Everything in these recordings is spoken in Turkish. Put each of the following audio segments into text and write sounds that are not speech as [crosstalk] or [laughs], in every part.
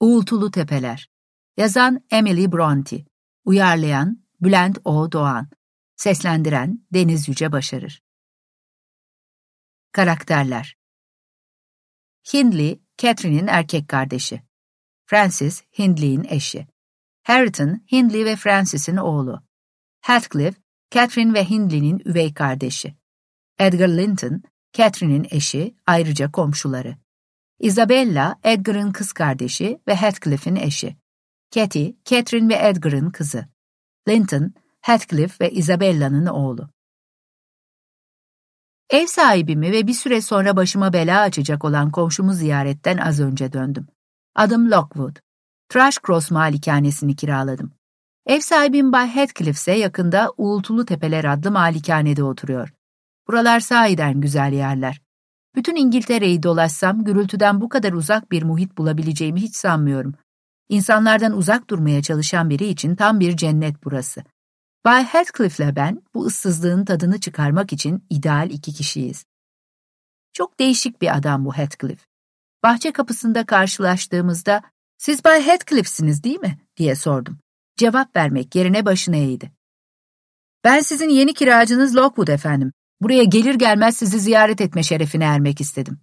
Uğultulu Tepeler Yazan Emily Bronte Uyarlayan Bülent O. Doğan Seslendiren Deniz Yüce Başarır Karakterler Hindley, Catherine'in erkek kardeşi. Francis, Hindley'in eşi. Harrington, Hindley ve Francis'in oğlu. Heathcliff, Catherine ve Hindley'nin üvey kardeşi. Edgar Linton, Catherine'in eşi, ayrıca komşuları. Isabella, Edgar'ın kız kardeşi ve Heathcliff'in eşi. Katy, Catherine ve Edgar'ın kızı. Linton, Heathcliff ve Isabella'nın oğlu. Ev sahibimi ve bir süre sonra başıma bela açacak olan komşumu ziyaretten az önce döndüm. Adım Lockwood. Trash Cross malikanesini kiraladım. Ev sahibim Bay Heathcliff ise yakında Uğultulu Tepeler adlı malikanede oturuyor. Buralar sahiden güzel yerler. Bütün İngiltere'yi dolaşsam gürültüden bu kadar uzak bir muhit bulabileceğimi hiç sanmıyorum. İnsanlardan uzak durmaya çalışan biri için tam bir cennet burası. Bay Heathcliff'le ben bu ıssızlığın tadını çıkarmak için ideal iki kişiyiz. Çok değişik bir adam bu Heathcliff. Bahçe kapısında karşılaştığımızda ''Siz Bay Heathcliff'siniz değil mi?'' diye sordum. Cevap vermek yerine başını eğdi. ''Ben sizin yeni kiracınız Lockwood efendim. Buraya gelir gelmez sizi ziyaret etme şerefine ermek istedim.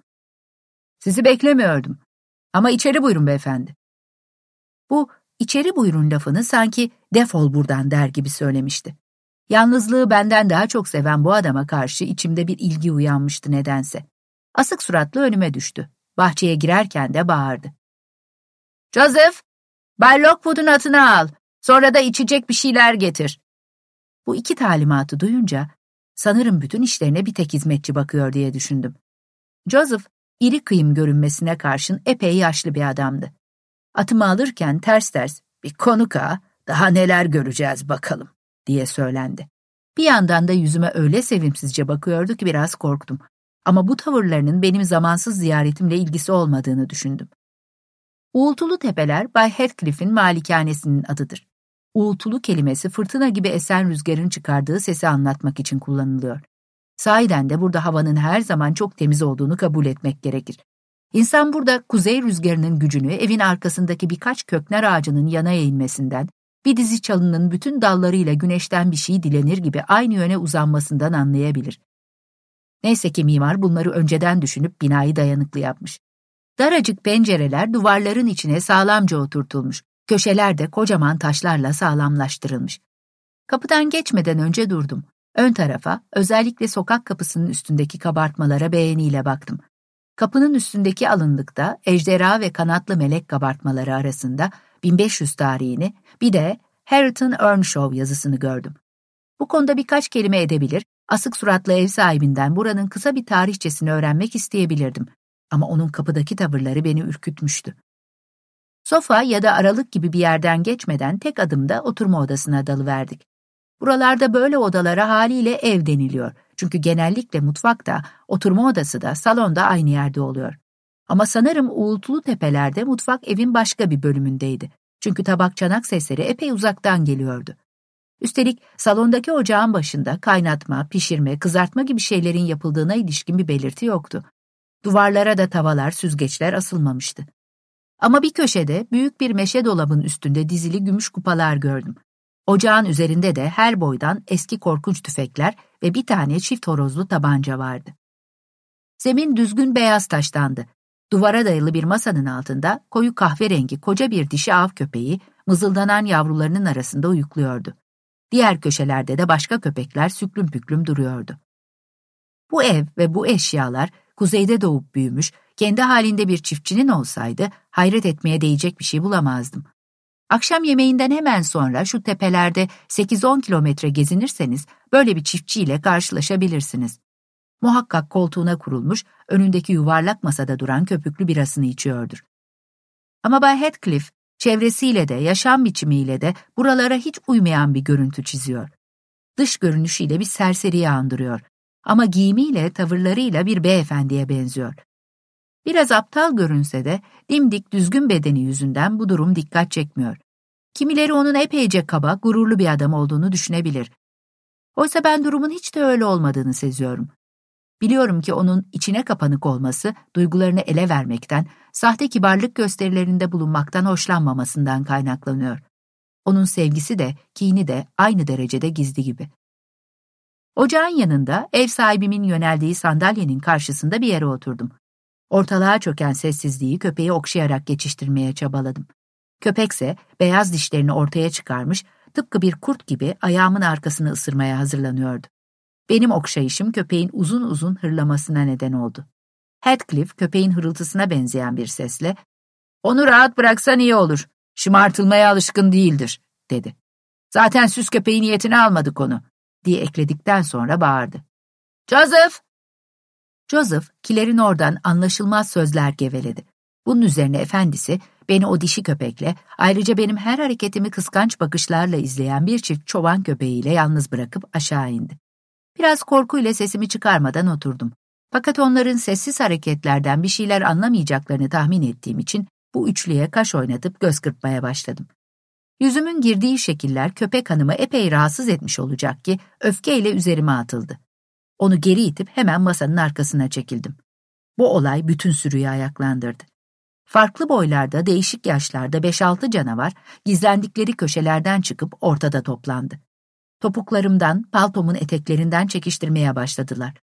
Sizi beklemiyordum. Ama içeri buyurun beyefendi. Bu içeri buyurun lafını sanki defol buradan der gibi söylemişti. Yalnızlığı benden daha çok seven bu adama karşı içimde bir ilgi uyanmıştı nedense. Asık suratlı önüme düştü. Bahçeye girerken de bağırdı. Joseph, Bay Lockwood'un atını al. Sonra da içecek bir şeyler getir. Bu iki talimatı duyunca sanırım bütün işlerine bir tek hizmetçi bakıyor diye düşündüm. Joseph, iri kıyım görünmesine karşın epey yaşlı bir adamdı. Atımı alırken ters ters, bir konuk ha, daha neler göreceğiz bakalım, diye söylendi. Bir yandan da yüzüme öyle sevimsizce bakıyordu ki biraz korktum. Ama bu tavırlarının benim zamansız ziyaretimle ilgisi olmadığını düşündüm. Uğultulu Tepeler, Bay Heathcliff'in malikanesinin adıdır. Uğultulu kelimesi fırtına gibi esen rüzgarın çıkardığı sesi anlatmak için kullanılıyor. Sahiden de burada havanın her zaman çok temiz olduğunu kabul etmek gerekir. İnsan burada kuzey rüzgarının gücünü evin arkasındaki birkaç kökner ağacının yana eğilmesinden, bir dizi çalının bütün dallarıyla güneşten bir şey dilenir gibi aynı yöne uzanmasından anlayabilir. Neyse ki mimar bunları önceden düşünüp binayı dayanıklı yapmış. Daracık pencereler duvarların içine sağlamca oturtulmuş, köşeler de kocaman taşlarla sağlamlaştırılmış. Kapıdan geçmeden önce durdum. Ön tarafa, özellikle sokak kapısının üstündeki kabartmalara beğeniyle baktım. Kapının üstündeki alınlıkta ejderha ve kanatlı melek kabartmaları arasında 1500 tarihini bir de Harrington Earnshaw yazısını gördüm. Bu konuda birkaç kelime edebilir, asık suratlı ev sahibinden buranın kısa bir tarihçesini öğrenmek isteyebilirdim. Ama onun kapıdaki tavırları beni ürkütmüştü. Sofa ya da aralık gibi bir yerden geçmeden tek adımda oturma odasına dalıverdik. Buralarda böyle odalara haliyle ev deniliyor. Çünkü genellikle mutfakta, oturma odası da, salonda aynı yerde oluyor. Ama sanırım uğultulu tepelerde mutfak evin başka bir bölümündeydi. Çünkü tabak çanak sesleri epey uzaktan geliyordu. Üstelik salondaki ocağın başında kaynatma, pişirme, kızartma gibi şeylerin yapıldığına ilişkin bir belirti yoktu. Duvarlara da tavalar, süzgeçler asılmamıştı. Ama bir köşede büyük bir meşe dolabın üstünde dizili gümüş kupalar gördüm. Ocağın üzerinde de her boydan eski korkunç tüfekler ve bir tane çift horozlu tabanca vardı. Zemin düzgün beyaz taştandı. Duvara dayalı bir masanın altında koyu kahverengi koca bir dişi av köpeği mızıldanan yavrularının arasında uyukluyordu. Diğer köşelerde de başka köpekler süklüm püklüm duruyordu. Bu ev ve bu eşyalar kuzeyde doğup büyümüş, kendi halinde bir çiftçinin olsaydı hayret etmeye değecek bir şey bulamazdım. Akşam yemeğinden hemen sonra şu tepelerde 8-10 kilometre gezinirseniz böyle bir çiftçiyle karşılaşabilirsiniz. Muhakkak koltuğuna kurulmuş, önündeki yuvarlak masada duran köpüklü birasını içiyordur. Ama Bay Heathcliff, çevresiyle de, yaşam biçimiyle de buralara hiç uymayan bir görüntü çiziyor. Dış görünüşüyle bir serseriye andırıyor. Ama giyimiyle, tavırlarıyla bir beyefendiye benziyor. Biraz aptal görünse de dimdik düzgün bedeni yüzünden bu durum dikkat çekmiyor. Kimileri onun epeyce kaba, gururlu bir adam olduğunu düşünebilir. Oysa ben durumun hiç de öyle olmadığını seziyorum. Biliyorum ki onun içine kapanık olması, duygularını ele vermekten, sahte kibarlık gösterilerinde bulunmaktan hoşlanmamasından kaynaklanıyor. Onun sevgisi de, kini de aynı derecede gizli gibi. Ocağın yanında ev sahibimin yöneldiği sandalyenin karşısında bir yere oturdum. Ortalığa çöken sessizliği köpeği okşayarak geçiştirmeye çabaladım. Köpekse beyaz dişlerini ortaya çıkarmış, tıpkı bir kurt gibi ayağımın arkasını ısırmaya hazırlanıyordu. Benim okşayışım köpeğin uzun uzun hırlamasına neden oldu. Heathcliff köpeğin hırıltısına benzeyen bir sesle ''Onu rahat bıraksan iyi olur, şımartılmaya alışkın değildir.'' dedi. ''Zaten süs köpeği niyetine almadık onu.'' diye ekledikten sonra bağırdı. ''Joseph!'' Joseph, kilerin oradan anlaşılmaz sözler geveledi. Bunun üzerine efendisi, beni o dişi köpekle, ayrıca benim her hareketimi kıskanç bakışlarla izleyen bir çift çoban köpeğiyle yalnız bırakıp aşağı indi. Biraz korkuyla sesimi çıkarmadan oturdum. Fakat onların sessiz hareketlerden bir şeyler anlamayacaklarını tahmin ettiğim için bu üçlüye kaş oynatıp göz kırpmaya başladım. Yüzümün girdiği şekiller köpek hanımı epey rahatsız etmiş olacak ki öfkeyle üzerime atıldı. Onu geri itip hemen masanın arkasına çekildim. Bu olay bütün sürüyü ayaklandırdı. Farklı boylarda, değişik yaşlarda beş altı canavar gizlendikleri köşelerden çıkıp ortada toplandı. Topuklarımdan, paltomun eteklerinden çekiştirmeye başladılar.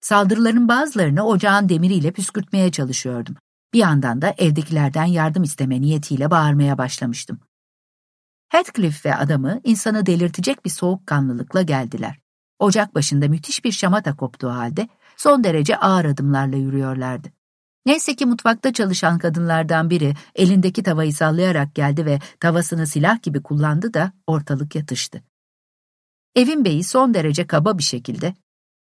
Saldırıların bazılarını ocağın demiriyle püskürtmeye çalışıyordum. Bir yandan da evdekilerden yardım isteme niyetiyle bağırmaya başlamıştım. Heathcliff ve adamı insanı delirtecek bir soğukkanlılıkla geldiler. Ocak başında müthiş bir şamata koptuğu halde son derece ağır adımlarla yürüyorlardı. Neyse ki mutfakta çalışan kadınlardan biri elindeki tavayı sallayarak geldi ve tavasını silah gibi kullandı da ortalık yatıştı. Evin beyi son derece kaba bir şekilde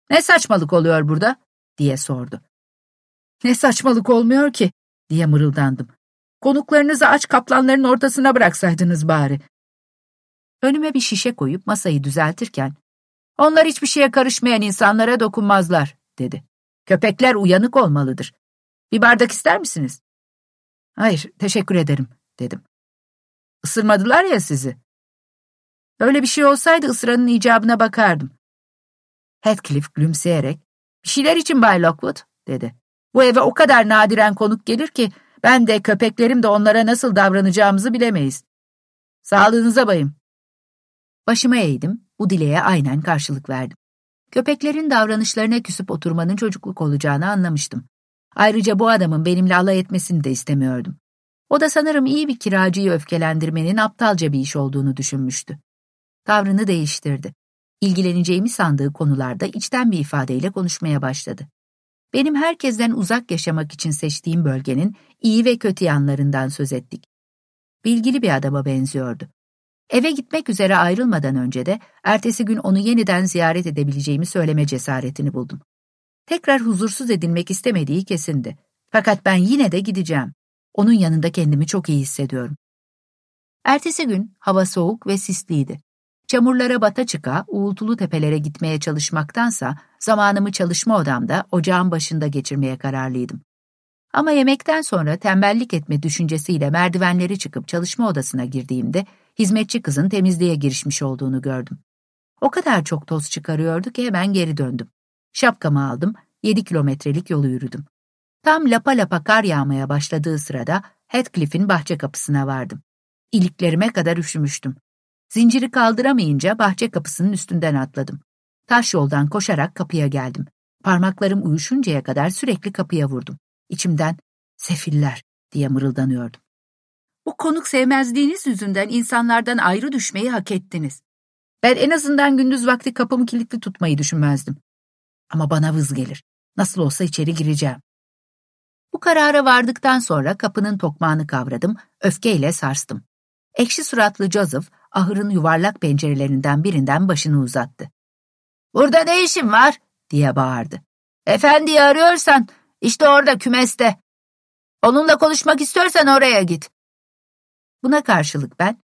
''Ne saçmalık oluyor burada?'' diye sordu. ''Ne saçmalık olmuyor ki?'' diye mırıldandım. ''Konuklarınızı aç kaplanların ortasına bıraksaydınız bari.'' Önüme bir şişe koyup masayı düzeltirken ''Onlar hiçbir şeye karışmayan insanlara dokunmazlar.'' dedi. ''Köpekler uyanık olmalıdır. Bir bardak ister misiniz?'' ''Hayır, teşekkür ederim.'' dedim. ''Isırmadılar ya sizi.'' Öyle bir şey olsaydı ısranın icabına bakardım. Heathcliff gülümseyerek, bir şeyler için Bay Lockwood, dedi. Bu eve o kadar nadiren konuk gelir ki, ben de köpeklerim de onlara nasıl davranacağımızı bilemeyiz. Sağlığınıza bayım. Başıma eğdim, bu dileğe aynen karşılık verdim. Köpeklerin davranışlarına küsüp oturmanın çocukluk olacağını anlamıştım. Ayrıca bu adamın benimle alay etmesini de istemiyordum. O da sanırım iyi bir kiracıyı öfkelendirmenin aptalca bir iş olduğunu düşünmüştü. Tavrını değiştirdi. İlgileneceğimi sandığı konularda içten bir ifadeyle konuşmaya başladı. Benim herkesten uzak yaşamak için seçtiğim bölgenin iyi ve kötü yanlarından söz ettik. Bilgili bir adama benziyordu. Eve gitmek üzere ayrılmadan önce de ertesi gün onu yeniden ziyaret edebileceğimi söyleme cesaretini buldum. Tekrar huzursuz edilmek istemediği kesindi. Fakat ben yine de gideceğim. Onun yanında kendimi çok iyi hissediyorum. Ertesi gün hava soğuk ve sisliydi. Çamurlara bata çıka, uğultulu tepelere gitmeye çalışmaktansa zamanımı çalışma odamda ocağın başında geçirmeye kararlıydım. Ama yemekten sonra tembellik etme düşüncesiyle merdivenleri çıkıp çalışma odasına girdiğimde hizmetçi kızın temizliğe girişmiş olduğunu gördüm. O kadar çok toz çıkarıyordu ki hemen geri döndüm. Şapkamı aldım, yedi kilometrelik yolu yürüdüm. Tam lapa lapa kar yağmaya başladığı sırada Heathcliff'in bahçe kapısına vardım. İliklerime kadar üşümüştüm. Zinciri kaldıramayınca bahçe kapısının üstünden atladım. Taş yoldan koşarak kapıya geldim. Parmaklarım uyuşuncaya kadar sürekli kapıya vurdum. İçimden sefiller diye mırıldanıyordum. Bu konuk sevmezliğiniz yüzünden insanlardan ayrı düşmeyi hak ettiniz. Ben en azından gündüz vakti kapımı kilitli tutmayı düşünmezdim. Ama bana vız gelir. Nasıl olsa içeri gireceğim. Bu karara vardıktan sonra kapının tokmağını kavradım, öfkeyle sarstım. Ekşi suratlı Joseph, ahırın yuvarlak pencerelerinden birinden başını uzattı. ''Burada ne işin var?'' diye bağırdı. ''Efendiyi arıyorsan, işte orada kümeste. Onunla konuşmak istiyorsan oraya git.'' Buna karşılık ben,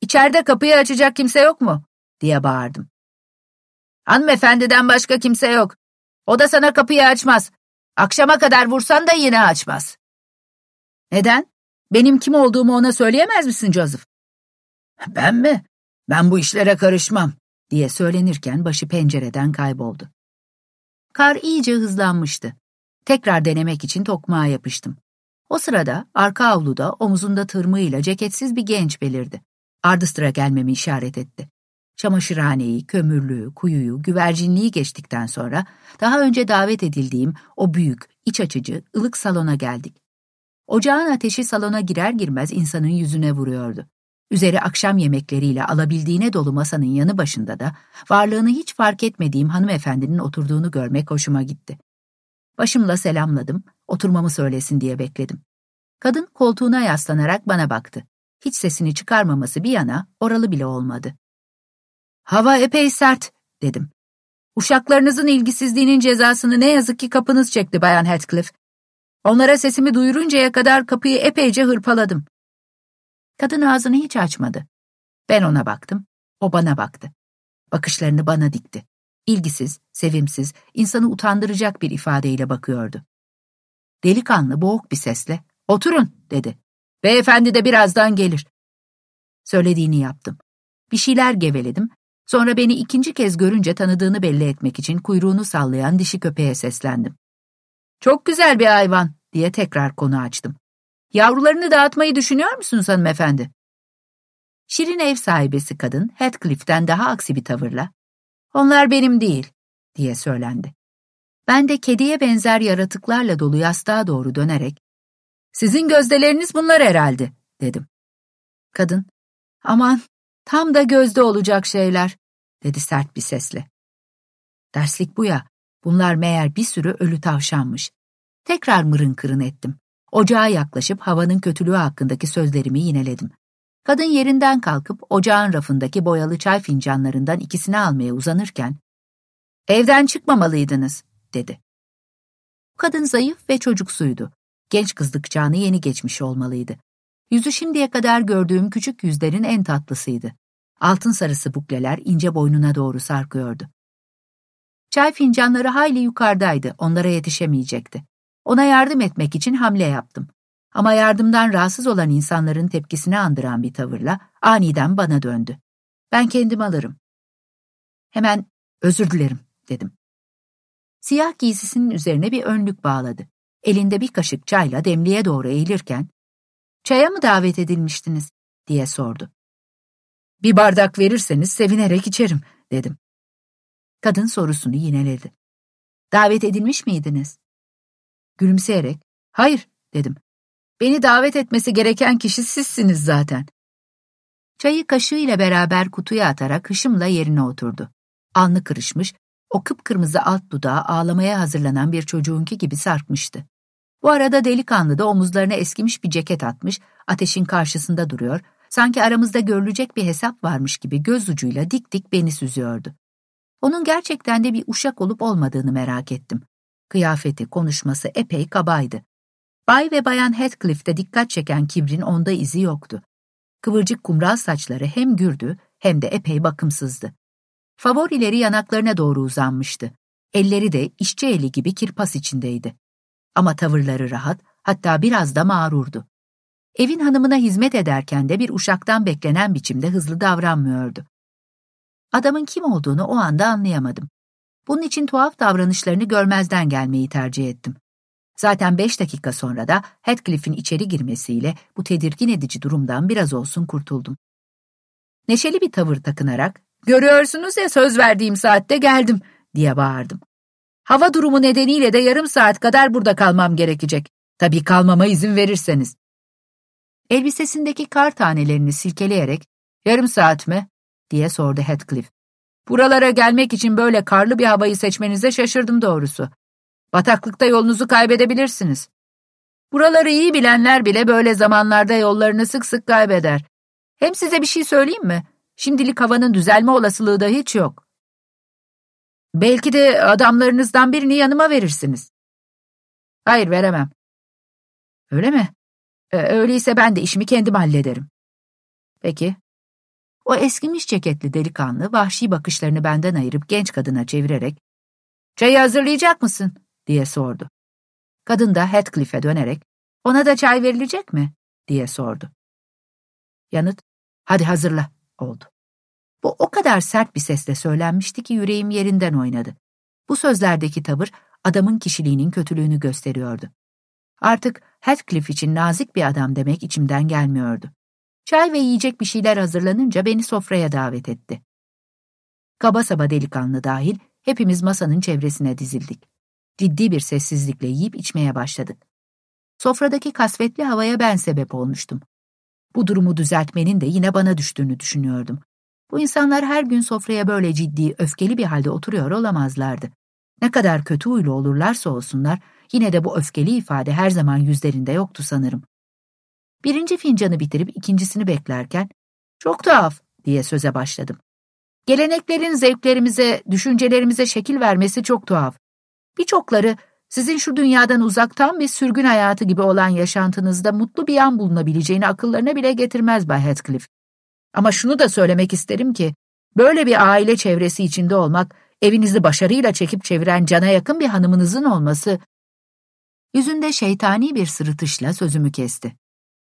''İçeride kapıyı açacak kimse yok mu?'' diye bağırdım. ''Hanımefendiden başka kimse yok. O da sana kapıyı açmaz. Akşama kadar vursan da yine açmaz.'' ''Neden? Benim kim olduğumu ona söyleyemez misin Joseph?'' Ben mi? Ben bu işlere karışmam diye söylenirken başı pencereden kayboldu. Kar iyice hızlanmıştı. Tekrar denemek için tokmağa yapıştım. O sırada arka avluda omuzunda tırmığıyla ceketsiz bir genç belirdi. Ardıstıra gelmemi işaret etti. Çamaşırhaneyi, kömürlüğü, kuyuyu, güvercinliği geçtikten sonra daha önce davet edildiğim o büyük, iç açıcı, ılık salona geldik. Ocağın ateşi salona girer girmez insanın yüzüne vuruyordu. Üzeri akşam yemekleriyle alabildiğine dolu masanın yanı başında da varlığını hiç fark etmediğim hanımefendinin oturduğunu görmek hoşuma gitti. Başımla selamladım, oturmamı söylesin diye bekledim. Kadın koltuğuna yaslanarak bana baktı. Hiç sesini çıkarmaması bir yana oralı bile olmadı. Hava epey sert, dedim. Uşaklarınızın ilgisizliğinin cezasını ne yazık ki kapınız çekti Bayan Heathcliff. Onlara sesimi duyuruncaya kadar kapıyı epeyce hırpaladım. Kadın ağzını hiç açmadı. Ben ona baktım, o bana baktı. Bakışlarını bana dikti. İlgisiz, sevimsiz, insanı utandıracak bir ifadeyle bakıyordu. Delikanlı boğuk bir sesle, oturun dedi. Beyefendi de birazdan gelir. Söylediğini yaptım. Bir şeyler geveledim, sonra beni ikinci kez görünce tanıdığını belli etmek için kuyruğunu sallayan dişi köpeğe seslendim. Çok güzel bir hayvan diye tekrar konu açtım. Yavrularını dağıtmayı düşünüyor musunuz hanımefendi? Şirin ev sahibesi kadın Heathcliff'ten daha aksi bir tavırla, onlar benim değil, diye söylendi. Ben de kediye benzer yaratıklarla dolu yastığa doğru dönerek, sizin gözdeleriniz bunlar herhalde, dedim. Kadın, aman tam da gözde olacak şeyler, dedi sert bir sesle. Derslik bu ya, bunlar meğer bir sürü ölü tavşanmış. Tekrar mırın kırın ettim. Ocağa yaklaşıp havanın kötülüğü hakkındaki sözlerimi yineledim. Kadın yerinden kalkıp ocağın rafındaki boyalı çay fincanlarından ikisini almaya uzanırken, ''Evden çıkmamalıydınız.'' Dedi. Kadın zayıf ve çocuksuydu. Genç kızlık çağını yeni geçmiş olmalıydı. Yüzü şimdiye kadar gördüğüm küçük yüzlerin en tatlısıydı. Altın sarısı bukleler ince boynuna doğru sarkıyordu. Çay fincanları hayli yukarıdaydı, onlara yetişemeyecekti. Ona yardım etmek için hamle yaptım. Ama yardımdan rahatsız olan insanların tepkisini andıran bir tavırla aniden bana döndü. Ben kendim alırım. Hemen özür dilerim dedim. Siyah giysisinin üzerine bir önlük bağladı. Elinde bir kaşık çayla demliğe doğru eğilirken, ''Çaya mı davet edilmiştiniz?'' diye sordu. ''Bir bardak verirseniz sevinerek içerim.'' dedim. Kadın sorusunu yineledi. ''Davet edilmiş miydiniz?'' Gülümseyerek, ''Hayır.'' dedim. ''Beni davet etmesi gereken kişi sizsiniz zaten.'' Çayı kaşığıyla beraber kutuya atarak hışımla yerine oturdu. Alnı kırışmış, o kıpkırmızı alt dudağı ağlamaya hazırlanan bir çocuğunki gibi sarkmıştı. Bu arada delikanlı da omuzlarına eskimiş bir ceket atmış, ateşin karşısında duruyor, sanki aramızda görülecek bir hesap varmış gibi göz ucuyla dik dik beni süzüyordu. Onun gerçekten de bir uşak olup olmadığını merak ettim. Kıyafeti, konuşması epey kabaydı. Bay ve Bayan Heathcliff'te dikkat çeken kibrin onda izi yoktu. Kıvırcık kumral saçları hem gürdü hem de epey bakımsızdı. Favorileri yanaklarına doğru uzanmıştı. Elleri de işçi eli gibi kirpas içindeydi. Ama tavırları rahat, hatta biraz da mağrurdu. Evin hanımına hizmet ederken de bir uşaktan beklenen biçimde hızlı davranmıyordu. Adamın kim olduğunu o anda anlayamadım. Bunun için tuhaf davranışlarını görmezden gelmeyi tercih ettim. Zaten beş dakika sonra da Heathcliff'in içeri girmesiyle bu tedirgin edici durumdan biraz olsun kurtuldum. Neşeli bir tavır takınarak, ''Görüyorsunuz ya söz verdiğim saatte geldim.'' diye bağırdım. Hava durumu nedeniyle de yarım saat kadar burada kalmam gerekecek. Tabii kalmama izin verirseniz. Elbisesindeki kar tanelerini silkeleyerek, ''Yarım saat mi?'' diye sordu Heathcliff. Buralara gelmek için böyle karlı bir havayı seçmenize şaşırdım doğrusu. Bataklıkta yolunuzu kaybedebilirsiniz. Buraları iyi bilenler bile böyle zamanlarda yollarını sık sık kaybeder. Hem size bir şey söyleyeyim mi? Şimdilik havanın düzelme olasılığı da hiç yok. Belki de adamlarınızdan birini yanıma verirsiniz. Hayır veremem. Öyle mi? Ee, öyleyse ben de işimi kendim hallederim. Peki, o eskimiş ceketli delikanlı vahşi bakışlarını benden ayırıp genç kadına çevirerek ''Çayı hazırlayacak mısın?'' diye sordu. Kadın da Heathcliff'e dönerek ''Ona da çay verilecek mi?'' diye sordu. Yanıt ''Hadi hazırla'' oldu. Bu o kadar sert bir sesle söylenmişti ki yüreğim yerinden oynadı. Bu sözlerdeki tavır adamın kişiliğinin kötülüğünü gösteriyordu. Artık Heathcliff için nazik bir adam demek içimden gelmiyordu. Çay ve yiyecek bir şeyler hazırlanınca beni sofraya davet etti. Kaba saba delikanlı dahil hepimiz masanın çevresine dizildik. Ciddi bir sessizlikle yiyip içmeye başladık. Sofradaki kasvetli havaya ben sebep olmuştum. Bu durumu düzeltmenin de yine bana düştüğünü düşünüyordum. Bu insanlar her gün sofraya böyle ciddi, öfkeli bir halde oturuyor olamazlardı. Ne kadar kötü huylu olurlarsa olsunlar, yine de bu öfkeli ifade her zaman yüzlerinde yoktu sanırım. Birinci fincanı bitirip ikincisini beklerken, çok tuhaf diye söze başladım. Geleneklerin zevklerimize, düşüncelerimize şekil vermesi çok tuhaf. Birçokları sizin şu dünyadan uzaktan bir sürgün hayatı gibi olan yaşantınızda mutlu bir an bulunabileceğini akıllarına bile getirmez Bay Heathcliff. Ama şunu da söylemek isterim ki, böyle bir aile çevresi içinde olmak, evinizi başarıyla çekip çeviren cana yakın bir hanımınızın olması... Yüzünde şeytani bir sırıtışla sözümü kesti.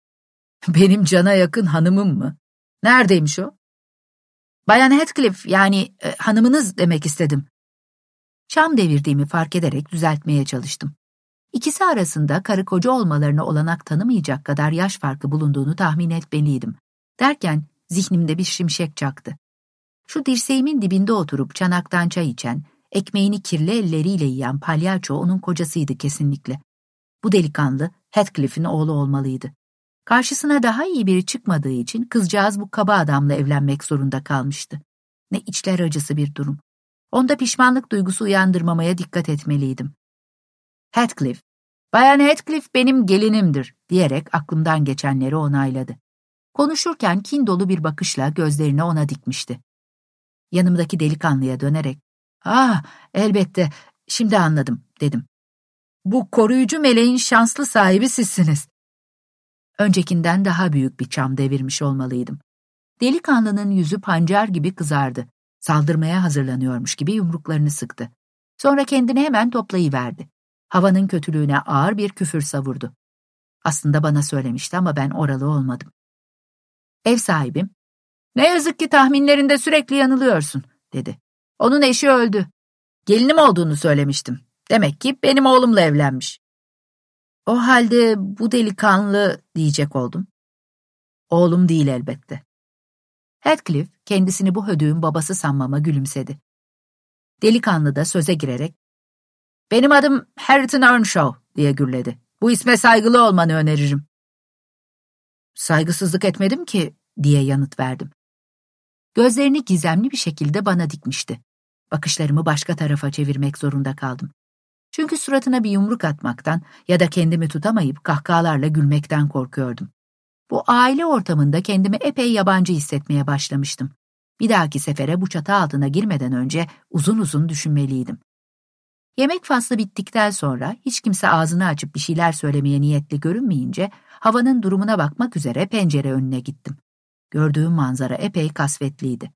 [laughs] Benim cana yakın hanımım mı? Neredeymiş o? Bayan Heathcliff yani e, hanımınız demek istedim. Şam devirdiğimi fark ederek düzeltmeye çalıştım. İkisi arasında karı koca olmalarına olanak tanımayacak kadar yaş farkı bulunduğunu tahmin etmeliydim. Derken zihnimde bir şimşek çaktı. Şu dirseğimin dibinde oturup çanaktan çay içen, ekmeğini kirli elleriyle yiyen palyaço onun kocasıydı kesinlikle. Bu delikanlı Heathcliff'in oğlu olmalıydı. Karşısına daha iyi biri çıkmadığı için kızcağız bu kaba adamla evlenmek zorunda kalmıştı. Ne içler acısı bir durum. Onda pişmanlık duygusu uyandırmamaya dikkat etmeliydim. Heathcliff, Bayan Heathcliff benim gelinimdir diyerek aklımdan geçenleri onayladı. Konuşurken kin dolu bir bakışla gözlerini ona dikmişti. Yanımdaki delikanlıya dönerek, ''Ah, elbette, şimdi anladım.'' dedim. ''Bu koruyucu meleğin şanslı sahibi sizsiniz.'' Öncekinden daha büyük bir çam devirmiş olmalıydım. Delikanlının yüzü pancar gibi kızardı. Saldırmaya hazırlanıyormuş gibi yumruklarını sıktı. Sonra kendini hemen toplayıverdi. Havanın kötülüğüne ağır bir küfür savurdu. Aslında bana söylemişti ama ben oralı olmadım. Ev sahibim, ne yazık ki tahminlerinde sürekli yanılıyorsun, dedi. Onun eşi öldü. Gelinim olduğunu söylemiştim. Demek ki benim oğlumla evlenmiş. O halde bu delikanlı diyecek oldum. Oğlum değil elbette. Heathcliff kendisini bu hödüğün babası sanmama gülümsedi. Delikanlı da söze girerek, ''Benim adım Harrington Earnshaw'' diye gürledi. ''Bu isme saygılı olmanı öneririm.'' ''Saygısızlık etmedim ki'' diye yanıt verdim. Gözlerini gizemli bir şekilde bana dikmişti. Bakışlarımı başka tarafa çevirmek zorunda kaldım. Çünkü suratına bir yumruk atmaktan ya da kendimi tutamayıp kahkahalarla gülmekten korkuyordum. Bu aile ortamında kendimi epey yabancı hissetmeye başlamıştım. Bir dahaki sefere bu çatı altına girmeden önce uzun uzun düşünmeliydim. Yemek faslı bittikten sonra hiç kimse ağzını açıp bir şeyler söylemeye niyetli görünmeyince havanın durumuna bakmak üzere pencere önüne gittim. Gördüğüm manzara epey kasvetliydi.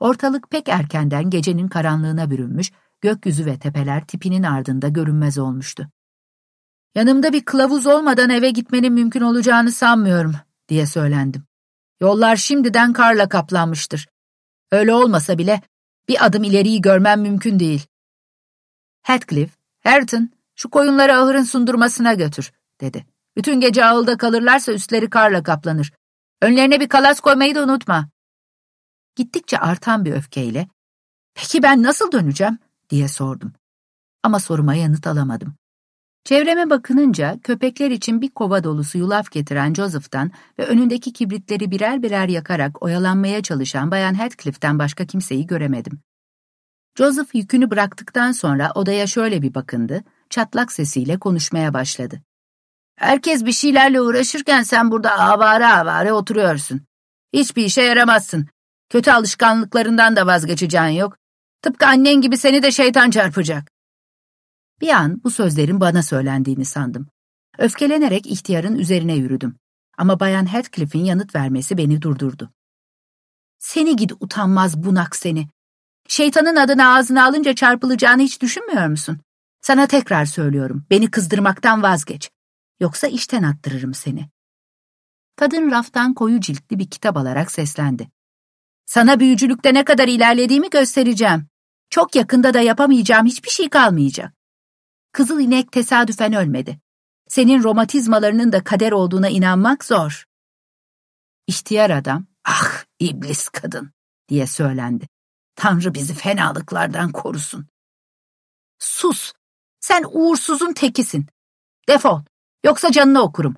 Ortalık pek erkenden gecenin karanlığına bürünmüş, gökyüzü ve tepeler tipinin ardında görünmez olmuştu. Yanımda bir kılavuz olmadan eve gitmenin mümkün olacağını sanmıyorum, diye söylendim. Yollar şimdiden karla kaplanmıştır. Öyle olmasa bile bir adım ileriyi görmem mümkün değil. Heathcliff, Hareton, şu koyunları ahırın sundurmasına götür, dedi. Bütün gece ağılda kalırlarsa üstleri karla kaplanır. Önlerine bir kalas koymayı da unutma. Gittikçe artan bir öfkeyle, peki ben nasıl döneceğim, diye sordum. Ama soruma yanıt alamadım. Çevreme bakınınca köpekler için bir kova dolusu yulaf getiren Joseph'tan ve önündeki kibritleri birer birer yakarak oyalanmaya çalışan Bayan Heathcliff'ten başka kimseyi göremedim. Joseph yükünü bıraktıktan sonra odaya şöyle bir bakındı, çatlak sesiyle konuşmaya başladı. Herkes bir şeylerle uğraşırken sen burada avare avare oturuyorsun. Hiçbir işe yaramazsın. Kötü alışkanlıklarından da vazgeçeceğin yok. Tıpkı annen gibi seni de şeytan çarpacak. Bir an bu sözlerin bana söylendiğini sandım. Öfkelenerek ihtiyarın üzerine yürüdüm. Ama Bayan Heathcliff'in yanıt vermesi beni durdurdu. Seni gid utanmaz bunak seni. Şeytanın adını ağzına alınca çarpılacağını hiç düşünmüyor musun? Sana tekrar söylüyorum, beni kızdırmaktan vazgeç. Yoksa işten attırırım seni. Kadın raftan koyu ciltli bir kitap alarak seslendi. Sana büyücülükte ne kadar ilerlediğimi göstereceğim. Çok yakında da yapamayacağım hiçbir şey kalmayacak. Kızıl inek tesadüfen ölmedi. Senin romatizmalarının da kader olduğuna inanmak zor. İhtiyar adam, ah iblis kadın diye söylendi. Tanrı bizi fenalıklardan korusun. Sus, sen uğursuzun tekisin. Defol, yoksa canını okurum.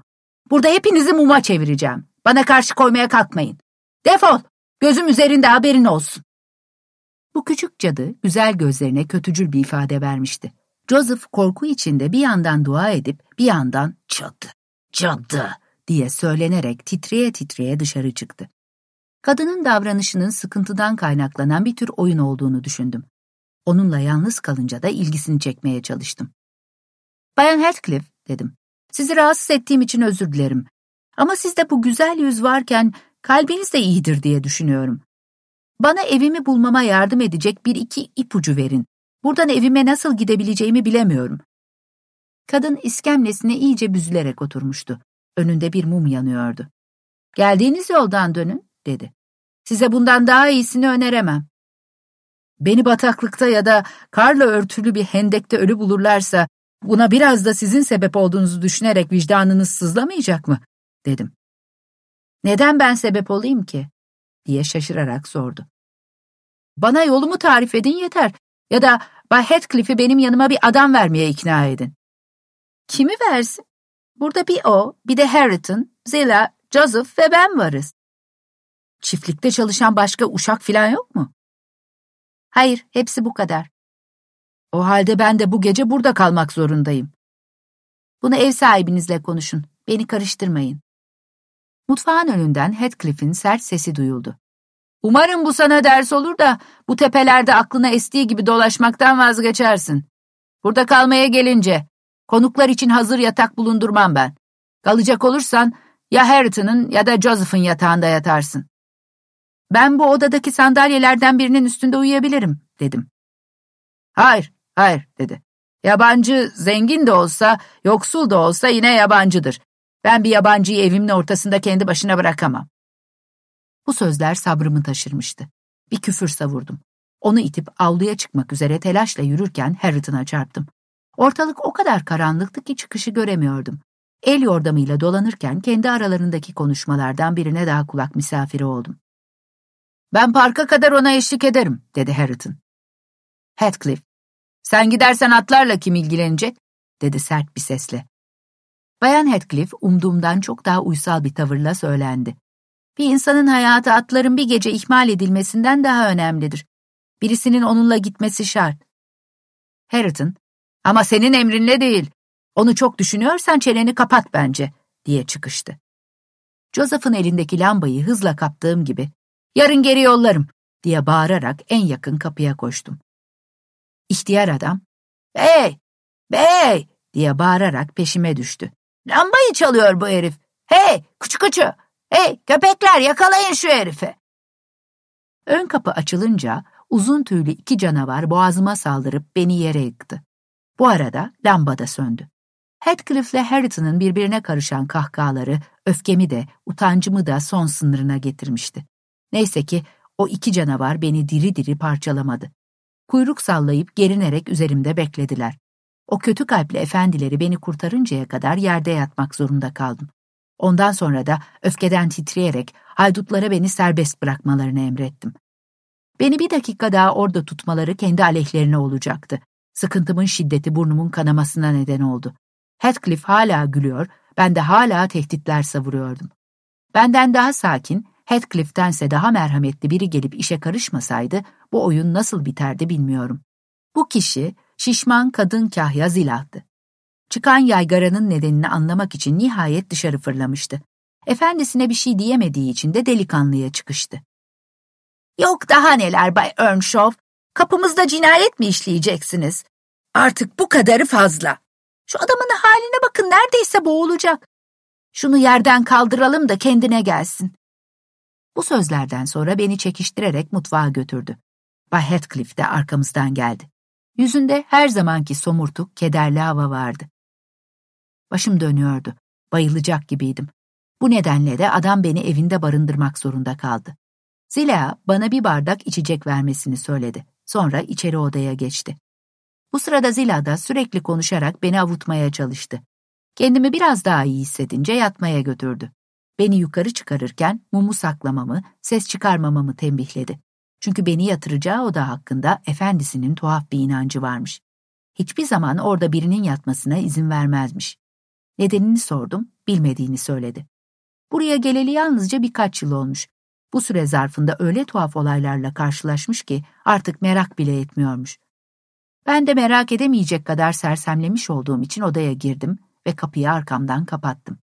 Burada hepinizi muma çevireceğim. Bana karşı koymaya kalkmayın. Defol, gözüm üzerinde haberin olsun. Bu küçük cadı güzel gözlerine kötücül bir ifade vermişti. Joseph korku içinde bir yandan dua edip bir yandan cadı, cadı diye söylenerek titreye titreye dışarı çıktı. Kadının davranışının sıkıntıdan kaynaklanan bir tür oyun olduğunu düşündüm. Onunla yalnız kalınca da ilgisini çekmeye çalıştım. Bayan Heathcliff, dedim. Sizi rahatsız ettiğim için özür dilerim. Ama sizde bu güzel yüz varken kalbiniz de iyidir diye düşünüyorum. Bana evimi bulmama yardım edecek bir iki ipucu verin. Buradan evime nasıl gidebileceğimi bilemiyorum. Kadın iskemlesine iyice büzülerek oturmuştu. Önünde bir mum yanıyordu. Geldiğiniz yoldan dönün, dedi. Size bundan daha iyisini öneremem. Beni bataklıkta ya da karla örtülü bir hendekte ölü bulurlarsa buna biraz da sizin sebep olduğunuzu düşünerek vicdanınız sızlamayacak mı? dedim. Neden ben sebep olayım ki? diye şaşırarak sordu. Bana yolumu tarif edin yeter. Ya da Bay Heathcliff'i benim yanıma bir adam vermeye ikna edin. Kimi versin? Burada bir o, bir de Harriton, Zilla, Joseph ve ben varız. Çiftlikte çalışan başka uşak filan yok mu? Hayır, hepsi bu kadar. O halde ben de bu gece burada kalmak zorundayım. Bunu ev sahibinizle konuşun, beni karıştırmayın. Mutfağın önünden Heathcliff'in sert sesi duyuldu. Umarım bu sana ders olur da bu tepelerde aklına estiği gibi dolaşmaktan vazgeçersin. Burada kalmaya gelince konuklar için hazır yatak bulundurmam ben. Kalacak olursan ya Harriton'ın ya da Joseph'ın yatağında yatarsın. Ben bu odadaki sandalyelerden birinin üstünde uyuyabilirim, dedim. Hayır, hayır, dedi. Yabancı zengin de olsa, yoksul da olsa yine yabancıdır. Ben bir yabancıyı evimin ortasında kendi başına bırakamam. Bu sözler sabrımı taşırmıştı. Bir küfür savurdum. Onu itip avluya çıkmak üzere telaşla yürürken Harriton'a çarptım. Ortalık o kadar karanlıktı ki çıkışı göremiyordum. El yordamıyla dolanırken kendi aralarındaki konuşmalardan birine daha kulak misafiri oldum. Ben parka kadar ona eşlik ederim, dedi Harriton. Heathcliff, sen gidersen atlarla kim ilgilenecek? dedi sert bir sesle. Bayan Heathcliff umduğumdan çok daha uysal bir tavırla söylendi. Bir insanın hayatı atların bir gece ihmal edilmesinden daha önemlidir. Birisinin onunla gitmesi şart. Harriton, ama senin emrinle değil. Onu çok düşünüyorsan çeneni kapat bence, diye çıkıştı. Joseph'ın elindeki lambayı hızla kaptığım gibi, yarın geri yollarım, diye bağırarak en yakın kapıya koştum. İhtiyar adam, bey, bey, diye bağırarak peşime düştü. Lambayı çalıyor bu herif. Hey, küçük küçük. Hey köpekler yakalayın şu herifi. Ön kapı açılınca uzun tüylü iki canavar boğazıma saldırıp beni yere yıktı. Bu arada lamba da söndü. Heathcliff ile Harriton'ın birbirine karışan kahkahaları öfkemi de utancımı da son sınırına getirmişti. Neyse ki o iki canavar beni diri diri parçalamadı. Kuyruk sallayıp gerinerek üzerimde beklediler. O kötü kalpli efendileri beni kurtarıncaya kadar yerde yatmak zorunda kaldım. Ondan sonra da öfkeden titreyerek haydutlara beni serbest bırakmalarını emrettim. Beni bir dakika daha orada tutmaları kendi aleyhlerine olacaktı. Sıkıntımın şiddeti burnumun kanamasına neden oldu. Heathcliff hala gülüyor, ben de hala tehditler savuruyordum. Benden daha sakin, Heathcliff'tense daha merhametli biri gelip işe karışmasaydı bu oyun nasıl biterdi bilmiyorum. Bu kişi şişman kadın kahya zilahtı. Çıkan yaygaranın nedenini anlamak için nihayet dışarı fırlamıştı. Efendisine bir şey diyemediği için de delikanlıya çıkıştı. Yok daha neler Bay Earnshaw, kapımızda cinayet mi işleyeceksiniz? Artık bu kadarı fazla. Şu adamın haline bakın neredeyse boğulacak. Şunu yerden kaldıralım da kendine gelsin. Bu sözlerden sonra beni çekiştirerek mutfağa götürdü. Bay Heathcliff de arkamızdan geldi. Yüzünde her zamanki somurtuk, kederli hava vardı. Başım dönüyordu. Bayılacak gibiydim. Bu nedenle de adam beni evinde barındırmak zorunda kaldı. Zila bana bir bardak içecek vermesini söyledi. Sonra içeri odaya geçti. Bu sırada Zila da sürekli konuşarak beni avutmaya çalıştı. Kendimi biraz daha iyi hissedince yatmaya götürdü. Beni yukarı çıkarırken mumu saklamamı, ses çıkarmamamı tembihledi. Çünkü beni yatıracağı oda hakkında efendisinin tuhaf bir inancı varmış. Hiçbir zaman orada birinin yatmasına izin vermezmiş. Nedenini sordum, bilmediğini söyledi. Buraya geleli yalnızca birkaç yıl olmuş. Bu süre zarfında öyle tuhaf olaylarla karşılaşmış ki artık merak bile etmiyormuş. Ben de merak edemeyecek kadar sersemlemiş olduğum için odaya girdim ve kapıyı arkamdan kapattım.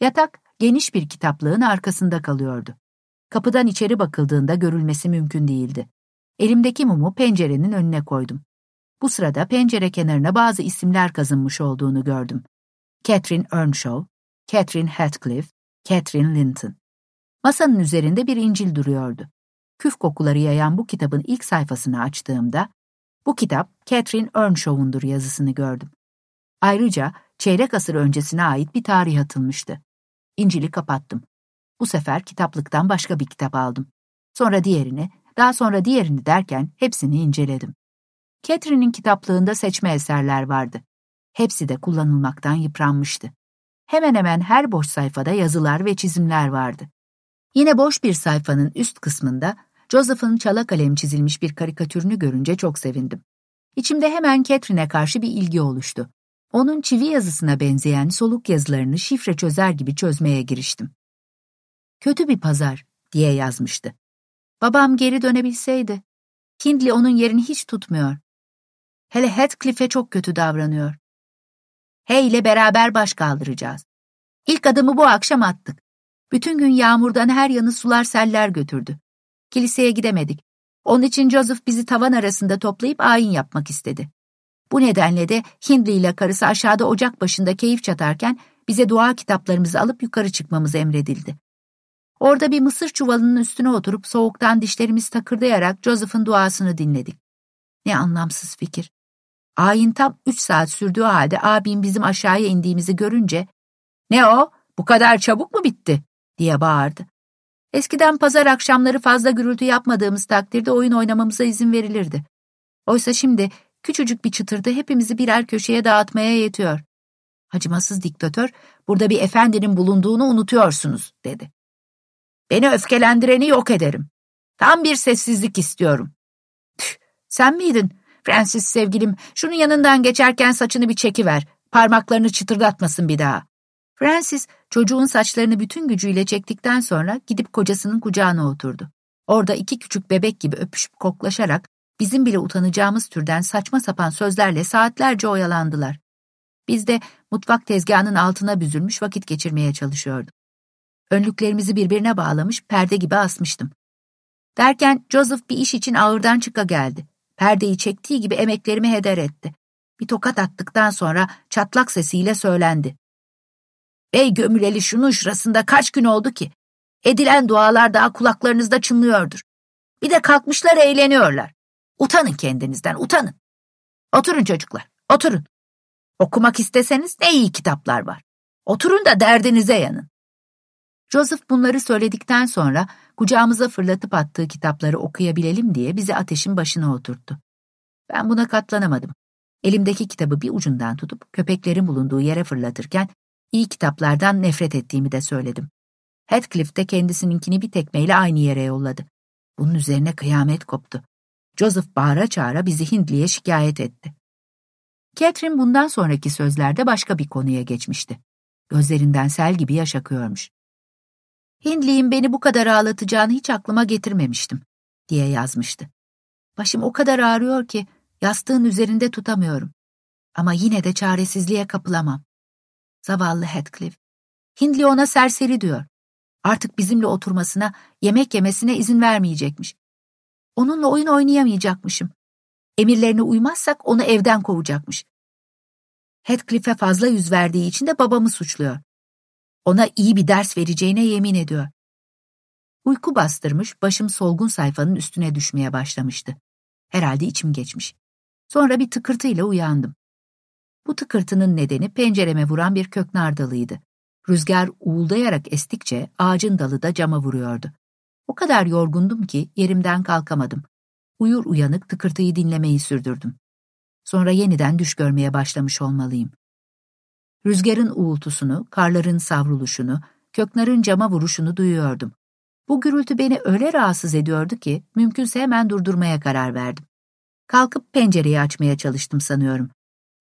Yatak geniş bir kitaplığın arkasında kalıyordu. Kapıdan içeri bakıldığında görülmesi mümkün değildi. Elimdeki mumu pencerenin önüne koydum. Bu sırada pencere kenarına bazı isimler kazınmış olduğunu gördüm. Catherine Earnshaw, Catherine Heathcliff, Catherine Linton. Masanın üzerinde bir İncil duruyordu. Küf kokuları yayan bu kitabın ilk sayfasını açtığımda, bu kitap Catherine Earnshaw'undur yazısını gördüm. Ayrıca çeyrek asır öncesine ait bir tarih atılmıştı. İncil'i kapattım. Bu sefer kitaplıktan başka bir kitap aldım. Sonra diğerini, daha sonra diğerini derken hepsini inceledim. Catherine'in kitaplığında seçme eserler vardı. Hepsi de kullanılmaktan yıpranmıştı. Hemen hemen her boş sayfada yazılar ve çizimler vardı. Yine boş bir sayfanın üst kısmında Joseph'ın çala kalem çizilmiş bir karikatürünü görünce çok sevindim. İçimde hemen Catherine'e karşı bir ilgi oluştu. Onun çivi yazısına benzeyen soluk yazılarını şifre çözer gibi çözmeye giriştim. Kötü bir pazar diye yazmıştı. Babam geri dönebilseydi. Hindley onun yerini hiç tutmuyor. Hele Heathcliff'e çok kötü davranıyor. Hey ile beraber baş kaldıracağız. İlk adımı bu akşam attık. Bütün gün yağmurdan her yanı sular seller götürdü. Kiliseye gidemedik. Onun için Joseph bizi tavan arasında toplayıp ayin yapmak istedi. Bu nedenle de Hindley ile karısı aşağıda ocak başında keyif çatarken bize dua kitaplarımızı alıp yukarı çıkmamız emredildi. Orada bir mısır çuvalının üstüne oturup soğuktan dişlerimiz takırdayarak Joseph'ın duasını dinledik. Ne anlamsız fikir. Ayin tam üç saat sürdüğü halde abim bizim aşağıya indiğimizi görünce ''Ne o? Bu kadar çabuk mu bitti?'' diye bağırdı. Eskiden pazar akşamları fazla gürültü yapmadığımız takdirde oyun oynamamıza izin verilirdi. Oysa şimdi küçücük bir çıtırdı hepimizi birer köşeye dağıtmaya yetiyor. Acımasız diktatör, burada bir efendinin bulunduğunu unutuyorsunuz, dedi. Beni öfkelendireni yok ederim. Tam bir sessizlik istiyorum. Tüh, sen miydin? Francis sevgilim, şunun yanından geçerken saçını bir çekiver. Parmaklarını çıtırdatmasın bir daha. Francis, çocuğun saçlarını bütün gücüyle çektikten sonra gidip kocasının kucağına oturdu. Orada iki küçük bebek gibi öpüşüp koklaşarak bizim bile utanacağımız türden saçma sapan sözlerle saatlerce oyalandılar. Biz de mutfak tezgahının altına büzülmüş vakit geçirmeye çalışıyorduk. Önlüklerimizi birbirine bağlamış, perde gibi asmıştım. Derken Joseph bir iş için ağırdan çıka geldi. Perdeyi çektiği gibi emeklerimi heder etti. Bir tokat attıktan sonra çatlak sesiyle söylendi. Bey gömüleli şunun şurasında kaç gün oldu ki? Edilen dualar daha kulaklarınızda çınlıyordur. Bir de kalkmışlar eğleniyorlar. Utanın kendinizden, utanın. Oturun çocuklar, oturun. Okumak isteseniz ne iyi kitaplar var. Oturun da derdinize yanın. Joseph bunları söyledikten sonra kucağımıza fırlatıp attığı kitapları okuyabilelim diye bizi ateşin başına oturttu. Ben buna katlanamadım. Elimdeki kitabı bir ucundan tutup köpeklerin bulunduğu yere fırlatırken iyi kitaplardan nefret ettiğimi de söyledim. Heathcliff de kendisininkini bir tekmeyle aynı yere yolladı. Bunun üzerine kıyamet koptu. Joseph bağıra çağıra bizi Hindli'ye şikayet etti. Catherine bundan sonraki sözlerde başka bir konuya geçmişti. Gözlerinden sel gibi yaş akıyormuş. Hindley'in beni bu kadar ağlatacağını hiç aklıma getirmemiştim, diye yazmıştı. Başım o kadar ağrıyor ki yastığın üzerinde tutamıyorum. Ama yine de çaresizliğe kapılamam. Zavallı Heathcliff. Hindley ona serseri diyor. Artık bizimle oturmasına, yemek yemesine izin vermeyecekmiş. Onunla oyun oynayamayacakmışım. Emirlerine uymazsak onu evden kovacakmış. Heathcliff'e fazla yüz verdiği için de babamı suçluyor. Ona iyi bir ders vereceğine yemin ediyor. Uyku bastırmış, başım solgun sayfanın üstüne düşmeye başlamıştı. Herhalde içim geçmiş. Sonra bir tıkırtıyla uyandım. Bu tıkırtının nedeni pencereme vuran bir köknar dalıydı. Rüzgar uğuldayarak estikçe ağacın dalı da cama vuruyordu. O kadar yorgundum ki yerimden kalkamadım. Uyur uyanık tıkırtıyı dinlemeyi sürdürdüm. Sonra yeniden düş görmeye başlamış olmalıyım. Rüzgarın uğultusunu, karların savruluşunu, köknarın cama vuruşunu duyuyordum. Bu gürültü beni öyle rahatsız ediyordu ki mümkünse hemen durdurmaya karar verdim. Kalkıp pencereyi açmaya çalıştım sanıyorum.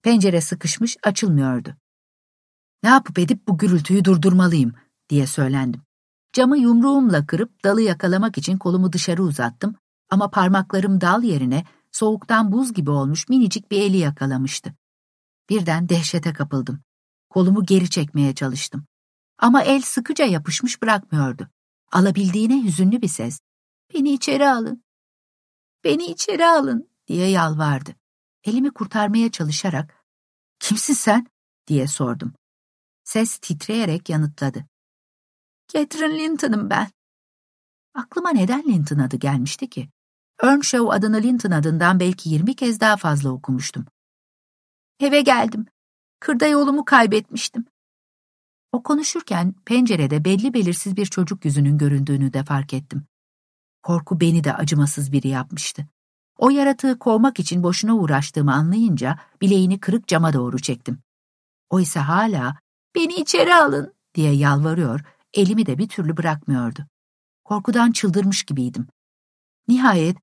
Pencere sıkışmış, açılmıyordu. Ne yapıp edip bu gürültüyü durdurmalıyım diye söylendim. Camı yumruğumla kırıp dalı yakalamak için kolumu dışarı uzattım ama parmaklarım dal yerine soğuktan buz gibi olmuş minicik bir eli yakalamıştı. Birden dehşete kapıldım. Kolumu geri çekmeye çalıştım. Ama el sıkıca yapışmış bırakmıyordu. Alabildiğine hüzünlü bir ses. Beni içeri alın. Beni içeri alın diye yalvardı. Elimi kurtarmaya çalışarak kimsin sen diye sordum. Ses titreyerek yanıtladı. Catherine Linton'ım ben. Aklıma neden Linton adı gelmişti ki? Earnshaw adını Linton adından belki yirmi kez daha fazla okumuştum. Eve geldim. Kırda yolumu kaybetmiştim. O konuşurken pencerede belli belirsiz bir çocuk yüzünün göründüğünü de fark ettim. Korku beni de acımasız biri yapmıştı. O yaratığı kovmak için boşuna uğraştığımı anlayınca bileğini kırık cama doğru çektim. O ise hala beni içeri alın diye yalvarıyor, elimi de bir türlü bırakmıyordu. Korkudan çıldırmış gibiydim. Nihayet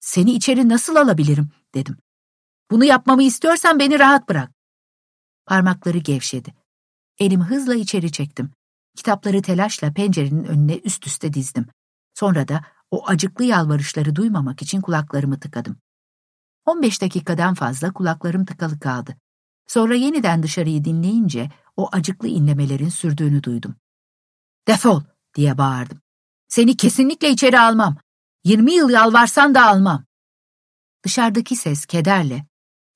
seni içeri nasıl alabilirim dedim. Bunu yapmamı istiyorsan beni rahat bırak. Parmakları gevşedi. Elimi hızla içeri çektim. Kitapları telaşla pencerenin önüne üst üste dizdim. Sonra da o acıklı yalvarışları duymamak için kulaklarımı tıkadım. 15 dakikadan fazla kulaklarım tıkalı kaldı. Sonra yeniden dışarıyı dinleyince o acıklı inlemelerin sürdüğünü duydum. Defol diye bağırdım. Seni kesinlikle içeri almam. 20 yıl yalvarsan da almam. Dışarıdaki ses kederle,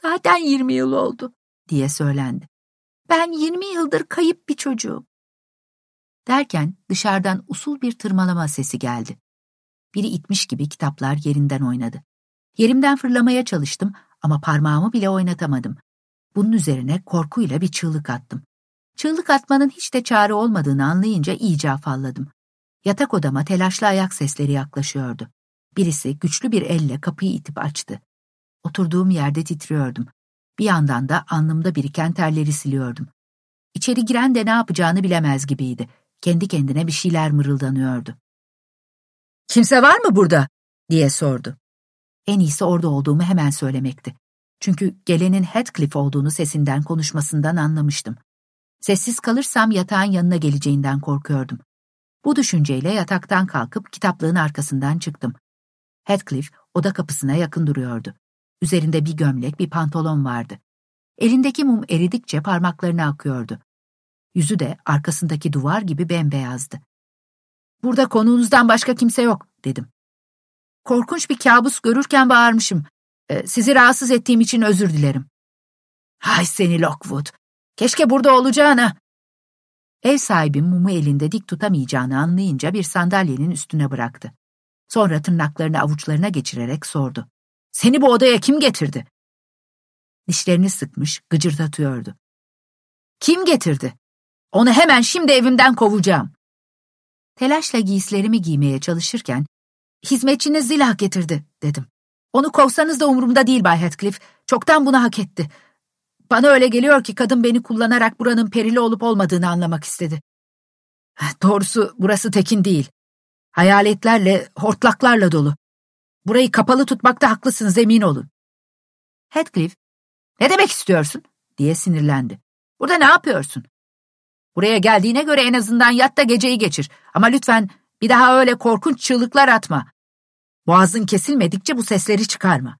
zaten 20 yıl oldu diye söylendi. Ben 20 yıldır kayıp bir çocuğum. Derken dışarıdan usul bir tırmalama sesi geldi. Biri itmiş gibi kitaplar yerinden oynadı. Yerimden fırlamaya çalıştım ama parmağımı bile oynatamadım. Bunun üzerine korkuyla bir çığlık attım. Çığlık atmanın hiç de çare olmadığını anlayınca iyice afalladım. Yatak odama telaşlı ayak sesleri yaklaşıyordu. Birisi güçlü bir elle kapıyı itip açtı. Oturduğum yerde titriyordum. Bir yandan da alnımda biriken terleri siliyordum. İçeri giren de ne yapacağını bilemez gibiydi. Kendi kendine bir şeyler mırıldanıyordu. Kimse var mı burada? diye sordu. En iyisi orada olduğumu hemen söylemekti. Çünkü gelenin Heathcliff olduğunu sesinden konuşmasından anlamıştım. Sessiz kalırsam yatağın yanına geleceğinden korkuyordum. Bu düşünceyle yataktan kalkıp kitaplığın arkasından çıktım. Heathcliff oda kapısına yakın duruyordu. Üzerinde bir gömlek, bir pantolon vardı. Elindeki mum eridikçe parmaklarına akıyordu. Yüzü de arkasındaki duvar gibi bembeyazdı. Burada konuğunuzdan başka kimse yok, dedim. Korkunç bir kabus görürken bağırmışım. Ee, sizi rahatsız ettiğim için özür dilerim. Hay seni Lockwood. Keşke burada olacağına. Ev sahibim mumu elinde dik tutamayacağını anlayınca bir sandalyenin üstüne bıraktı. Sonra tırnaklarını avuçlarına geçirerek sordu. Seni bu odaya kim getirdi? Dişlerini sıkmış, gıcırdatıyordu. Kim getirdi? Onu hemen şimdi evimden kovacağım. Telaşla giysilerimi giymeye çalışırken, hizmetçiniz Zilah getirdi, dedim. Onu kovsanız da umurumda değil Bay Heathcliff. Çoktan bunu hak etti. Bana öyle geliyor ki kadın beni kullanarak buranın perili olup olmadığını anlamak istedi. Doğrusu burası tekin değil. Hayaletlerle, hortlaklarla dolu. Burayı kapalı tutmakta haklısınız emin olun. Heathcliff, ne demek istiyorsun? diye sinirlendi. Burada ne yapıyorsun? Buraya geldiğine göre en azından yat da geceyi geçir. Ama lütfen bir daha öyle korkunç çığlıklar atma. Boğazın kesilmedikçe bu sesleri çıkarma.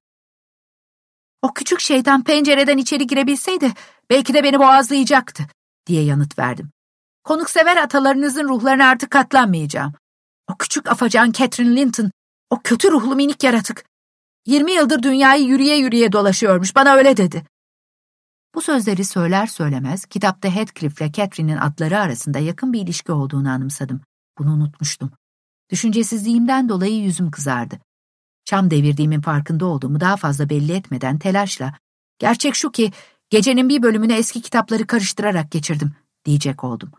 O küçük şeytan pencereden içeri girebilseydi belki de beni boğazlayacaktı, diye yanıt verdim. Konuksever atalarınızın ruhlarına artık katlanmayacağım. O küçük afacan Catherine Linton, o kötü ruhlu minik yaratık. Yirmi yıldır dünyayı yürüye yürüye dolaşıyormuş, bana öyle dedi. Bu sözleri söyler söylemez kitapta Heathcliff ile Catherine'in adları arasında yakın bir ilişki olduğunu anımsadım. Bunu unutmuştum. Düşüncesizliğimden dolayı yüzüm kızardı. Çam devirdiğimin farkında olduğumu daha fazla belli etmeden telaşla, gerçek şu ki gecenin bir bölümünü eski kitapları karıştırarak geçirdim diyecek oldum.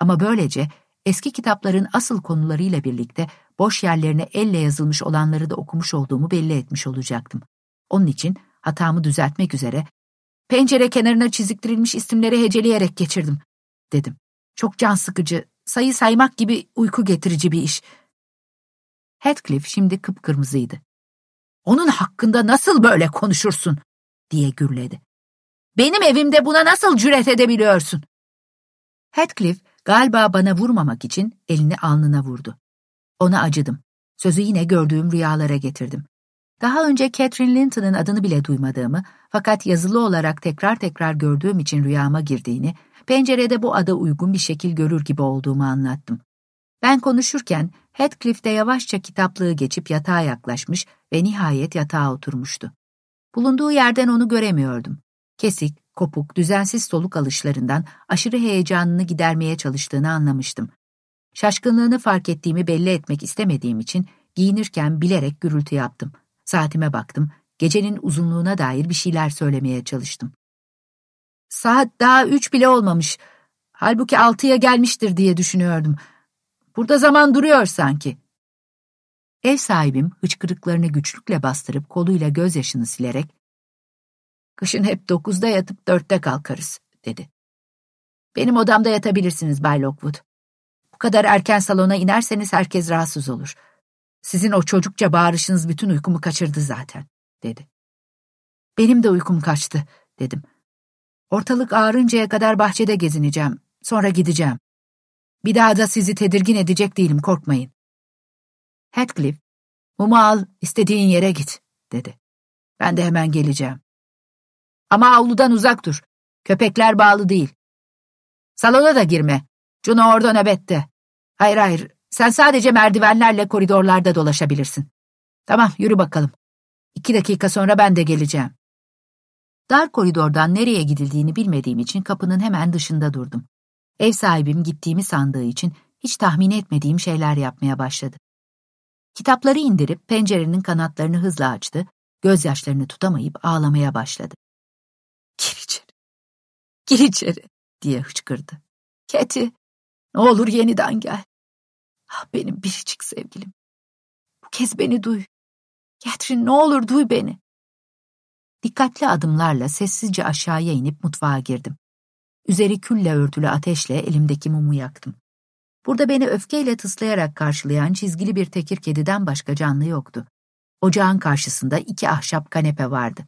Ama böylece eski kitapların asıl konularıyla birlikte boş yerlerine elle yazılmış olanları da okumuş olduğumu belli etmiş olacaktım. Onun için hatamı düzeltmek üzere pencere kenarına çiziktirilmiş isimleri heceleyerek geçirdim, dedim. Çok can sıkıcı, sayı saymak gibi uyku getirici bir iş. Heathcliff şimdi kıpkırmızıydı. Onun hakkında nasıl böyle konuşursun, diye gürledi. Benim evimde buna nasıl cüret edebiliyorsun? Heathcliff galiba bana vurmamak için elini alnına vurdu. Ona acıdım. Sözü yine gördüğüm rüyalara getirdim. Daha önce Catherine Linton'ın adını bile duymadığımı fakat yazılı olarak tekrar tekrar gördüğüm için rüyama girdiğini, pencerede bu ada uygun bir şekil görür gibi olduğumu anlattım. Ben konuşurken Heathcliff de yavaşça kitaplığı geçip yatağa yaklaşmış ve nihayet yatağa oturmuştu. Bulunduğu yerden onu göremiyordum. Kesik, kopuk, düzensiz soluk alışlarından aşırı heyecanını gidermeye çalıştığını anlamıştım. Şaşkınlığını fark ettiğimi belli etmek istemediğim için giyinirken bilerek gürültü yaptım. Saatime baktım, gecenin uzunluğuna dair bir şeyler söylemeye çalıştım. Saat daha üç bile olmamış. Halbuki altıya gelmiştir diye düşünüyordum. Burada zaman duruyor sanki. Ev sahibim hıçkırıklarını güçlükle bastırıp koluyla gözyaşını silerek Kışın hep dokuzda yatıp dörtte kalkarız, dedi. Benim odamda yatabilirsiniz Bay Lockwood. Kadar erken salona inerseniz herkes rahatsız olur. Sizin o çocukça bağırışınız bütün uykumu kaçırdı zaten, dedi. Benim de uykum kaçtı, dedim. Ortalık ağrıncaya kadar bahçede gezineceğim, sonra gideceğim. Bir daha da sizi tedirgin edecek değilim, korkmayın. Heathcliff, mumu al, istediğin yere git, dedi. Ben de hemen geleceğim. Ama avludan uzak dur. Köpekler bağlı değil. Salona da girme. Juno orada nöbette. Hayır hayır, sen sadece merdivenlerle koridorlarda dolaşabilirsin. Tamam, yürü bakalım. İki dakika sonra ben de geleceğim. Dar koridordan nereye gidildiğini bilmediğim için kapının hemen dışında durdum. Ev sahibim gittiğimi sandığı için hiç tahmin etmediğim şeyler yapmaya başladı. Kitapları indirip pencerenin kanatlarını hızla açtı, gözyaşlarını tutamayıp ağlamaya başladı. Gir içeri. Gir içeri diye hıçkırdı. Keti, ne olur yeniden gel. Ah benim biricik sevgilim. Bu kez beni duy. Catherine ne olur duy beni. Dikkatli adımlarla sessizce aşağıya inip mutfağa girdim. Üzeri külle örtülü ateşle elimdeki mumu yaktım. Burada beni öfkeyle tıslayarak karşılayan çizgili bir tekir kediden başka canlı yoktu. Ocağın karşısında iki ahşap kanepe vardı.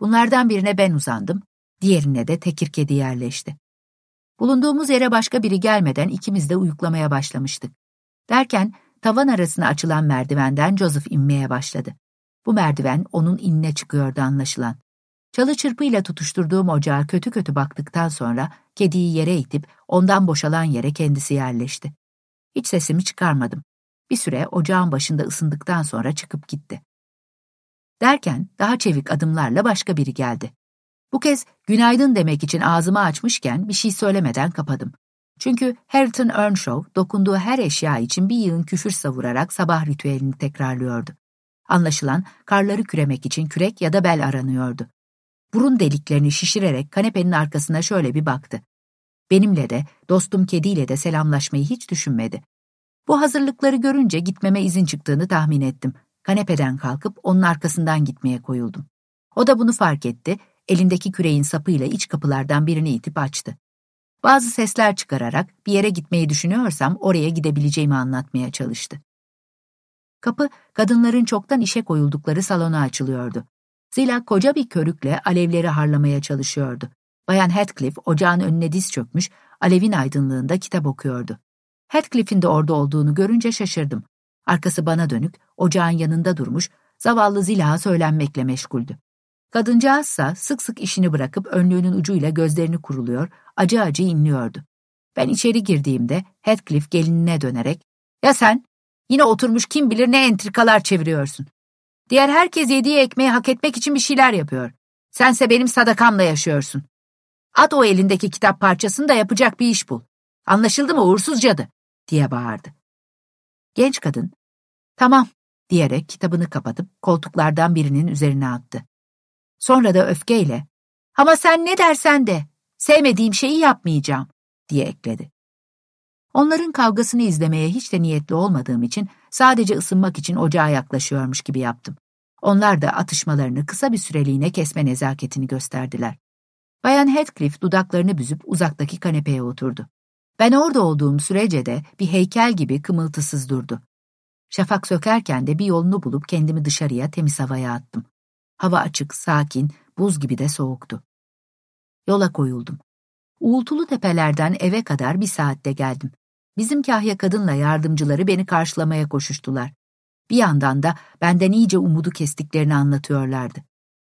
Bunlardan birine ben uzandım, diğerine de tekir kedi yerleşti. Bulunduğumuz yere başka biri gelmeden ikimiz de uyuklamaya başlamıştık. Derken tavan arasına açılan merdivenden Joseph inmeye başladı. Bu merdiven onun inine çıkıyordu anlaşılan. Çalı çırpıyla tutuşturduğum ocağa kötü kötü baktıktan sonra kediyi yere itip ondan boşalan yere kendisi yerleşti. Hiç sesimi çıkarmadım. Bir süre ocağın başında ısındıktan sonra çıkıp gitti. Derken daha çevik adımlarla başka biri geldi. Bu kez günaydın demek için ağzımı açmışken bir şey söylemeden kapadım. Çünkü Harrington Earnshaw dokunduğu her eşya için bir yığın küfür savurarak sabah ritüelini tekrarlıyordu. Anlaşılan karları küremek için kürek ya da bel aranıyordu. Burun deliklerini şişirerek kanepenin arkasına şöyle bir baktı. Benimle de, dostum kediyle de selamlaşmayı hiç düşünmedi. Bu hazırlıkları görünce gitmeme izin çıktığını tahmin ettim. Kanepeden kalkıp onun arkasından gitmeye koyuldum. O da bunu fark etti, elindeki küreğin sapıyla iç kapılardan birini itip açtı. Bazı sesler çıkararak bir yere gitmeyi düşünüyorsam oraya gidebileceğimi anlatmaya çalıştı. Kapı, kadınların çoktan işe koyuldukları salona açılıyordu. Zila koca bir körükle alevleri harlamaya çalışıyordu. Bayan Heathcliff ocağın önüne diz çökmüş, alevin aydınlığında kitap okuyordu. Heathcliff'in de orada olduğunu görünce şaşırdım. Arkası bana dönük, ocağın yanında durmuş, zavallı Zilha söylenmekle meşguldü. Kadıncağızsa sık sık işini bırakıp önlüğünün ucuyla gözlerini kuruluyor, acı acı inliyordu. Ben içeri girdiğimde Heathcliff gelinine dönerek, ''Ya sen? Yine oturmuş kim bilir ne entrikalar çeviriyorsun. Diğer herkes yediği ekmeği hak etmek için bir şeyler yapıyor. Sense benim sadakamla yaşıyorsun. At o elindeki kitap parçasını da yapacak bir iş bul. Anlaşıldı mı uğursuz cadı?'' diye bağırdı. Genç kadın, tamam diyerek kitabını kapatıp koltuklardan birinin üzerine attı. Sonra da öfkeyle, ama sen ne dersen de, sevmediğim şeyi yapmayacağım diye ekledi. Onların kavgasını izlemeye hiç de niyetli olmadığım için sadece ısınmak için ocağa yaklaşıyormuş gibi yaptım. Onlar da atışmalarını kısa bir süreliğine kesme nezaketini gösterdiler. Bayan Heathcliff dudaklarını büzüp uzaktaki kanepeye oturdu. Ben orada olduğum sürece de bir heykel gibi kımıltısız durdu. Şafak sökerken de bir yolunu bulup kendimi dışarıya temiz havaya attım. Hava açık, sakin, buz gibi de soğuktu. Yola koyuldum. Uğultulu tepelerden eve kadar bir saatte geldim. Bizim kahya kadınla yardımcıları beni karşılamaya koşuştular. Bir yandan da benden iyice umudu kestiklerini anlatıyorlardı.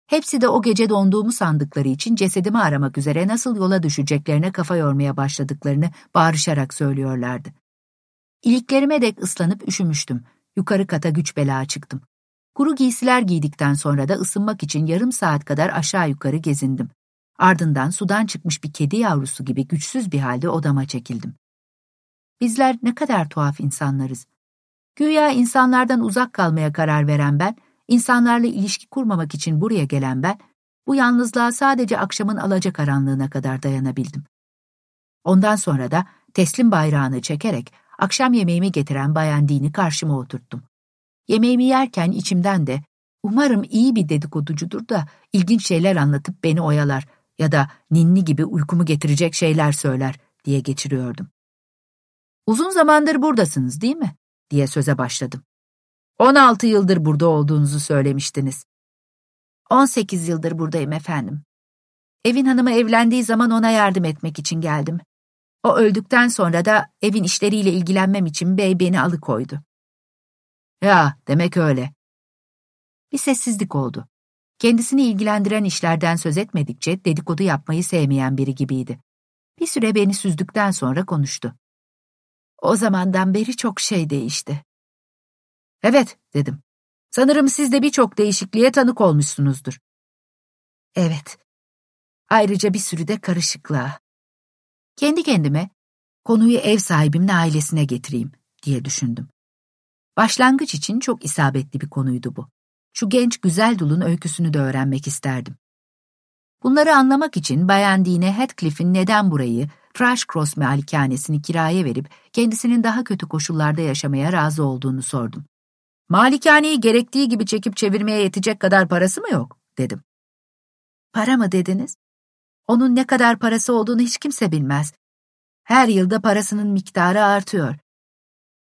Hepsi de o gece donduğumu sandıkları için cesedimi aramak üzere nasıl yola düşeceklerine kafa yormaya başladıklarını bağırışarak söylüyorlardı. İliklerime dek ıslanıp üşümüştüm. Yukarı kata güç bela çıktım. Kuru giysiler giydikten sonra da ısınmak için yarım saat kadar aşağı yukarı gezindim. Ardından sudan çıkmış bir kedi yavrusu gibi güçsüz bir halde odama çekildim. Bizler ne kadar tuhaf insanlarız. Güya insanlardan uzak kalmaya karar veren ben, insanlarla ilişki kurmamak için buraya gelen ben, bu yalnızlığa sadece akşamın alacakaranlığına kadar dayanabildim. Ondan sonra da teslim bayrağını çekerek akşam yemeğimi getiren Bayan Dini karşıma oturttum. Yemeğimi yerken içimden de umarım iyi bir dedikoducudur da ilginç şeyler anlatıp beni oyalar ya da ninni gibi uykumu getirecek şeyler söyler diye geçiriyordum. Uzun zamandır buradasınız değil mi? diye söze başladım. 16 yıldır burada olduğunuzu söylemiştiniz. 18 yıldır buradayım efendim. Evin hanımı evlendiği zaman ona yardım etmek için geldim. O öldükten sonra da evin işleriyle ilgilenmem için bey beni alıkoydu. Ya, demek öyle. Bir sessizlik oldu. Kendisini ilgilendiren işlerden söz etmedikçe dedikodu yapmayı sevmeyen biri gibiydi. Bir süre beni süzdükten sonra konuştu. O zamandan beri çok şey değişti. Evet, dedim. Sanırım siz de birçok değişikliğe tanık olmuşsunuzdur. Evet. Ayrıca bir sürü de karışıklığa. Kendi kendime konuyu ev sahibimin ailesine getireyim diye düşündüm. Başlangıç için çok isabetli bir konuydu bu. Şu genç güzel dulun öyküsünü de öğrenmek isterdim. Bunları anlamak için Bayan Dine Heathcliff'in neden burayı, Trash Cross malikanesini kiraya verip kendisinin daha kötü koşullarda yaşamaya razı olduğunu sordum. Malikaneyi gerektiği gibi çekip çevirmeye yetecek kadar parası mı yok? dedim. Para mı dediniz? Onun ne kadar parası olduğunu hiç kimse bilmez. Her yılda parasının miktarı artıyor.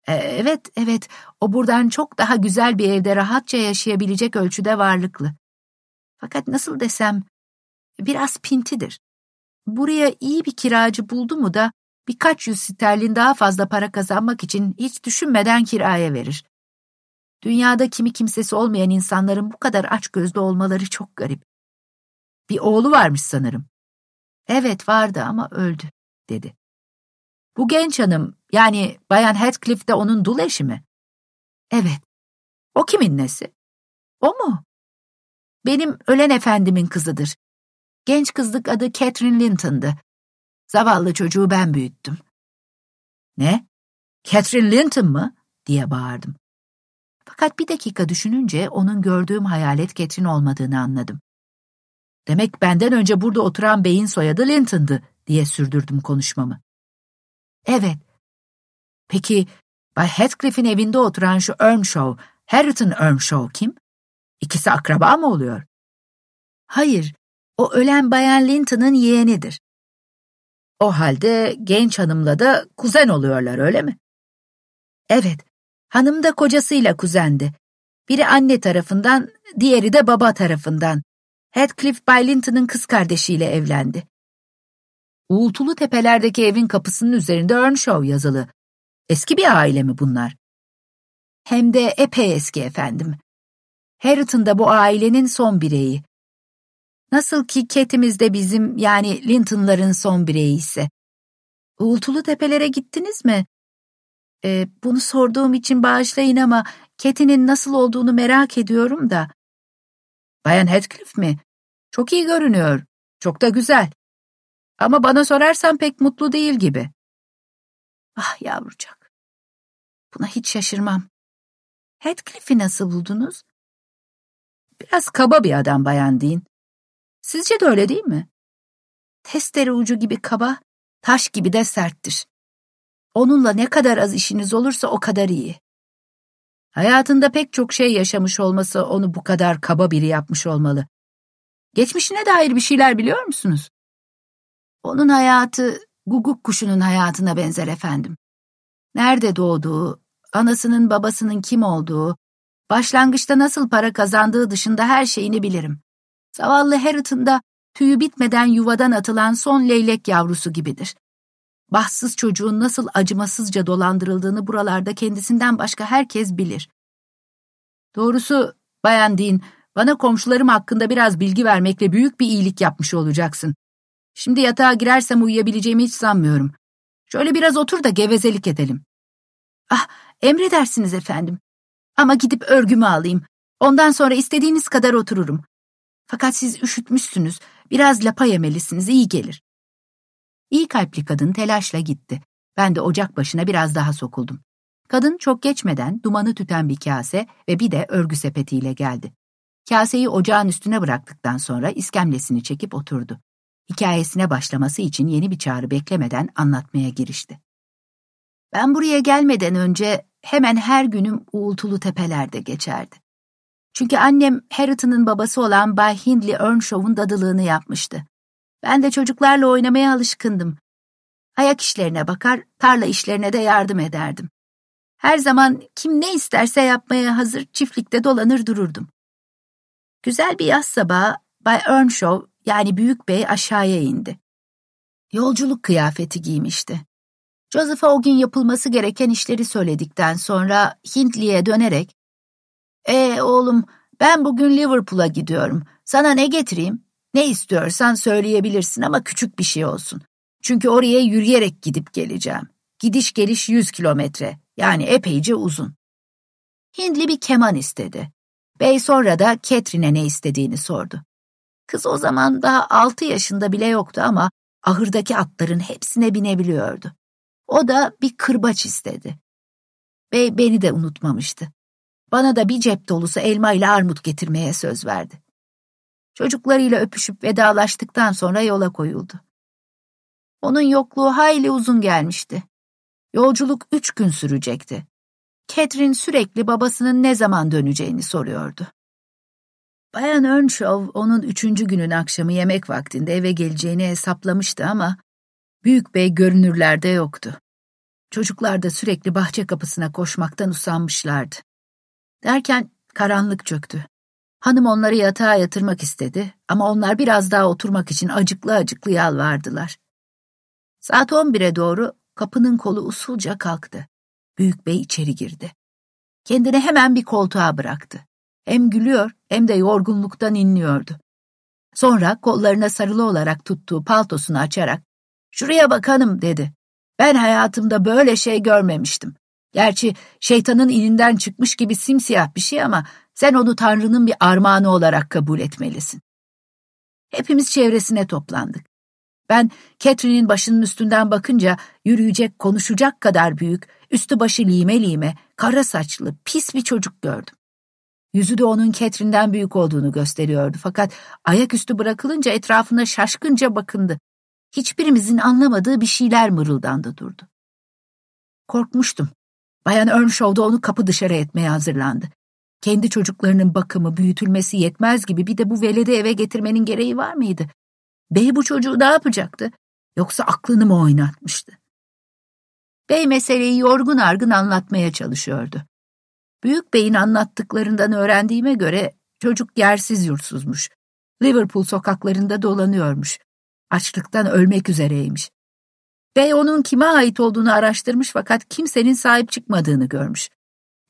E, evet, evet, o buradan çok daha güzel bir evde rahatça yaşayabilecek ölçüde varlıklı. Fakat nasıl desem, biraz pintidir. Buraya iyi bir kiracı buldu mu da birkaç yüz sterlin daha fazla para kazanmak için hiç düşünmeden kiraya verir. Dünyada kimi kimsesi olmayan insanların bu kadar açgözlü olmaları çok garip. Bir oğlu varmış sanırım. Evet vardı ama öldü, dedi. Bu genç hanım, yani Bayan Heathcliff de onun dul eşi mi? Evet. O kimin nesi? O mu? Benim ölen efendimin kızıdır. Genç kızlık adı Catherine Linton'dı. Zavallı çocuğu ben büyüttüm. Ne? Catherine Linton mı? diye bağırdım. Fakat bir dakika düşününce onun gördüğüm hayalet Catherine olmadığını anladım. Demek benden önce burada oturan beyin soyadı Linton'dı diye sürdürdüm konuşmamı. Evet. Peki Bay Heathcliff'in evinde oturan şu Earnshaw, Harriton Earnshaw kim? İkisi akraba mı oluyor? Hayır, o ölen Bayan Linton'ın yeğenidir. O halde genç hanımla da kuzen oluyorlar öyle mi? Evet, hanım da kocasıyla kuzendi. Biri anne tarafından, diğeri de baba tarafından. Heathcliff Bay Linton'ın kız kardeşiyle evlendi. Uğultulu tepelerdeki evin kapısının üzerinde Earnshaw yazılı. Eski bir aile mi bunlar? Hem de epey eski efendim. Harriton da bu ailenin son bireyi. Nasıl ki Cat'imiz de bizim yani Linton'ların son bireyi ise. Uğultulu tepelere gittiniz mi? Ee, bunu sorduğum için bağışlayın ama Cat'inin nasıl olduğunu merak ediyorum da. Bayan Heathcliff mi? Çok iyi görünüyor. Çok da güzel. Ama bana sorarsan pek mutlu değil gibi. Ah yavrucak. Buna hiç şaşırmam. Heathcliff'i nasıl buldunuz? Biraz kaba bir adam Bayan Dean. Sizce de öyle değil mi? Testere ucu gibi kaba, taş gibi de serttir. Onunla ne kadar az işiniz olursa o kadar iyi. Hayatında pek çok şey yaşamış olması onu bu kadar kaba biri yapmış olmalı. Geçmişine dair bir şeyler biliyor musunuz? Onun hayatı guguk kuşunun hayatına benzer efendim. Nerede doğduğu, anasının babasının kim olduğu, başlangıçta nasıl para kazandığı dışında her şeyini bilirim. Zavallı Harriet'ın da tüyü bitmeden yuvadan atılan son leylek yavrusu gibidir. Bahtsız çocuğun nasıl acımasızca dolandırıldığını buralarda kendisinden başka herkes bilir. Doğrusu Bayan Dean, bana komşularım hakkında biraz bilgi vermekle büyük bir iyilik yapmış olacaksın. Şimdi yatağa girersem uyuyabileceğimi hiç sanmıyorum. Şöyle biraz otur da gevezelik edelim. Ah, emredersiniz efendim. Ama gidip örgümü alayım. Ondan sonra istediğiniz kadar otururum. Fakat siz üşütmüşsünüz. Biraz lapa yemelisiniz, iyi gelir. İyi kalpli kadın telaşla gitti. Ben de ocak başına biraz daha sokuldum. Kadın çok geçmeden dumanı tüten bir kase ve bir de örgü sepetiyle geldi. Kaseyi ocağın üstüne bıraktıktan sonra iskemlesini çekip oturdu. Hikayesine başlaması için yeni bir çağrı beklemeden anlatmaya girişti. Ben buraya gelmeden önce hemen her günüm uğultulu tepelerde geçerdi. Çünkü annem Harriet'ın babası olan Bay Hindley Earnshaw'un dadılığını yapmıştı. Ben de çocuklarla oynamaya alışkındım. Ayak işlerine bakar, tarla işlerine de yardım ederdim. Her zaman kim ne isterse yapmaya hazır çiftlikte dolanır dururdum. Güzel bir yaz sabahı Bay Earnshaw yani Büyük Bey aşağıya indi. Yolculuk kıyafeti giymişti. Joseph'a o gün yapılması gereken işleri söyledikten sonra Hindley'e dönerek ''Ee oğlum ben bugün Liverpool'a gidiyorum. Sana ne getireyim? Ne istiyorsan söyleyebilirsin ama küçük bir şey olsun. Çünkü oraya yürüyerek gidip geleceğim. Gidiş geliş yüz kilometre. Yani epeyce uzun. Hindli bir keman istedi. Bey sonra da Catherine'e ne istediğini sordu. Kız o zaman daha altı yaşında bile yoktu ama ahırdaki atların hepsine binebiliyordu. O da bir kırbaç istedi. Bey beni de unutmamıştı. Bana da bir cep dolusu elma ile armut getirmeye söz verdi. Çocuklarıyla öpüşüp vedalaştıktan sonra yola koyuldu. Onun yokluğu hayli uzun gelmişti. Yolculuk üç gün sürecekti. Catherine sürekli babasının ne zaman döneceğini soruyordu. Bayan Earnshaw onun üçüncü günün akşamı yemek vaktinde eve geleceğini hesaplamıştı ama Büyük Bey görünürlerde yoktu. Çocuklar da sürekli bahçe kapısına koşmaktan usanmışlardı. Derken karanlık çöktü. Hanım onları yatağa yatırmak istedi ama onlar biraz daha oturmak için acıklı acıklı yalvardılar. Saat on bire doğru kapının kolu usulca kalktı. Büyük bey içeri girdi. Kendini hemen bir koltuğa bıraktı. Hem gülüyor hem de yorgunluktan inliyordu. Sonra kollarına sarılı olarak tuttuğu paltosunu açarak ''Şuraya bak hanım'' dedi. ''Ben hayatımda böyle şey görmemiştim. Gerçi şeytanın ininden çıkmış gibi simsiyah bir şey ama sen onu Tanrı'nın bir armağanı olarak kabul etmelisin. Hepimiz çevresine toplandık. Ben Catherine'in başının üstünden bakınca yürüyecek, konuşacak kadar büyük, üstü başı lime lime, kara saçlı, pis bir çocuk gördüm. Yüzü de onun Catherine'den büyük olduğunu gösteriyordu fakat ayaküstü bırakılınca etrafına şaşkınca bakındı. Hiçbirimizin anlamadığı bir şeyler mırıldandı durdu. Korkmuştum. Bayan Earnshaw da onu kapı dışarı etmeye hazırlandı. Kendi çocuklarının bakımı, büyütülmesi yetmez gibi bir de bu veledi eve getirmenin gereği var mıydı? Bey bu çocuğu ne yapacaktı? Yoksa aklını mı oynatmıştı? Bey meseleyi yorgun argın anlatmaya çalışıyordu. Büyük beyin anlattıklarından öğrendiğime göre çocuk yersiz yurtsuzmuş. Liverpool sokaklarında dolanıyormuş. Açlıktan ölmek üzereymiş. Bey onun kime ait olduğunu araştırmış fakat kimsenin sahip çıkmadığını görmüş.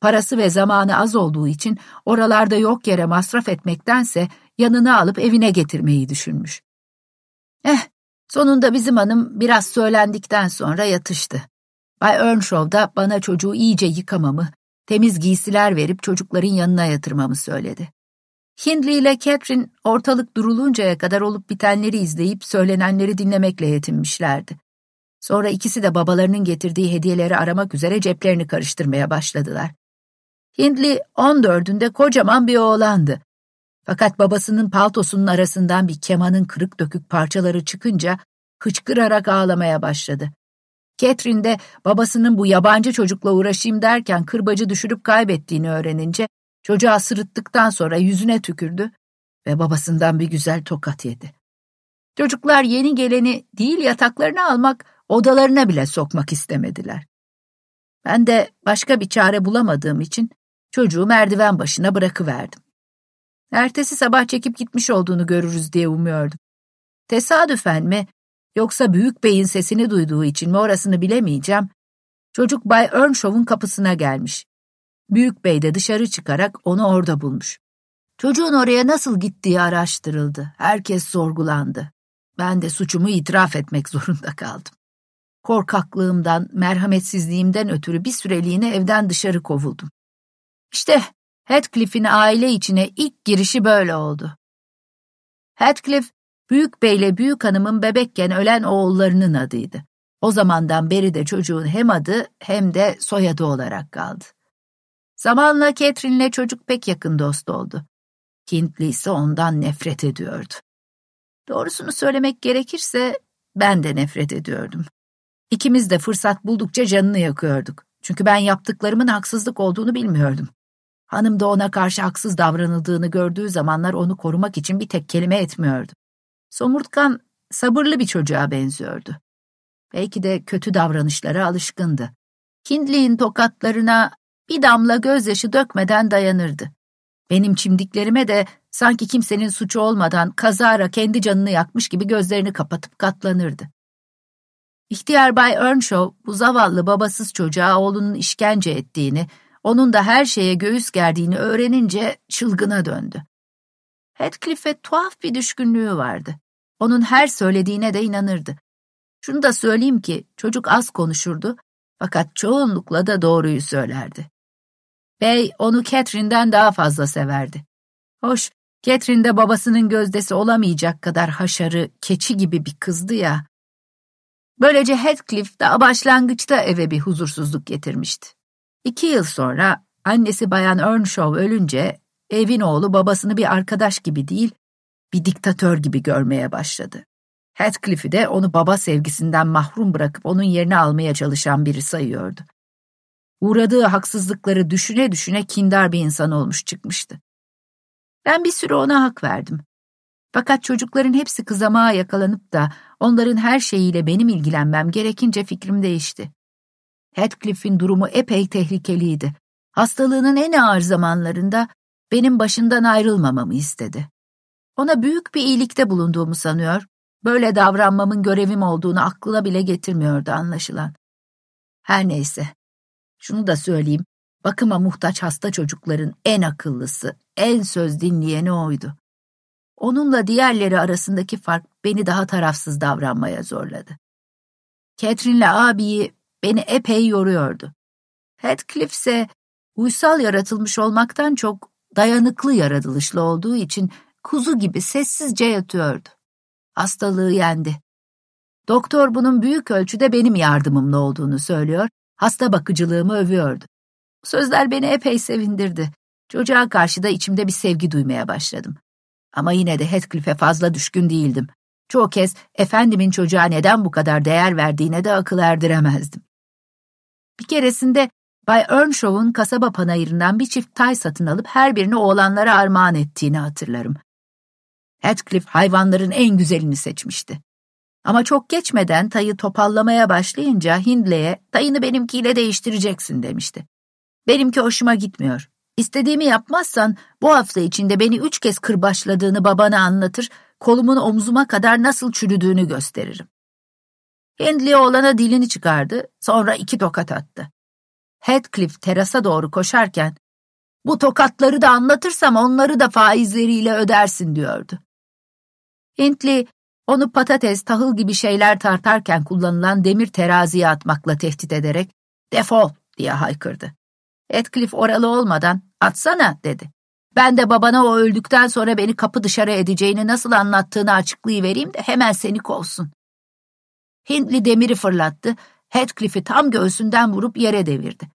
Parası ve zamanı az olduğu için oralarda yok yere masraf etmektense yanına alıp evine getirmeyi düşünmüş. Eh, sonunda bizim hanım biraz söylendikten sonra yatıştı. Bay Earnshaw da bana çocuğu iyice yıkamamı, temiz giysiler verip çocukların yanına yatırmamı söyledi. Hindley ile Catherine ortalık duruluncaya kadar olup bitenleri izleyip söylenenleri dinlemekle yetinmişlerdi. Sonra ikisi de babalarının getirdiği hediyeleri aramak üzere ceplerini karıştırmaya başladılar. Hindley on dördünde kocaman bir oğlandı. Fakat babasının paltosunun arasından bir kemanın kırık dökük parçaları çıkınca hıçkırarak ağlamaya başladı. Catherine de babasının bu yabancı çocukla uğraşayım derken kırbacı düşürüp kaybettiğini öğrenince çocuğa sırıttıktan sonra yüzüne tükürdü ve babasından bir güzel tokat yedi. Çocuklar yeni geleni değil yataklarını almak, odalarına bile sokmak istemediler. Ben de başka bir çare bulamadığım için çocuğu merdiven başına bırakıverdim. Ertesi sabah çekip gitmiş olduğunu görürüz diye umuyordum. Tesadüfen mi, yoksa büyük beyin sesini duyduğu için mi orasını bilemeyeceğim, çocuk Bay Earnshaw'un kapısına gelmiş. Büyük bey de dışarı çıkarak onu orada bulmuş. Çocuğun oraya nasıl gittiği araştırıldı. Herkes sorgulandı. Ben de suçumu itiraf etmek zorunda kaldım. Korkaklığımdan, merhametsizliğimden ötürü bir süreliğine evden dışarı kovuldum. İşte Heathcliff'in aile içine ilk girişi böyle oldu. Heathcliff, Büyük Bey'le Büyük Hanım'ın bebekken ölen oğullarının adıydı. O zamandan beri de çocuğun hem adı hem de soyadı olarak kaldı. Zamanla Catherine'le çocuk pek yakın dost oldu. Hindley ise ondan nefret ediyordu. Doğrusunu söylemek gerekirse ben de nefret ediyordum. İkimiz de fırsat buldukça canını yakıyorduk. Çünkü ben yaptıklarımın haksızlık olduğunu bilmiyordum. Hanım da ona karşı haksız davranıldığını gördüğü zamanlar onu korumak için bir tek kelime etmiyordu. Somurtkan sabırlı bir çocuğa benziyordu. Belki de kötü davranışlara alışkındı. Hindley'in tokatlarına bir damla gözyaşı dökmeden dayanırdı. Benim çimdiklerime de sanki kimsenin suçu olmadan kazara kendi canını yakmış gibi gözlerini kapatıp katlanırdı. İhtiyar Bay Earnshaw bu zavallı babasız çocuğa oğlunun işkence ettiğini, onun da her şeye göğüs gerdiğini öğrenince çılgına döndü. Heathcliff'e tuhaf bir düşkünlüğü vardı. Onun her söylediğine de inanırdı. Şunu da söyleyeyim ki çocuk az konuşurdu fakat çoğunlukla da doğruyu söylerdi. Bey onu Catherine'den daha fazla severdi. Hoş, Catherine de babasının gözdesi olamayacak kadar haşarı, keçi gibi bir kızdı ya. Böylece Heathcliff daha başlangıçta eve bir huzursuzluk getirmişti. İki yıl sonra annesi Bayan Earnshaw ölünce evin oğlu babasını bir arkadaş gibi değil, bir diktatör gibi görmeye başladı. Heathcliff'i de onu baba sevgisinden mahrum bırakıp onun yerini almaya çalışan biri sayıyordu. Uğradığı haksızlıkları düşüne düşüne kindar bir insan olmuş çıkmıştı. Ben bir süre ona hak verdim. Fakat çocukların hepsi kızamağa yakalanıp da onların her şeyiyle benim ilgilenmem gerekince fikrim değişti. Heathcliff'in durumu epey tehlikeliydi. Hastalığının en ağır zamanlarında benim başından ayrılmamamı istedi. Ona büyük bir iyilikte bulunduğumu sanıyor, böyle davranmamın görevim olduğunu aklına bile getirmiyordu anlaşılan. Her neyse, şunu da söyleyeyim, bakıma muhtaç hasta çocukların en akıllısı, en söz dinleyeni oydu. Onunla diğerleri arasındaki fark beni daha tarafsız davranmaya zorladı. Catherine'le abiyi beni epey yoruyordu. Heathcliff ise uysal yaratılmış olmaktan çok dayanıklı yaratılışlı olduğu için kuzu gibi sessizce yatıyordu. Hastalığı yendi. Doktor bunun büyük ölçüde benim yardımımla olduğunu söylüyor, hasta bakıcılığımı övüyordu. Sözler beni epey sevindirdi. Çocuğa karşı da içimde bir sevgi duymaya başladım. Ama yine de Heathcliff'e fazla düşkün değildim. Çoğu kez efendimin çocuğa neden bu kadar değer verdiğine de akıl erdiremezdim. Bir keresinde Bay Earnshaw'un kasaba panayırından bir çift tay satın alıp her birini oğlanlara armağan ettiğini hatırlarım. Heathcliff hayvanların en güzelini seçmişti. Ama çok geçmeden tayı topallamaya başlayınca Hindley'e tayını benimkiyle değiştireceksin demişti. Benimki hoşuma gitmiyor. İstediğimi yapmazsan bu hafta içinde beni üç kez kırbaçladığını babana anlatır, kolumun omzuma kadar nasıl çürüdüğünü gösteririm. Hindley oğlana dilini çıkardı, sonra iki tokat attı. Heathcliff terasa doğru koşarken, bu tokatları da anlatırsam onları da faizleriyle ödersin diyordu. Hindley, onu patates, tahıl gibi şeyler tartarken kullanılan demir teraziye atmakla tehdit ederek, defol diye haykırdı. Heathcliff oralı olmadan, atsana dedi. Ben de babana o öldükten sonra beni kapı dışarı edeceğini nasıl anlattığını açıklayıvereyim de hemen seni kovsun. Hindli demiri fırlattı, Heathcliff'i tam göğsünden vurup yere devirdi.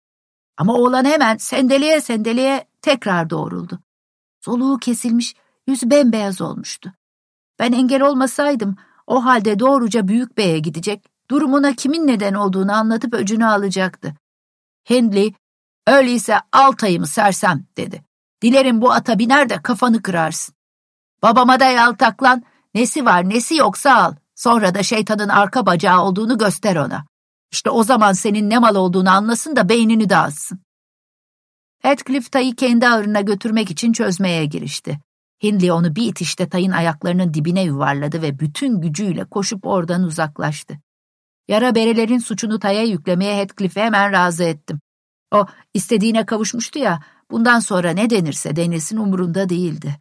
Ama oğlan hemen sendeleye sendeleye tekrar doğruldu. Soluğu kesilmiş, yüzü bembeyaz olmuştu. Ben engel olmasaydım o halde doğruca büyük beye gidecek, durumuna kimin neden olduğunu anlatıp öcünü alacaktı. Hindley, öyleyse Altay'ımı sersem dedi. Dilerim bu ata biner de kafanı kırarsın. Babama da yaltaklan, nesi var nesi yoksa al. Sonra da şeytanın arka bacağı olduğunu göster ona. İşte o zaman senin ne mal olduğunu anlasın da beynini dağıtsın. Heathcliff tayı kendi ağırına götürmek için çözmeye girişti. Hindley onu bir itişte tayın ayaklarının dibine yuvarladı ve bütün gücüyle koşup oradan uzaklaştı. Yara berelerin suçunu taya yüklemeye Heathcliff'i hemen razı ettim. O istediğine kavuşmuştu ya, bundan sonra ne denirse denilsin umurunda değildi.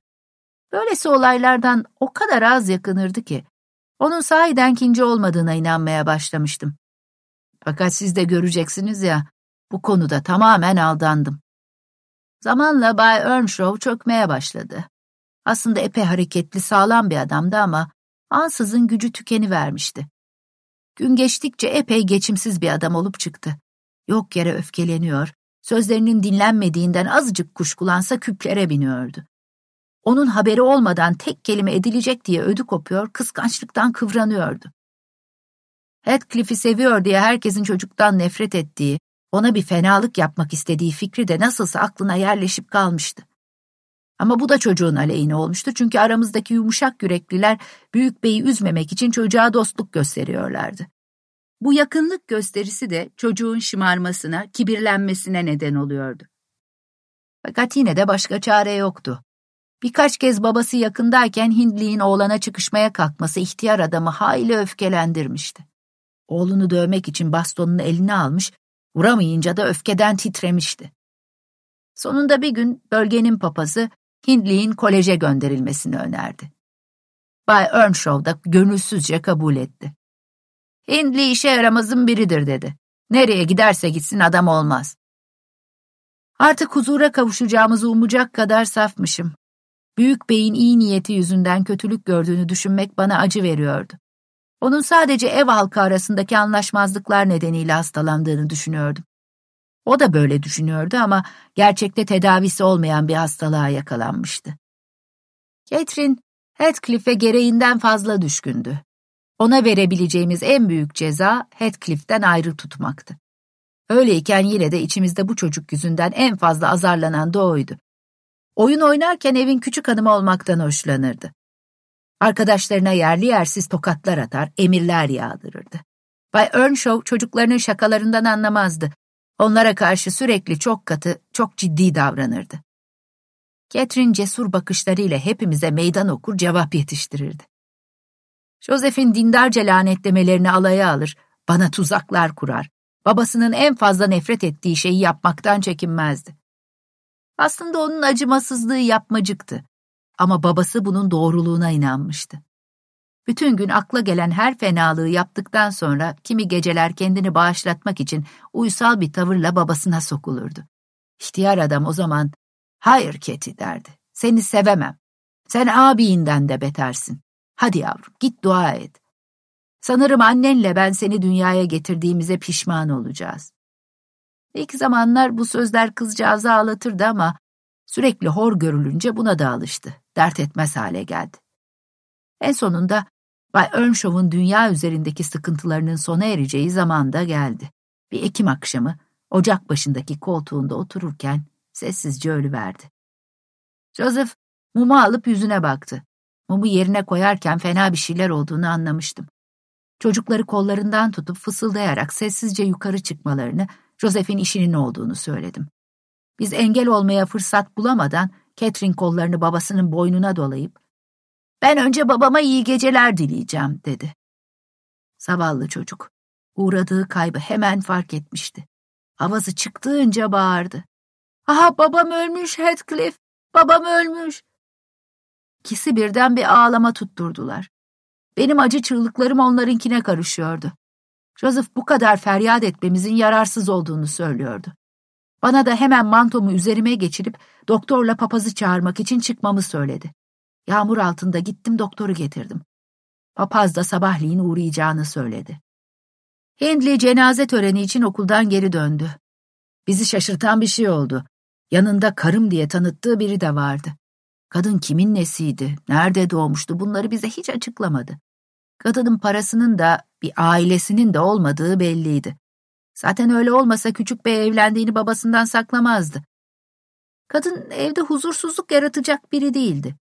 Böylesi olaylardan o kadar az yakınırdı ki, onun sahiden kinci olmadığına inanmaya başlamıştım. Fakat siz de göreceksiniz ya, bu konuda tamamen aldandım. Zamanla Bay Earnshaw çökmeye başladı. Aslında epey hareketli, sağlam bir adamdı ama ansızın gücü tükeni vermişti. Gün geçtikçe epey geçimsiz bir adam olup çıktı. Yok yere öfkeleniyor, sözlerinin dinlenmediğinden azıcık kuşkulansa küplere biniyordu. Onun haberi olmadan tek kelime edilecek diye ödü kopuyor, kıskançlıktan kıvranıyordu. Heathcliff'i seviyor diye herkesin çocuktan nefret ettiği, ona bir fenalık yapmak istediği fikri de nasılsa aklına yerleşip kalmıştı. Ama bu da çocuğun aleyhine olmuştu çünkü aramızdaki yumuşak yürekliler büyük beyi üzmemek için çocuğa dostluk gösteriyorlardı. Bu yakınlık gösterisi de çocuğun şımarmasına, kibirlenmesine neden oluyordu. Fakat yine de başka çare yoktu. Birkaç kez babası yakındayken Hindli'nin oğlana çıkışmaya kalkması ihtiyar adamı hayli öfkelendirmişti. Oğlunu dövmek için bastonunu eline almış, vuramayınca da öfkeden titremişti. Sonunda bir gün bölgenin papazı Hindley'in koleje gönderilmesini önerdi. Bay Earnshaw da gönülsüzce kabul etti. Hindley işe yaramazın biridir dedi. Nereye giderse gitsin adam olmaz. Artık huzura kavuşacağımızı umacak kadar safmışım. Büyük beyin iyi niyeti yüzünden kötülük gördüğünü düşünmek bana acı veriyordu. Onun sadece ev halkı arasındaki anlaşmazlıklar nedeniyle hastalandığını düşünüyordum. O da böyle düşünüyordu ama gerçekte tedavisi olmayan bir hastalığa yakalanmıştı. Catherine, Heathcliff'e gereğinden fazla düşkündü. Ona verebileceğimiz en büyük ceza Heathcliff'ten ayrı tutmaktı. Öyleyken yine de içimizde bu çocuk yüzünden en fazla azarlanan da oydu. Oyun oynarken evin küçük hanımı olmaktan hoşlanırdı. Arkadaşlarına yerli yersiz tokatlar atar, emirler yağdırırdı. Bay Earnshaw çocuklarının şakalarından anlamazdı. Onlara karşı sürekli çok katı, çok ciddi davranırdı. Catherine cesur bakışlarıyla hepimize meydan okur cevap yetiştirirdi. Joseph'in dindarca lanetlemelerini alaya alır, bana tuzaklar kurar. Babasının en fazla nefret ettiği şeyi yapmaktan çekinmezdi. Aslında onun acımasızlığı yapmacıktı. Ama babası bunun doğruluğuna inanmıştı. Bütün gün akla gelen her fenalığı yaptıktan sonra kimi geceler kendini bağışlatmak için uysal bir tavırla babasına sokulurdu. İhtiyar adam o zaman, hayır Keti derdi, seni sevemem. Sen abiyinden de betersin. Hadi yavrum git dua et. Sanırım annenle ben seni dünyaya getirdiğimize pişman olacağız. İlk zamanlar bu sözler kızcağızı ağlatırdı ama sürekli hor görülünce buna da alıştı. Dert etmez hale geldi. En sonunda Bay Earnshaw'un dünya üzerindeki sıkıntılarının sona ereceği zaman da geldi. Bir Ekim akşamı ocak başındaki koltuğunda otururken sessizce ölüverdi. Joseph mumu alıp yüzüne baktı. Mumu yerine koyarken fena bir şeyler olduğunu anlamıştım. Çocukları kollarından tutup fısıldayarak sessizce yukarı çıkmalarını, Joseph'in işinin olduğunu söyledim. Biz engel olmaya fırsat bulamadan Catherine kollarını babasının boynuna dolayıp ben önce babama iyi geceler dileyeceğim dedi. Zavallı çocuk uğradığı kaybı hemen fark etmişti. Havası çıktığınca bağırdı. Aha babam ölmüş Heathcliff, babam ölmüş. İkisi birden bir ağlama tutturdular. Benim acı çığlıklarım onlarınkine karışıyordu. Joseph bu kadar feryat etmemizin yararsız olduğunu söylüyordu. Bana da hemen mantomu üzerime geçirip doktorla papazı çağırmak için çıkmamı söyledi. Yağmur altında gittim doktoru getirdim. Papaz da sabahleyin uğrayacağını söyledi. Hindley cenaze töreni için okuldan geri döndü. Bizi şaşırtan bir şey oldu. Yanında karım diye tanıttığı biri de vardı. Kadın kimin nesiydi, nerede doğmuştu bunları bize hiç açıklamadı. Kadının parasının da bir ailesinin de olmadığı belliydi. Zaten öyle olmasa küçük bey evlendiğini babasından saklamazdı. Kadın evde huzursuzluk yaratacak biri değildi.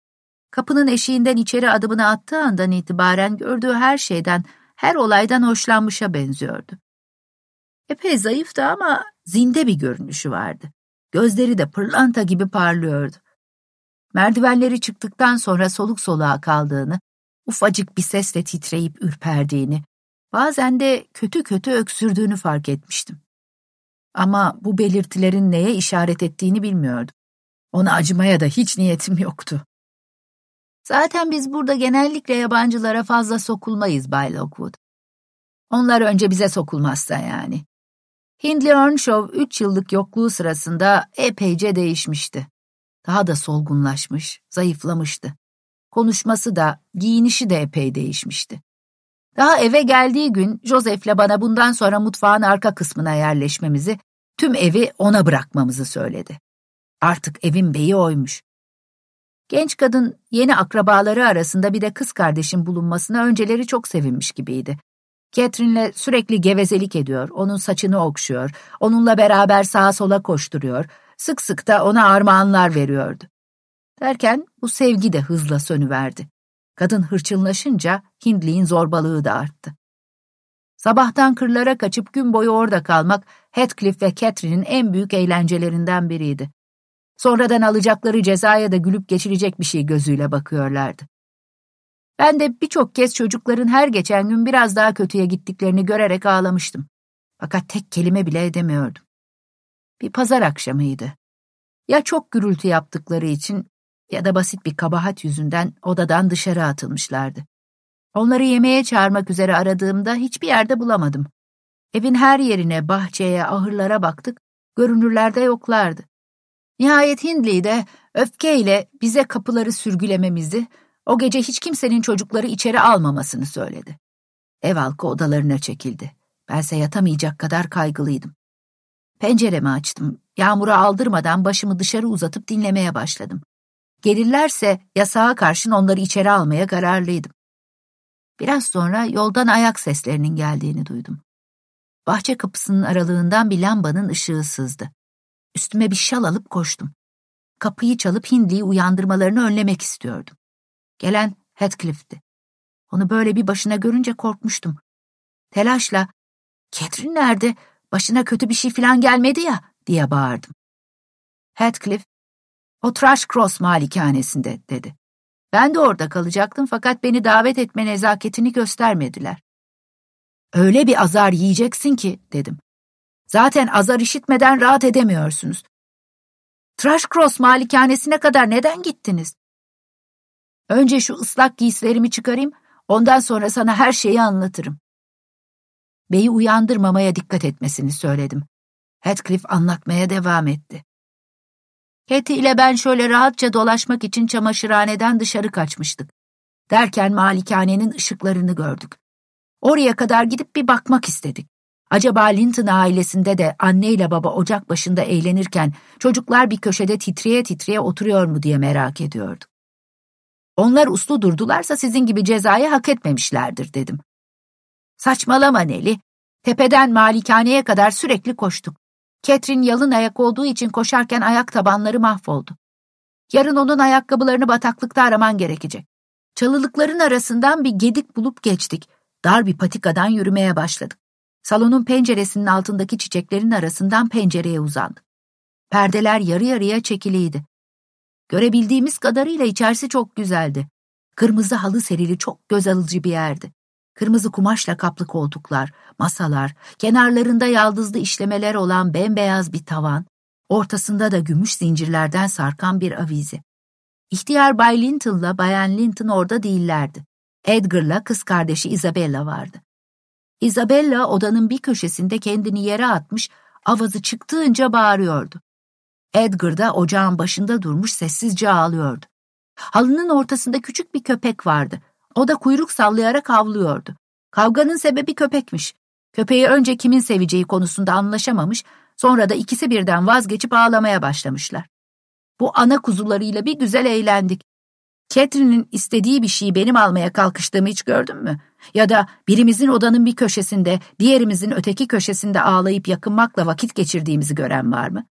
Kapının eşiğinden içeri adımını attığı andan itibaren gördüğü her şeyden, her olaydan hoşlanmışa benziyordu. Epey zayıftı ama zinde bir görünüşü vardı. Gözleri de pırlanta gibi parlıyordu. Merdivenleri çıktıktan sonra soluk soluğa kaldığını, ufacık bir sesle titreyip ürperdiğini, bazen de kötü kötü öksürdüğünü fark etmiştim. Ama bu belirtilerin neye işaret ettiğini bilmiyordum. Ona acımaya da hiç niyetim yoktu. Zaten biz burada genellikle yabancılara fazla sokulmayız Bay Lockwood. Onlar önce bize sokulmazsa yani. Hindley Earnshaw üç yıllık yokluğu sırasında epeyce değişmişti. Daha da solgunlaşmış, zayıflamıştı. Konuşması da, giyinişi de epey değişmişti. Daha eve geldiği gün Joseph'le bana bundan sonra mutfağın arka kısmına yerleşmemizi, tüm evi ona bırakmamızı söyledi. Artık evin beyi oymuş. Genç kadın yeni akrabaları arasında bir de kız kardeşin bulunmasına önceleri çok sevinmiş gibiydi. Catherine'le sürekli gevezelik ediyor, onun saçını okşuyor, onunla beraber sağa sola koşturuyor, sık sık da ona armağanlar veriyordu. Derken bu sevgi de hızla sönüverdi. Kadın hırçınlaşınca Hindley'in zorbalığı da arttı. Sabahtan kırlara kaçıp gün boyu orada kalmak Heathcliff ve Catherine'in en büyük eğlencelerinden biriydi. Sonradan alacakları cezaya da gülüp geçirecek bir şey gözüyle bakıyorlardı. Ben de birçok kez çocukların her geçen gün biraz daha kötüye gittiklerini görerek ağlamıştım. Fakat tek kelime bile edemiyordum. Bir pazar akşamıydı. Ya çok gürültü yaptıkları için ya da basit bir kabahat yüzünden odadan dışarı atılmışlardı. Onları yemeğe çağırmak üzere aradığımda hiçbir yerde bulamadım. Evin her yerine, bahçeye, ahırlara baktık, görünürlerde yoklardı. Nihayet Hindley de öfkeyle bize kapıları sürgülememizi, o gece hiç kimsenin çocukları içeri almamasını söyledi. Ev halkı odalarına çekildi. Bense yatamayacak kadar kaygılıydım. Penceremi açtım. Yağmura aldırmadan başımı dışarı uzatıp dinlemeye başladım. Gelirlerse yasağa karşın onları içeri almaya kararlıydım. Biraz sonra yoldan ayak seslerinin geldiğini duydum. Bahçe kapısının aralığından bir lambanın ışığı sızdı. Üstüme bir şal alıp koştum. Kapıyı çalıp Hindli'yi uyandırmalarını önlemek istiyordum. Gelen Heathcliff'ti. Onu böyle bir başına görünce korkmuştum. Telaşla, Catherine nerede? Başına kötü bir şey falan gelmedi ya, diye bağırdım. Heathcliff, o Trash Cross malikanesinde, dedi. Ben de orada kalacaktım fakat beni davet etme nezaketini göstermediler. Öyle bir azar yiyeceksin ki, dedim. Zaten azar işitmeden rahat edemiyorsunuz. Trash Cross malikanesine kadar neden gittiniz? Önce şu ıslak giysilerimi çıkarayım, ondan sonra sana her şeyi anlatırım. Bey'i uyandırmamaya dikkat etmesini söyledim. Heathcliff anlatmaya devam etti. Hetty ile ben şöyle rahatça dolaşmak için çamaşırhaneden dışarı kaçmıştık. Derken malikanenin ışıklarını gördük. Oraya kadar gidip bir bakmak istedik. Acaba Linton ailesinde de anne ile baba ocak başında eğlenirken çocuklar bir köşede titreye titreye oturuyor mu diye merak ediyorduk. Onlar uslu durdularsa sizin gibi cezayı hak etmemişlerdir dedim. Saçmalama Neli. Tepeden malikaneye kadar sürekli koştuk. Ketrin yalın ayak olduğu için koşarken ayak tabanları mahvoldu. Yarın onun ayakkabılarını bataklıkta araman gerekecek. Çalılıkların arasından bir gedik bulup geçtik. Dar bir patikadan yürümeye başladık. Salonun penceresinin altındaki çiçeklerin arasından pencereye uzandık. Perdeler yarı yarıya çekiliydi. Görebildiğimiz kadarıyla içerisi çok güzeldi. Kırmızı halı serili çok göz alıcı bir yerdi. Kırmızı kumaşla kaplı koltuklar, masalar, kenarlarında yaldızlı işlemeler olan bembeyaz bir tavan, ortasında da gümüş zincirlerden sarkan bir avize. İhtiyar Bay Linton'la Bayan Linton orada değillerdi. Edgar'la kız kardeşi Isabella vardı. Isabella odanın bir köşesinde kendini yere atmış, avazı çıktığınca bağırıyordu. Edgar da ocağın başında durmuş sessizce ağlıyordu. Halının ortasında küçük bir köpek vardı. O da kuyruk sallayarak havlıyordu. Kavganın sebebi köpekmiş. Köpeği önce kimin seveceği konusunda anlaşamamış, sonra da ikisi birden vazgeçip ağlamaya başlamışlar. Bu ana kuzularıyla bir güzel eğlendik. Catherine'in istediği bir şeyi benim almaya kalkıştığımı hiç gördün mü? Ya da birimizin odanın bir köşesinde, diğerimizin öteki köşesinde ağlayıp yakınmakla vakit geçirdiğimizi gören var mı?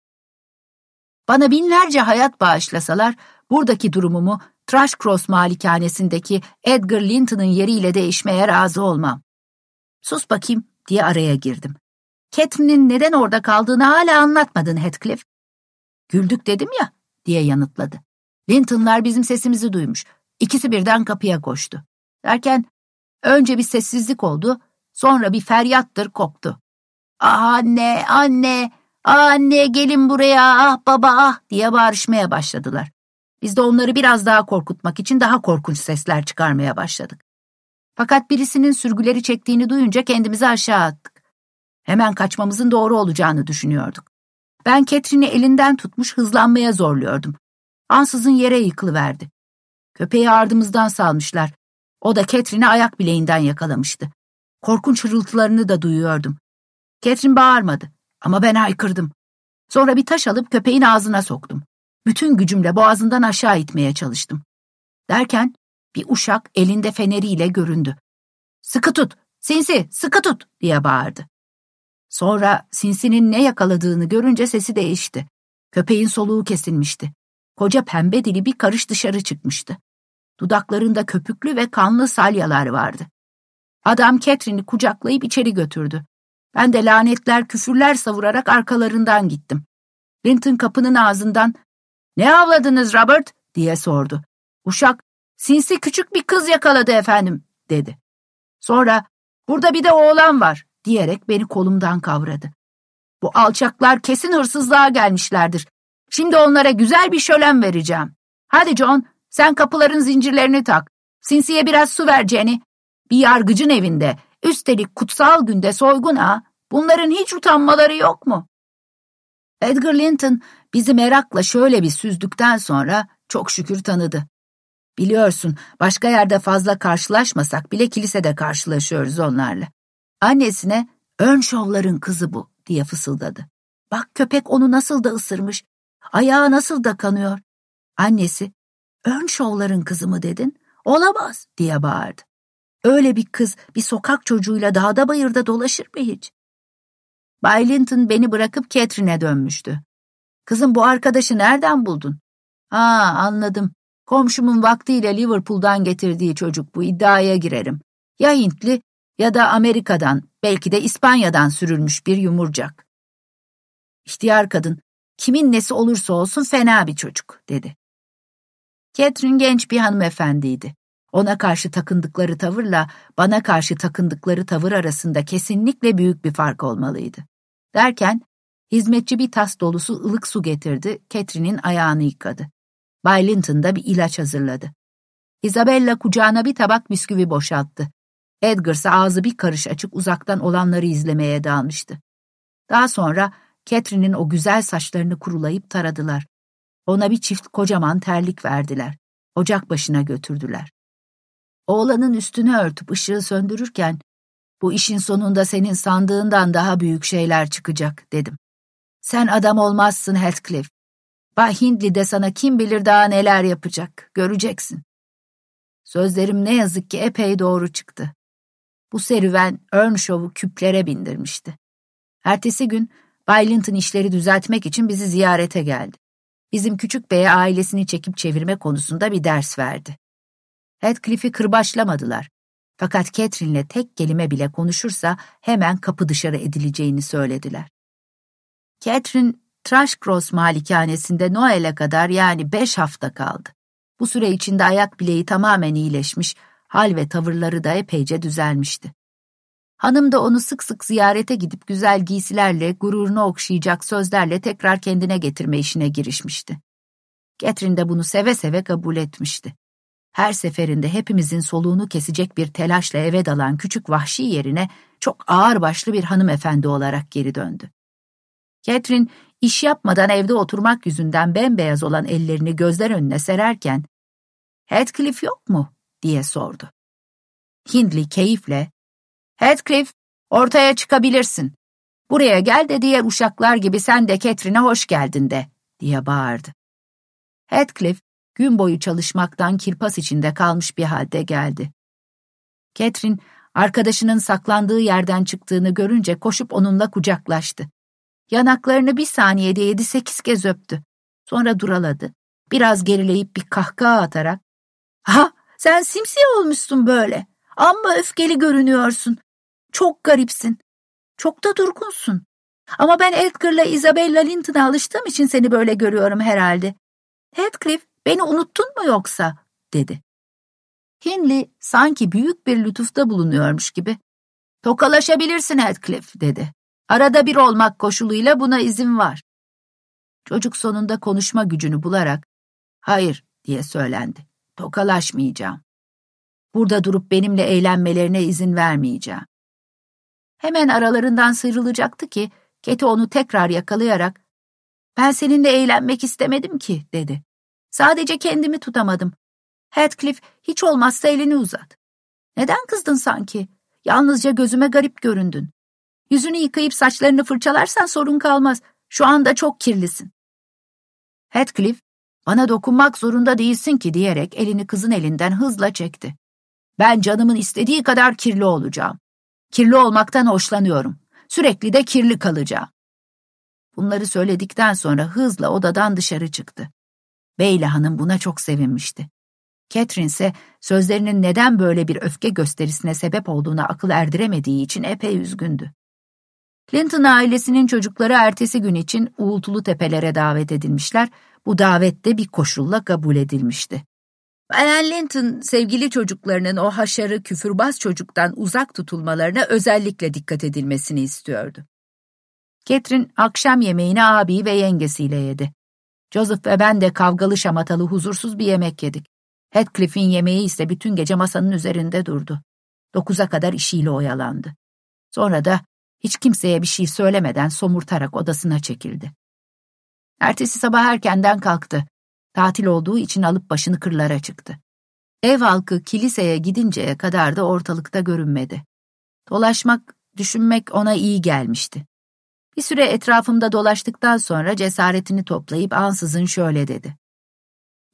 Bana binlerce hayat bağışlasalar, buradaki durumumu Trash Cross malikanesindeki Edgar Linton'ın yeriyle değişmeye razı olmam. Sus bakayım diye araya girdim. Catherine'in neden orada kaldığını hala anlatmadın Heathcliff. Güldük dedim ya diye yanıtladı. Linton'lar bizim sesimizi duymuş. İkisi birden kapıya koştu. Derken önce bir sessizlik oldu, sonra bir feryattır koptu. Ah anne, anne, ah anne gelin buraya, ah baba ah diye bağırışmaya başladılar. Biz de onları biraz daha korkutmak için daha korkunç sesler çıkarmaya başladık. Fakat birisinin sürgüleri çektiğini duyunca kendimizi aşağı attık. Hemen kaçmamızın doğru olacağını düşünüyorduk. Ben Catherine'i elinden tutmuş hızlanmaya zorluyordum. Ansızın yere yıkılıverdi. Köpeği ardımızdan salmışlar. O da Catherine'i ayak bileğinden yakalamıştı. Korkunç hırıltılarını da duyuyordum. Catherine bağırmadı ama ben haykırdım. Sonra bir taş alıp köpeğin ağzına soktum. Bütün gücümle boğazından aşağı itmeye çalıştım. Derken bir uşak elinde feneriyle göründü. Sıkı tut, sinsi, sıkı tut diye bağırdı. Sonra sinsinin ne yakaladığını görünce sesi değişti. Köpeğin soluğu kesilmişti. Koca pembe dili bir karış dışarı çıkmıştı. Dudaklarında köpüklü ve kanlı salyalar vardı. Adam Catherine'i kucaklayıp içeri götürdü. Ben de lanetler, küfürler savurarak arkalarından gittim. Linton kapının ağzından ''Ne avladınız Robert?'' diye sordu. Uşak ''Sinsi küçük bir kız yakaladı efendim.'' dedi. Sonra ''Burada bir de oğlan var.'' diyerek beni kolumdan kavradı. Bu alçaklar kesin hırsızlığa gelmişlerdir. Şimdi onlara güzel bir şölen vereceğim. Hadi John, sen kapıların zincirlerini tak. Sinsiye biraz su ver Jenny. Bir yargıcın evinde, üstelik kutsal günde soygun ha. Bunların hiç utanmaları yok mu? Edgar Linton bizi merakla şöyle bir süzdükten sonra çok şükür tanıdı. Biliyorsun başka yerde fazla karşılaşmasak bile kilisede karşılaşıyoruz onlarla. Annesine Earnshaw'ların kızı bu diye fısıldadı. Bak köpek onu nasıl da ısırmış. Ayağı nasıl da kanıyor. Annesi, Earnshaw'ların kızı mı dedin? Olamaz diye bağırdı. Öyle bir kız bir sokak çocuğuyla dağda bayırda dolaşır mı hiç? Bay Linton beni bırakıp Catherine'e dönmüştü. Kızım bu arkadaşı nereden buldun? Ha anladım. Komşumun vaktiyle Liverpool'dan getirdiği çocuk bu iddiaya girerim. Ya Hintli ya da Amerika'dan, belki de İspanya'dan sürülmüş bir yumurcak. İhtiyar kadın, kimin nesi olursa olsun fena bir çocuk, dedi. Catherine genç bir hanımefendiydi. Ona karşı takındıkları tavırla bana karşı takındıkları tavır arasında kesinlikle büyük bir fark olmalıydı. Derken hizmetçi bir tas dolusu ılık su getirdi, Catherine'in ayağını yıkadı. Bay Linton da bir ilaç hazırladı. Isabella kucağına bir tabak bisküvi boşalttı. Edgar ise ağzı bir karış açık uzaktan olanları izlemeye dalmıştı. Daha sonra Catherine'in o güzel saçlarını kurulayıp taradılar. Ona bir çift kocaman terlik verdiler. Ocak başına götürdüler. Oğlanın üstünü örtüp ışığı söndürürken, bu işin sonunda senin sandığından daha büyük şeyler çıkacak, dedim. Sen adam olmazsın Heathcliff. Bay Hindley de sana kim bilir daha neler yapacak, göreceksin. Sözlerim ne yazık ki epey doğru çıktı. Bu serüven Earnshaw'u küplere bindirmişti. Ertesi gün Bay Linton işleri düzeltmek için bizi ziyarete geldi. Bizim küçük beye ailesini çekip çevirme konusunda bir ders verdi. Heathcliff'i kırbaçlamadılar. Fakat Catherine'le tek kelime bile konuşursa hemen kapı dışarı edileceğini söylediler. Catherine, Trashcross malikanesinde Noel'e kadar yani beş hafta kaldı. Bu süre içinde ayak bileği tamamen iyileşmiş, hal ve tavırları da epeyce düzelmişti. Hanım da onu sık sık ziyarete gidip güzel giysilerle, gururunu okşayacak sözlerle tekrar kendine getirme işine girişmişti. Catherine de bunu seve seve kabul etmişti. Her seferinde hepimizin soluğunu kesecek bir telaşla eve dalan küçük vahşi yerine çok ağır başlı bir hanımefendi olarak geri döndü. Catherine iş yapmadan evde oturmak yüzünden bembeyaz olan ellerini gözler önüne sererken ''Heathcliff yok mu?'' diye sordu. Hindley keyifle ''Heathcliff, ortaya çıkabilirsin. Buraya gel de diğer uşaklar gibi sen de Catherine'e hoş geldin de.'' diye bağırdı. Heathcliff gün boyu çalışmaktan kirpas içinde kalmış bir halde geldi. Catherine, arkadaşının saklandığı yerden çıktığını görünce koşup onunla kucaklaştı. Yanaklarını bir saniyede yedi sekiz kez öptü. Sonra duraladı. Biraz gerileyip bir kahkaha atarak, ''Ha, sen simsiyah olmuşsun böyle. Amma öfkeli görünüyorsun. Çok garipsin. Çok da durgunsun. Ama ben Edgar'la Isabella Linton'a alıştığım için seni böyle görüyorum herhalde. Heathcliff, beni unuttun mu yoksa? dedi. Hindley sanki büyük bir lütufta bulunuyormuş gibi. Tokalaşabilirsin Heathcliff, dedi. Arada bir olmak koşuluyla buna izin var. Çocuk sonunda konuşma gücünü bularak, hayır diye söylendi. Tokalaşmayacağım. Burada durup benimle eğlenmelerine izin vermeyeceğim. Hemen aralarından sıyrılacaktı ki, Keti onu tekrar yakalayarak, ben seninle eğlenmek istemedim ki, dedi. Sadece kendimi tutamadım. Heathcliff, hiç olmazsa elini uzat. Neden kızdın sanki? Yalnızca gözüme garip göründün. Yüzünü yıkayıp saçlarını fırçalarsan sorun kalmaz. Şu anda çok kirlisin. Heathcliff, bana dokunmak zorunda değilsin ki diyerek elini kızın elinden hızla çekti. Ben canımın istediği kadar kirli olacağım. Kirli olmaktan hoşlanıyorum. Sürekli de kirli kalacağım. Bunları söyledikten sonra hızla odadan dışarı çıktı. Beyla Hanım buna çok sevinmişti. Catherine ise sözlerinin neden böyle bir öfke gösterisine sebep olduğuna akıl erdiremediği için epey üzgündü. Clinton ailesinin çocukları ertesi gün için uğultulu tepelere davet edilmişler, bu davette bir koşulla kabul edilmişti. Bayan Linton, sevgili çocuklarının o haşarı küfürbaz çocuktan uzak tutulmalarına özellikle dikkat edilmesini istiyordu. Catherine akşam yemeğini abi ve yengesiyle yedi. Joseph ve ben de kavgalı şamatalı huzursuz bir yemek yedik. Heathcliff'in yemeği ise bütün gece masanın üzerinde durdu. Dokuza kadar işiyle oyalandı. Sonra da hiç kimseye bir şey söylemeden somurtarak odasına çekildi. Ertesi sabah erkenden kalktı. Tatil olduğu için alıp başını kırlara çıktı. Ev halkı kiliseye gidinceye kadar da ortalıkta görünmedi. Dolaşmak, düşünmek ona iyi gelmişti. Bir süre etrafımda dolaştıktan sonra cesaretini toplayıp ansızın şöyle dedi.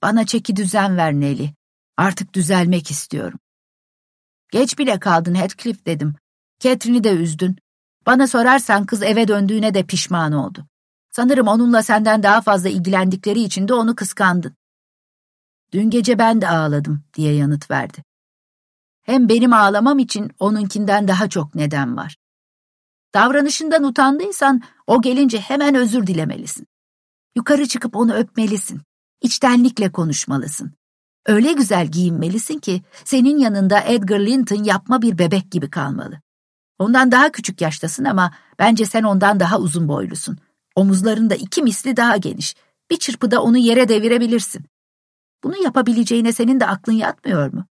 Bana çeki düzen ver Nelly. Artık düzelmek istiyorum. Geç bile kaldın Heathcliff dedim. Catherine'i de üzdün. Bana sorarsan kız eve döndüğüne de pişman oldu. Sanırım onunla senden daha fazla ilgilendikleri için de onu kıskandın. Dün gece ben de ağladım diye yanıt verdi. Hem benim ağlamam için onunkinden daha çok neden var. Davranışından utandıysan o gelince hemen özür dilemelisin. Yukarı çıkıp onu öpmelisin. İçtenlikle konuşmalısın. Öyle güzel giyinmelisin ki senin yanında Edgar Linton yapma bir bebek gibi kalmalı. Ondan daha küçük yaştasın ama bence sen ondan daha uzun boylusun. Omuzların da iki misli daha geniş. Bir çırpıda onu yere devirebilirsin. Bunu yapabileceğine senin de aklın yatmıyor mu?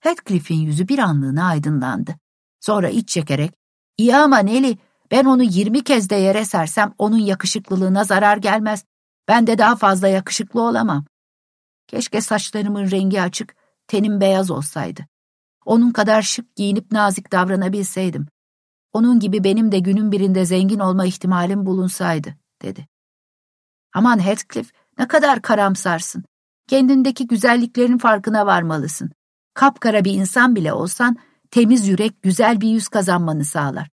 Heathcliff'in yüzü bir anlığına aydınlandı. Sonra iç çekerek, iyi ama Nelly, ben onu yirmi kez de yere sersem onun yakışıklılığına zarar gelmez. Ben de daha fazla yakışıklı olamam. Keşke saçlarımın rengi açık, tenim beyaz olsaydı. Onun kadar şık giyinip nazik davranabilseydim. Onun gibi benim de günün birinde zengin olma ihtimalim bulunsaydı, dedi. Aman Heathcliff, ne kadar karamsarsın. Kendindeki güzelliklerin farkına varmalısın. Kapkara bir insan bile olsan, temiz yürek güzel bir yüz kazanmanı sağlar.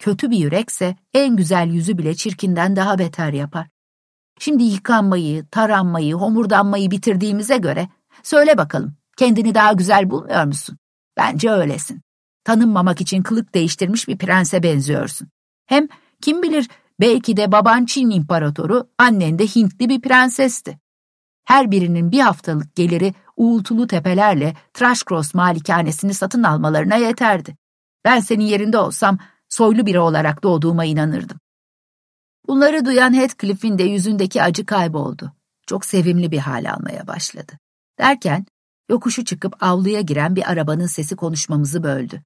Kötü bir yürekse en güzel yüzü bile çirkinden daha beter yapar. Şimdi yıkanmayı, taranmayı, homurdanmayı bitirdiğimize göre söyle bakalım kendini daha güzel bulmuyor musun? Bence öylesin. Tanınmamak için kılık değiştirmiş bir prense benziyorsun. Hem kim bilir belki de baban Çin imparatoru, annen de Hintli bir prensesti. Her birinin bir haftalık geliri uğultulu tepelerle Trashcross malikanesini satın almalarına yeterdi. Ben senin yerinde olsam soylu biri olarak doğduğuma inanırdım. Bunları duyan Heathcliff'in de yüzündeki acı kayboldu. Çok sevimli bir hal almaya başladı. Derken yokuşu çıkıp avluya giren bir arabanın sesi konuşmamızı böldü.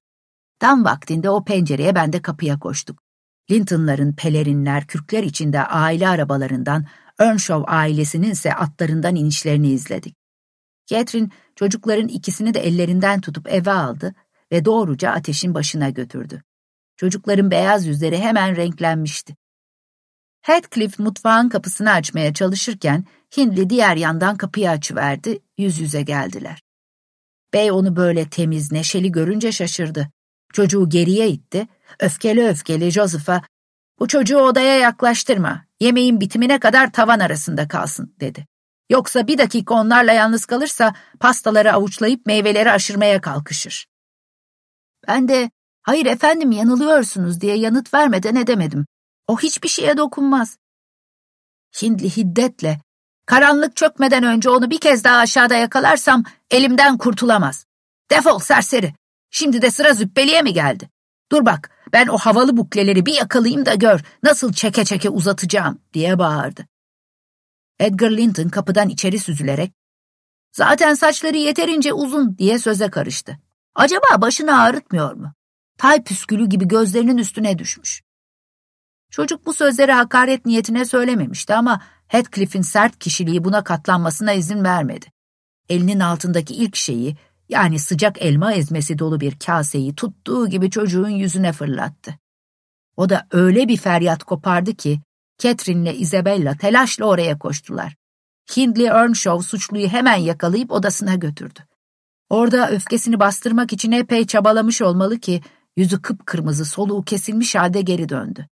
Tam vaktinde o pencereye ben de kapıya koştuk. Linton'ların pelerinler, kürkler içinde aile arabalarından, Earnshaw ailesinin ise atlarından inişlerini izledik. Catherine çocukların ikisini de ellerinden tutup eve aldı ve doğruca ateşin başına götürdü. Çocukların beyaz yüzleri hemen renklenmişti. Heathcliff mutfağın kapısını açmaya çalışırken Hindli diğer yandan kapıyı açıverdi, yüz yüze geldiler. Bey onu böyle temiz, neşeli görünce şaşırdı. Çocuğu geriye itti, öfkeli öfkeli Joseph'a ''Bu çocuğu odaya yaklaştırma, yemeğin bitimine kadar tavan arasında kalsın.'' dedi. Yoksa bir dakika onlarla yalnız kalırsa pastaları avuçlayıp meyveleri aşırmaya kalkışır. Ben de hayır efendim yanılıyorsunuz diye yanıt vermeden edemedim. O hiçbir şeye dokunmaz. Hindli hiddetle karanlık çökmeden önce onu bir kez daha aşağıda yakalarsam elimden kurtulamaz. Defol serseri. Şimdi de sıra züppeliye mi geldi? Dur bak ben o havalı bukleleri bir yakalayayım da gör nasıl çeke çeke uzatacağım diye bağırdı. Edgar Linton kapıdan içeri süzülerek zaten saçları yeterince uzun diye söze karıştı. Acaba başını ağrıtmıyor mu? Tay püskülü gibi gözlerinin üstüne düşmüş. Çocuk bu sözleri hakaret niyetine söylememişti ama Heathcliff'in sert kişiliği buna katlanmasına izin vermedi. Elinin altındaki ilk şeyi yani sıcak elma ezmesi dolu bir kaseyi tuttuğu gibi çocuğun yüzüne fırlattı. O da öyle bir feryat kopardı ki Catherine ile Isabella telaşla oraya koştular. Hindley Earnshaw suçluyu hemen yakalayıp odasına götürdü. Orada öfkesini bastırmak için epey çabalamış olmalı ki yüzü kıpkırmızı soluğu kesilmiş halde geri döndü.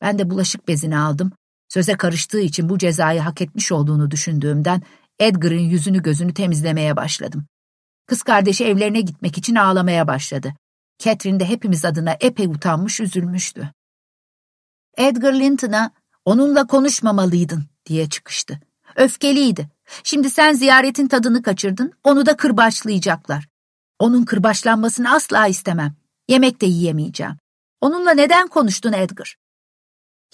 Ben de bulaşık bezini aldım. Söze karıştığı için bu cezayı hak etmiş olduğunu düşündüğümden Edgar'ın yüzünü gözünü temizlemeye başladım. Kız kardeşi evlerine gitmek için ağlamaya başladı. Catherine de hepimiz adına epey utanmış, üzülmüştü. Edgar Linton'a onunla konuşmamalıydın diye çıkıştı. Öfkeliydi. Şimdi sen ziyaretin tadını kaçırdın, onu da kırbaçlayacaklar. Onun kırbaçlanmasını asla istemem. Yemek de yiyemeyeceğim. Onunla neden konuştun Edgar?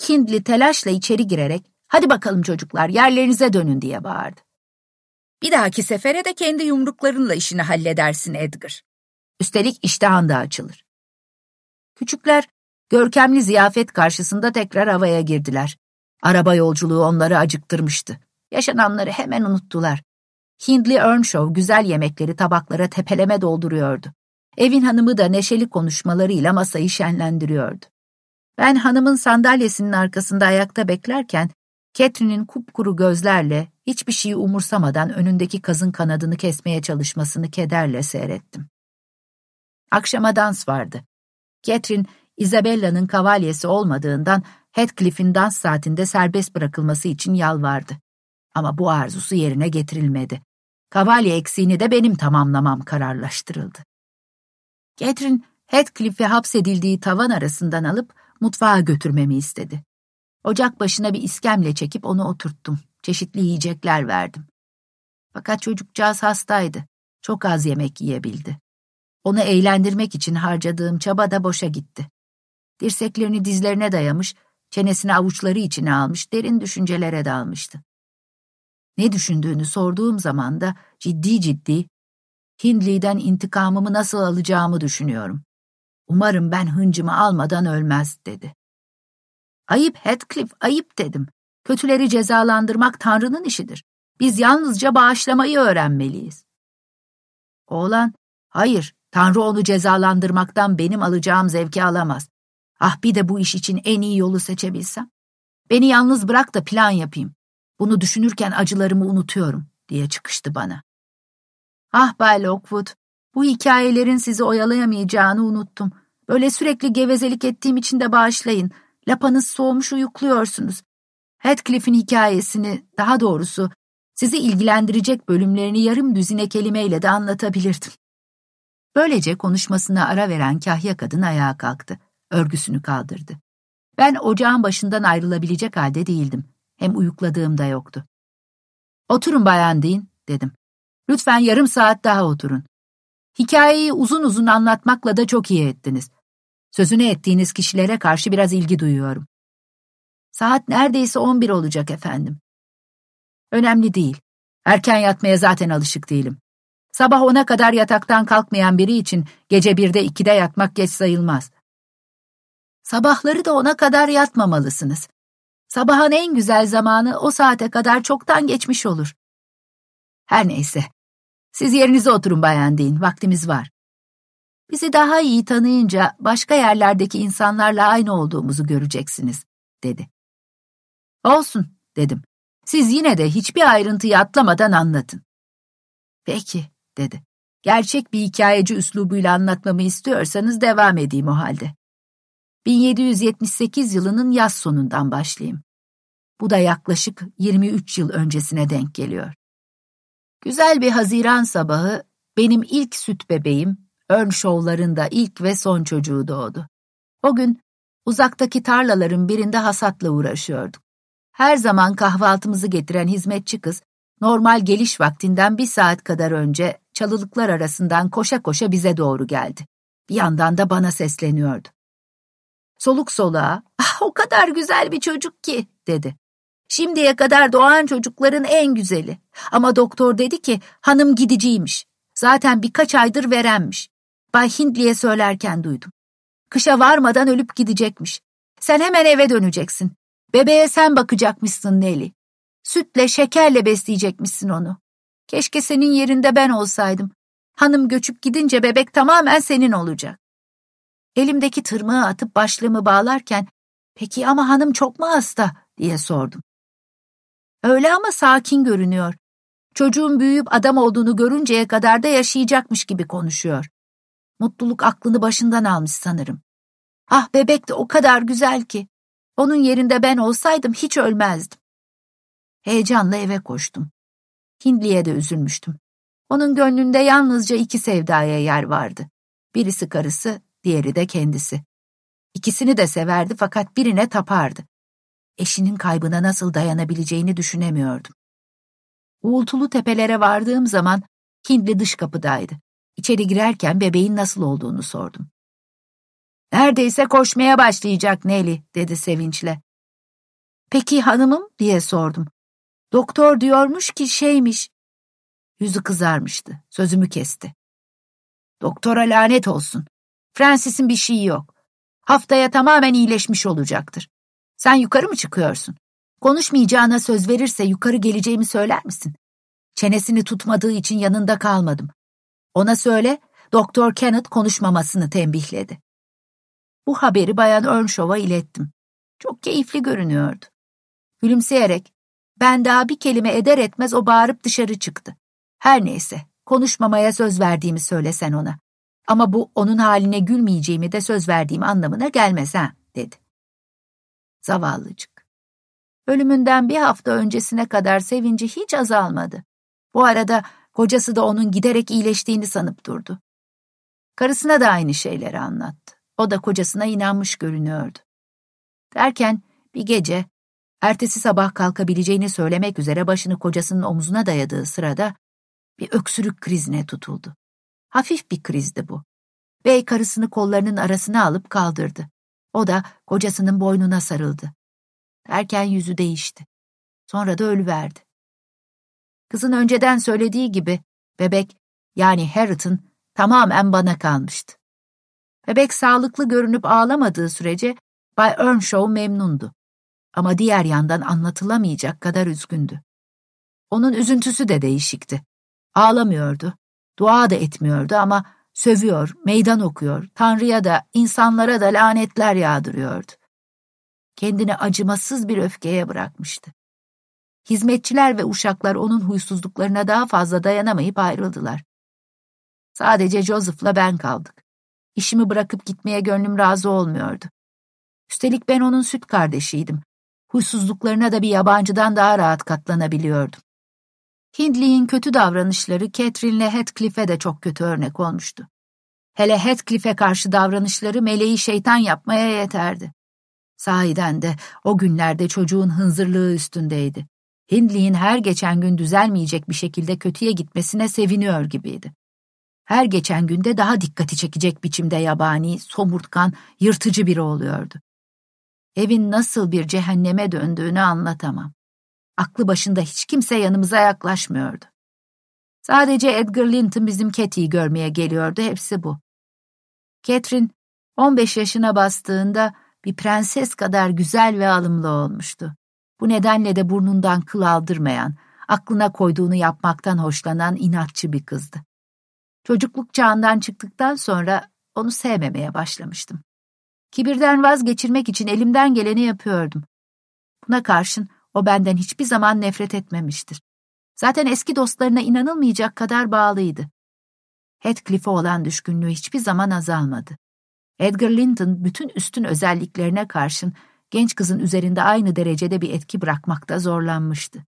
Hindli telaşla içeri girerek, hadi bakalım çocuklar yerlerinize dönün diye bağırdı. Bir dahaki sefere de kendi yumruklarınla işini halledersin Edgar. Üstelik iştahın da açılır. Küçükler görkemli ziyafet karşısında tekrar havaya girdiler. Araba yolculuğu onları acıktırmıştı. Yaşananları hemen unuttular. Hindli Earnshaw güzel yemekleri tabaklara tepeleme dolduruyordu. Evin hanımı da neşeli konuşmalarıyla masayı şenlendiriyordu. Ben hanımın sandalyesinin arkasında ayakta beklerken Catherine'in kupkuru gözlerle hiçbir şeyi umursamadan önündeki kazın kanadını kesmeye çalışmasını kederle seyrettim. Akşama dans vardı. Catherine, Isabella'nın kavalyesi olmadığından Heathcliff'in dans saatinde serbest bırakılması için yalvardı. Ama bu arzusu yerine getirilmedi. Kavalye eksiğini de benim tamamlamam kararlaştırıldı. Catherine, Heathcliff'e hapsedildiği tavan arasından alıp mutfağa götürmemi istedi. Ocak başına bir iskemle çekip onu oturttum. Çeşitli yiyecekler verdim. Fakat çocukcağız hastaydı. Çok az yemek yiyebildi. Onu eğlendirmek için harcadığım çaba da boşa gitti. Dirseklerini dizlerine dayamış, çenesini avuçları içine almış, derin düşüncelere dalmıştı. Ne düşündüğünü sorduğum zaman da ciddi ciddi, Hindley'den intikamımı nasıl alacağımı düşünüyorum. Umarım ben hıncımı almadan ölmez, dedi. Ayıp Heathcliff, ayıp dedim. Kötüleri cezalandırmak Tanrı'nın işidir. Biz yalnızca bağışlamayı öğrenmeliyiz. Oğlan, hayır, Tanrı onu cezalandırmaktan benim alacağım zevki alamaz. Ah bir de bu iş için en iyi yolu seçebilsem. Beni yalnız bırak da plan yapayım. Bunu düşünürken acılarımı unutuyorum, diye çıkıştı bana. Ah Bay Lockwood, bu hikayelerin sizi oyalayamayacağını unuttum. Böyle sürekli gevezelik ettiğim için de bağışlayın. Lapanız soğumuş uyukluyorsunuz. Heathcliff'in hikayesini, daha doğrusu sizi ilgilendirecek bölümlerini yarım düzine kelimeyle de anlatabilirdim. Böylece konuşmasına ara veren kahya kadın ayağa kalktı. Örgüsünü kaldırdı. Ben ocağın başından ayrılabilecek halde değildim. Hem uyukladığım da yoktu. Oturun Bayan Dean, dedim. Lütfen yarım saat daha oturun. Hikayeyi uzun uzun anlatmakla da çok iyi ettiniz. Sözünü ettiğiniz kişilere karşı biraz ilgi duyuyorum. Saat neredeyse on bir olacak efendim. Önemli değil. Erken yatmaya zaten alışık değilim. Sabah ona kadar yataktan kalkmayan biri için gece birde ikide yatmak geç sayılmaz. Sabahları da ona kadar yatmamalısınız. Sabahın en güzel zamanı o saate kadar çoktan geçmiş olur. Her neyse. Siz yerinize oturun Bayan Dean, vaktimiz var. Bizi daha iyi tanıyınca başka yerlerdeki insanlarla aynı olduğumuzu göreceksiniz, dedi. Olsun, dedim. Siz yine de hiçbir ayrıntıyı atlamadan anlatın. Peki, dedi. Gerçek bir hikayeci üslubuyla anlatmamı istiyorsanız devam edeyim o halde. 1778 yılının yaz sonundan başlayayım. Bu da yaklaşık 23 yıl öncesine denk geliyor. Güzel bir Haziran sabahı benim ilk süt bebeğim Earnshaw'ların da ilk ve son çocuğu doğdu. O gün uzaktaki tarlaların birinde hasatla uğraşıyorduk. Her zaman kahvaltımızı getiren hizmetçi kız normal geliş vaktinden bir saat kadar önce çalılıklar arasından koşa koşa bize doğru geldi. Bir yandan da bana sesleniyordu. Soluk soluğa, ah, o kadar güzel bir çocuk ki, dedi. Şimdiye kadar doğan çocukların en güzeli. Ama doktor dedi ki hanım gidiciymiş. Zaten birkaç aydır verenmiş. Bay Hindley'e söylerken duydum. Kışa varmadan ölüp gidecekmiş. Sen hemen eve döneceksin. Bebeğe sen bakacakmışsın Nelly. Sütle, şekerle besleyecekmişsin onu. Keşke senin yerinde ben olsaydım. Hanım göçüp gidince bebek tamamen senin olacak. Elimdeki tırmığı atıp başlığımı bağlarken, peki ama hanım çok mu hasta diye sordum. Öyle ama sakin görünüyor. Çocuğun büyüyüp adam olduğunu görünceye kadar da yaşayacakmış gibi konuşuyor. Mutluluk aklını başından almış sanırım. Ah bebek de o kadar güzel ki. Onun yerinde ben olsaydım hiç ölmezdim. Heyecanla eve koştum. Hindli'ye de üzülmüştüm. Onun gönlünde yalnızca iki sevdaya yer vardı. Birisi karısı, diğeri de kendisi. İkisini de severdi fakat birine tapardı. Eşinin kaybına nasıl dayanabileceğini düşünemiyordum. Uğultulu tepelere vardığım zaman Hindli dış kapıdaydı. İçeri girerken bebeğin nasıl olduğunu sordum. Neredeyse koşmaya başlayacak Nelly, dedi sevinçle. Peki hanımım, diye sordum. Doktor diyormuş ki şeymiş. Yüzü kızarmıştı, sözümü kesti. Doktora lanet olsun. Francis'in bir şeyi yok. Haftaya tamamen iyileşmiş olacaktır. Sen yukarı mı çıkıyorsun? Konuşmayacağına söz verirse yukarı geleceğimi söyler misin? Çenesini tutmadığı için yanında kalmadım. Ona söyle, Doktor Kenneth konuşmamasını tembihledi. Bu haberi Bayan Earnshaw'a ilettim. Çok keyifli görünüyordu. Gülümseyerek, ben daha bir kelime eder etmez o bağırıp dışarı çıktı. Her neyse, konuşmamaya söz verdiğimi söylesen ona. Ama bu onun haline gülmeyeceğimi de söz verdiğim anlamına gelmez ha, dedi. Zavallıcık. Ölümünden bir hafta öncesine kadar sevinci hiç azalmadı. Bu arada kocası da onun giderek iyileştiğini sanıp durdu. Karısına da aynı şeyleri anlattı. O da kocasına inanmış görünüyordu. Derken bir gece, ertesi sabah kalkabileceğini söylemek üzere başını kocasının omzuna dayadığı sırada bir öksürük krizine tutuldu. Hafif bir krizdi bu. Bey karısını kollarının arasına alıp kaldırdı. O da kocasının boynuna sarıldı. Derken yüzü değişti. Sonra da ölüverdi. Kızın önceden söylediği gibi bebek yani Harriet'ın tamamen bana kalmıştı. Bebek sağlıklı görünüp ağlamadığı sürece Bay Earnshaw memnundu. Ama diğer yandan anlatılamayacak kadar üzgündü. Onun üzüntüsü de değişikti. Ağlamıyordu, dua da etmiyordu ama sövüyor, meydan okuyor, Tanrı'ya da, insanlara da lanetler yağdırıyordu. Kendini acımasız bir öfkeye bırakmıştı. Hizmetçiler ve uşaklar onun huysuzluklarına daha fazla dayanamayıp ayrıldılar. Sadece Joseph'la ben kaldık. İşimi bırakıp gitmeye gönlüm razı olmuyordu. Üstelik ben onun süt kardeşiydim. Huysuzluklarına da bir yabancıdan daha rahat katlanabiliyordum. Hindley'in kötü davranışları Catherine'le Heathcliff'e de çok kötü örnek olmuştu. Hele Heathcliff'e karşı davranışları meleği şeytan yapmaya yeterdi. Sahiden de o günlerde çocuğun hınzırlığı üstündeydi. Hindley'in her geçen gün düzelmeyecek bir şekilde kötüye gitmesine seviniyor gibiydi. Her geçen günde daha dikkati çekecek biçimde yabani, somurtkan, yırtıcı biri oluyordu. Evin nasıl bir cehenneme döndüğünü anlatamam. Aklı başında hiç kimse yanımıza yaklaşmıyordu. Sadece Edgar Linton bizim Cathy'yi görmeye geliyordu, hepsi bu. Catherine, 15 yaşına bastığında bir prenses kadar güzel ve alımlı olmuştu. Bu nedenle de burnundan kıl aldırmayan, aklına koyduğunu yapmaktan hoşlanan inatçı bir kızdı. Çocukluk çağından çıktıktan sonra onu sevmemeye başlamıştım. Kibirden vazgeçirmek için elimden geleni yapıyordum. Buna karşın o benden hiçbir zaman nefret etmemiştir. Zaten eski dostlarına inanılmayacak kadar bağlıydı. Heathcliff'e olan düşkünlüğü hiçbir zaman azalmadı. Edgar Linton bütün üstün özelliklerine karşın genç kızın üzerinde aynı derecede bir etki bırakmakta zorlanmıştı.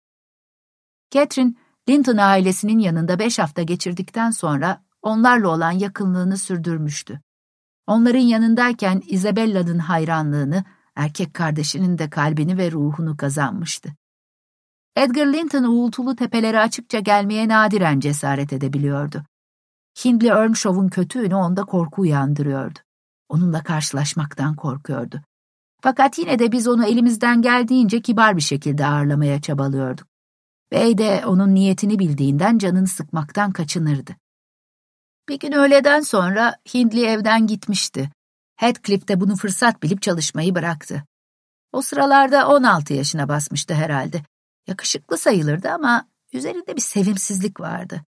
Catherine, Linton ailesinin yanında beş hafta geçirdikten sonra onlarla olan yakınlığını sürdürmüştü. Onların yanındayken Isabella'nın hayranlığını, erkek kardeşinin de kalbini ve ruhunu kazanmıştı. Edgar Linton uğultulu tepelere açıkça gelmeye nadiren cesaret edebiliyordu. Hindley Earnshaw'un kötü onda korku uyandırıyordu. Onunla karşılaşmaktan korkuyordu. Fakat yine de biz onu elimizden geldiğince kibar bir şekilde ağırlamaya çabalıyorduk. Bey de onun niyetini bildiğinden canını sıkmaktan kaçınırdı. Bir gün öğleden sonra Hindley evden gitmişti. Heathcliff de bunu fırsat bilip çalışmayı bıraktı. O sıralarda 16 yaşına basmıştı herhalde. Yakışıklı sayılırdı ama üzerinde bir sevimsizlik vardı.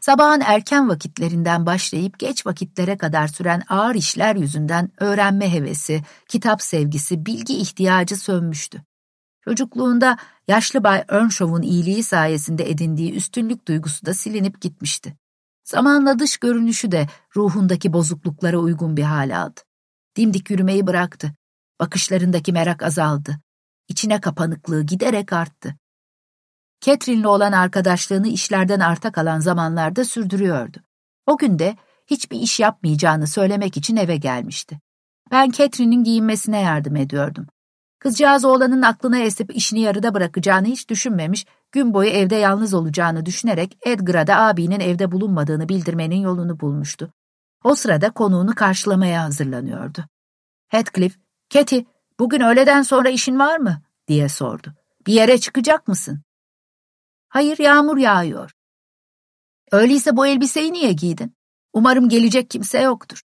Sabahın erken vakitlerinden başlayıp geç vakitlere kadar süren ağır işler yüzünden öğrenme hevesi, kitap sevgisi, bilgi ihtiyacı sönmüştü. Çocukluğunda yaşlı Bay Earnshaw'un iyiliği sayesinde edindiği üstünlük duygusu da silinip gitmişti. Zamanla dış görünüşü de ruhundaki bozukluklara uygun bir hal aldı. Dimdik yürümeyi bıraktı. Bakışlarındaki merak azaldı. İçine kapanıklığı giderek arttı. Catherine'le olan arkadaşlığını işlerden arta kalan zamanlarda sürdürüyordu. O gün de hiçbir iş yapmayacağını söylemek için eve gelmişti. Ben Catherine'in giyinmesine yardım ediyordum. Kızcağız oğlanın aklına esip işini yarıda bırakacağını hiç düşünmemiş, gün boyu evde yalnız olacağını düşünerek Edgar'a da abinin evde bulunmadığını bildirmenin yolunu bulmuştu. O sırada konuğunu karşılamaya hazırlanıyordu. Heathcliff, Cathy, bugün öğleden sonra işin var mı? diye sordu. Bir yere çıkacak mısın? Hayır, yağmur yağıyor. Öyleyse bu elbiseyi niye giydin? Umarım gelecek kimse yoktur.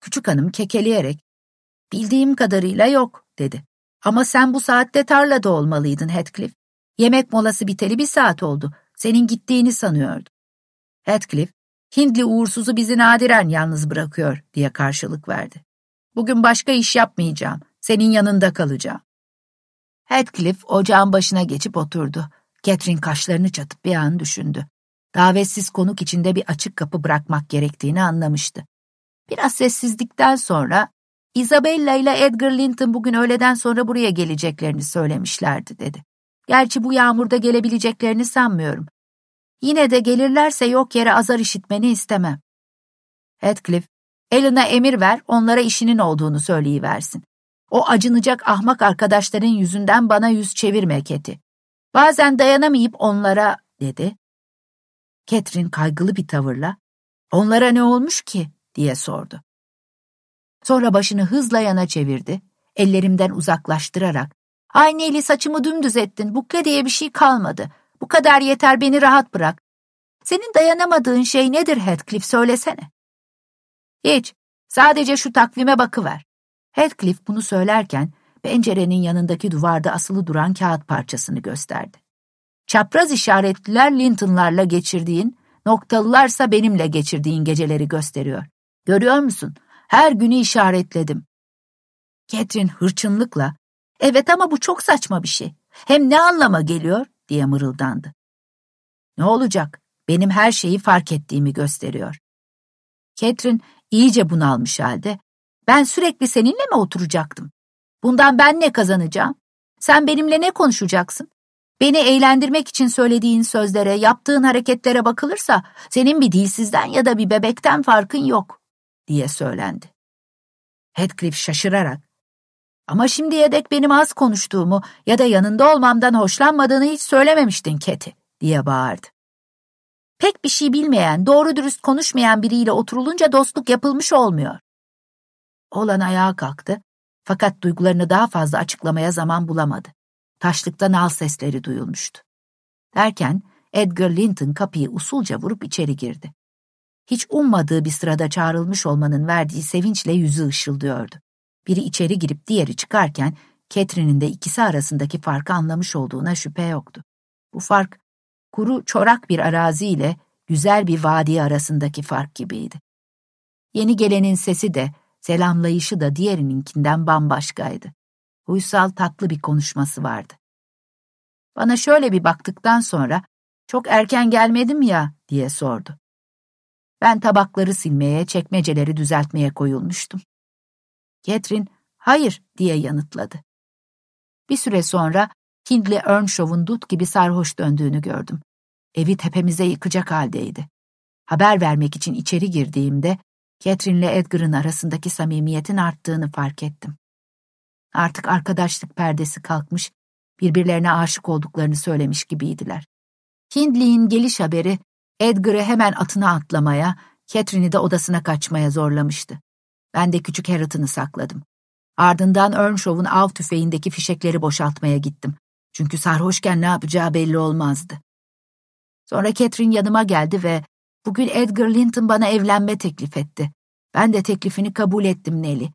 Küçük hanım kekeleyerek, bildiğim kadarıyla yok, dedi. Ama sen bu saatte tarlada olmalıydın Heathcliff. Yemek molası biteli bir saat oldu. Senin gittiğini sanıyordum. Heathcliff, Hindli uğursuzu bizi nadiren yalnız bırakıyor diye karşılık verdi. Bugün başka iş yapmayacağım. Senin yanında kalacağım. Heathcliff ocağın başına geçip oturdu. Catherine kaşlarını çatıp bir an düşündü. Davetsiz konuk içinde bir açık kapı bırakmak gerektiğini anlamıştı. Biraz sessizlikten sonra Isabella ile Edgar Linton bugün öğleden sonra buraya geleceklerini söylemişlerdi dedi. Gerçi bu yağmurda gelebileceklerini sanmıyorum. Yine de gelirlerse yok yere azar işitmeni istemem. Heathcliff, Ellen'a emir ver, onlara işinin olduğunu söyleyiversin. O acınacak ahmak arkadaşların yüzünden bana yüz çevirme Keti. Bazen dayanamayıp onlara, dedi. Catherine kaygılı bir tavırla, onlara ne olmuş ki, diye sordu. Sonra başını hızla yana çevirdi, ellerimden uzaklaştırarak, aynı eli saçımı dümdüz ettin, bukle diye bir şey kalmadı. Bu kadar yeter beni rahat bırak. Senin dayanamadığın şey nedir Heathcliff söylesene. Hiç, sadece şu takvime bakıver. Heathcliff bunu söylerken pencerenin yanındaki duvarda asılı duran kağıt parçasını gösterdi. Çapraz işaretliler Linton'larla geçirdiğin, noktalılarsa benimle geçirdiğin geceleri gösteriyor. Görüyor musun? Her günü işaretledim. Catherine hırçınlıkla, evet ama bu çok saçma bir şey. Hem ne anlama geliyor? Diye mırıldandı. Ne olacak? Benim her şeyi fark ettiğimi gösteriyor. Catherine iyice bunalmış halde, ben sürekli seninle mi oturacaktım? Bundan ben ne kazanacağım? Sen benimle ne konuşacaksın? Beni eğlendirmek için söylediğin sözlere, yaptığın hareketlere bakılırsa senin bir dilsizden ya da bir bebekten farkın yok, diye söylendi. Heathcliff şaşırarak, ama şimdiye dek benim az konuştuğumu ya da yanında olmamdan hoşlanmadığını hiç söylememiştin Keti, diye bağırdı. Pek bir şey bilmeyen, doğru dürüst konuşmayan biriyle oturulunca dostluk yapılmış olmuyor. Oğlan ayağa kalktı fakat duygularını daha fazla açıklamaya zaman bulamadı. Taşlıkta nal sesleri duyulmuştu. Derken Edgar Linton kapıyı usulca vurup içeri girdi. Hiç ummadığı bir sırada çağrılmış olmanın verdiği sevinçle yüzü ışıldıyordu. Biri içeri girip diğeri çıkarken Catherine'in de ikisi arasındaki farkı anlamış olduğuna şüphe yoktu. Bu fark, kuru çorak bir arazi ile güzel bir vadi arasındaki fark gibiydi. Yeni gelenin sesi de Selamlayışı da diğerininkinden bambaşkaydı. Uysal tatlı bir konuşması vardı. Bana şöyle bir baktıktan sonra, çok erken gelmedim ya diye sordu. Ben tabakları silmeye, çekmeceleri düzeltmeye koyulmuştum. Catherine, hayır diye yanıtladı. Bir süre sonra Hindley Earnshaw'un dut gibi sarhoş döndüğünü gördüm. Evi tepemize yıkacak haldeydi. Haber vermek için içeri girdiğimde Catherine ile Edgar'ın arasındaki samimiyetin arttığını fark ettim. Artık arkadaşlık perdesi kalkmış, birbirlerine aşık olduklarını söylemiş gibiydiler. Hindley'in geliş haberi Edgar'ı hemen atına atlamaya, Catherine'i de odasına kaçmaya zorlamıştı. Ben de küçük Harriet'ını sakladım. Ardından Earnshaw'un av tüfeğindeki fişekleri boşaltmaya gittim. Çünkü sarhoşken ne yapacağı belli olmazdı. Sonra Catherine yanıma geldi ve bugün Edgar Linton bana evlenme teklif etti. Ben de teklifini kabul ettim Nelly.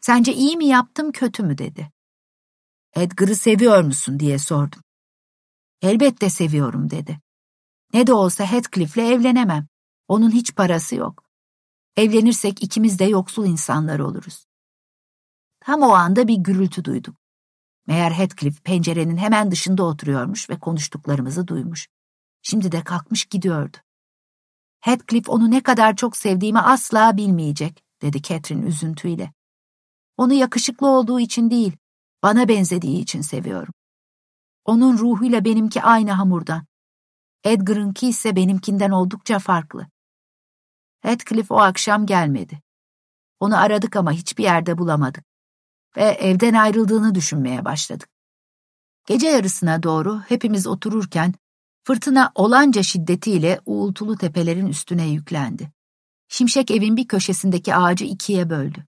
Sence iyi mi yaptım kötü mü dedi. Edgar'ı seviyor musun diye sordum. Elbette seviyorum dedi. Ne de olsa Heathcliff'le evlenemem. Onun hiç parası yok. Evlenirsek ikimiz de yoksul insanlar oluruz. Tam o anda bir gürültü duyduk. Meğer Heathcliff pencerenin hemen dışında oturuyormuş ve konuştuklarımızı duymuş. Şimdi de kalkmış gidiyordu. Heathcliff onu ne kadar çok sevdiğimi asla bilmeyecek, dedi Catherine üzüntüyle. Onu yakışıklı olduğu için değil, bana benzediği için seviyorum. Onun ruhuyla benimki aynı hamurdan. Edgar'ınki ise benimkinden oldukça farklı. Heathcliff o akşam gelmedi. Onu aradık ama hiçbir yerde bulamadık. Ve evden ayrıldığını düşünmeye başladık. Gece yarısına doğru hepimiz otururken fırtına olanca şiddetiyle uğultulu tepelerin üstüne yüklendi. Şimşek evin bir köşesindeki ağacı ikiye böldü.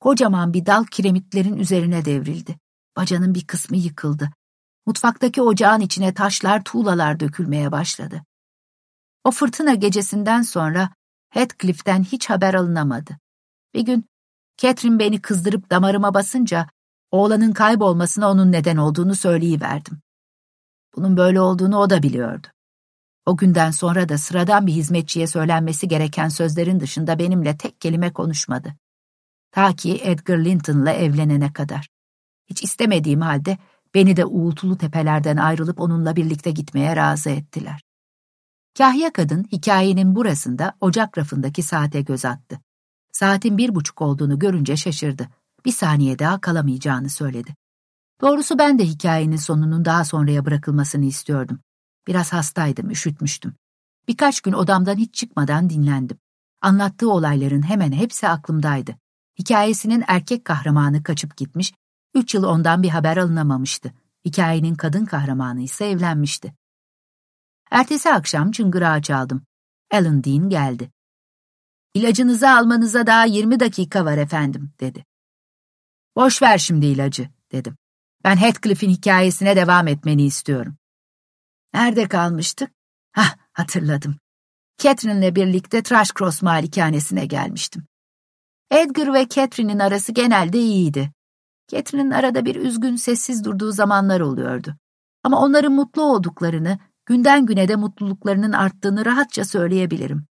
Kocaman bir dal kiremitlerin üzerine devrildi. Bacanın bir kısmı yıkıldı. Mutfaktaki ocağın içine taşlar, tuğlalar dökülmeye başladı. O fırtına gecesinden sonra Heathcliff'ten hiç haber alınamadı. Bir gün Catherine beni kızdırıp damarıma basınca oğlanın kaybolmasına onun neden olduğunu söyleyiverdim. Bunun böyle olduğunu o da biliyordu. O günden sonra da sıradan bir hizmetçiye söylenmesi gereken sözlerin dışında benimle tek kelime konuşmadı. Ta ki Edgar Linton'la evlenene kadar. Hiç istemediğim halde beni de uğultulu tepelerden ayrılıp onunla birlikte gitmeye razı ettiler. Kahya kadın hikayenin burasında ocak rafındaki saate göz attı. Saatin bir buçuk olduğunu görünce şaşırdı. Bir saniye daha kalamayacağını söyledi. Doğrusu ben de hikayenin sonunun daha sonraya bırakılmasını istiyordum. Biraz hastaydım, üşütmüştüm. Birkaç gün odamdan hiç çıkmadan dinlendim. Anlattığı olayların hemen hepsi aklımdaydı. Hikayesinin erkek kahramanı kaçıp gitmiş, üç yıl ondan bir haber alınamamıştı. Hikayenin kadın kahramanı ise evlenmişti. Ertesi akşam çıngırağı çaldım. Alan Dean geldi. İlacınızı almanıza daha yirmi dakika var efendim, dedi. Boş ver şimdi ilacı, dedim. Ben Heathcliff'in hikayesine devam etmeni istiyorum. Nerede kalmıştık? Hah, hatırladım. Catherine'le birlikte Trashcross malikanesine gelmiştim. Edgar ve Catherine'in arası genelde iyiydi. Catherine'in arada bir üzgün, sessiz durduğu zamanlar oluyordu. Ama onların mutlu olduklarını, günden güne de mutluluklarının arttığını rahatça söyleyebilirim.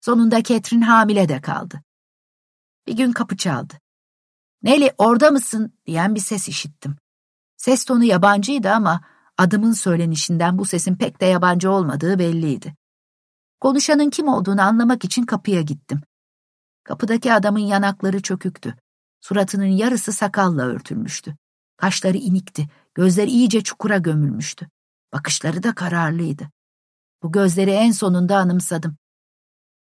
Sonunda Catherine hamile de kaldı. Bir gün kapı çaldı. Nelly orada mısın diyen bir ses işittim. Ses tonu yabancıydı ama adımın söylenişinden bu sesin pek de yabancı olmadığı belliydi. Konuşanın kim olduğunu anlamak için kapıya gittim. Kapıdaki adamın yanakları çöküktü. Suratının yarısı sakalla örtülmüştü. Kaşları inikti, gözleri iyice çukura gömülmüştü. Bakışları da kararlıydı. Bu gözleri en sonunda anımsadım.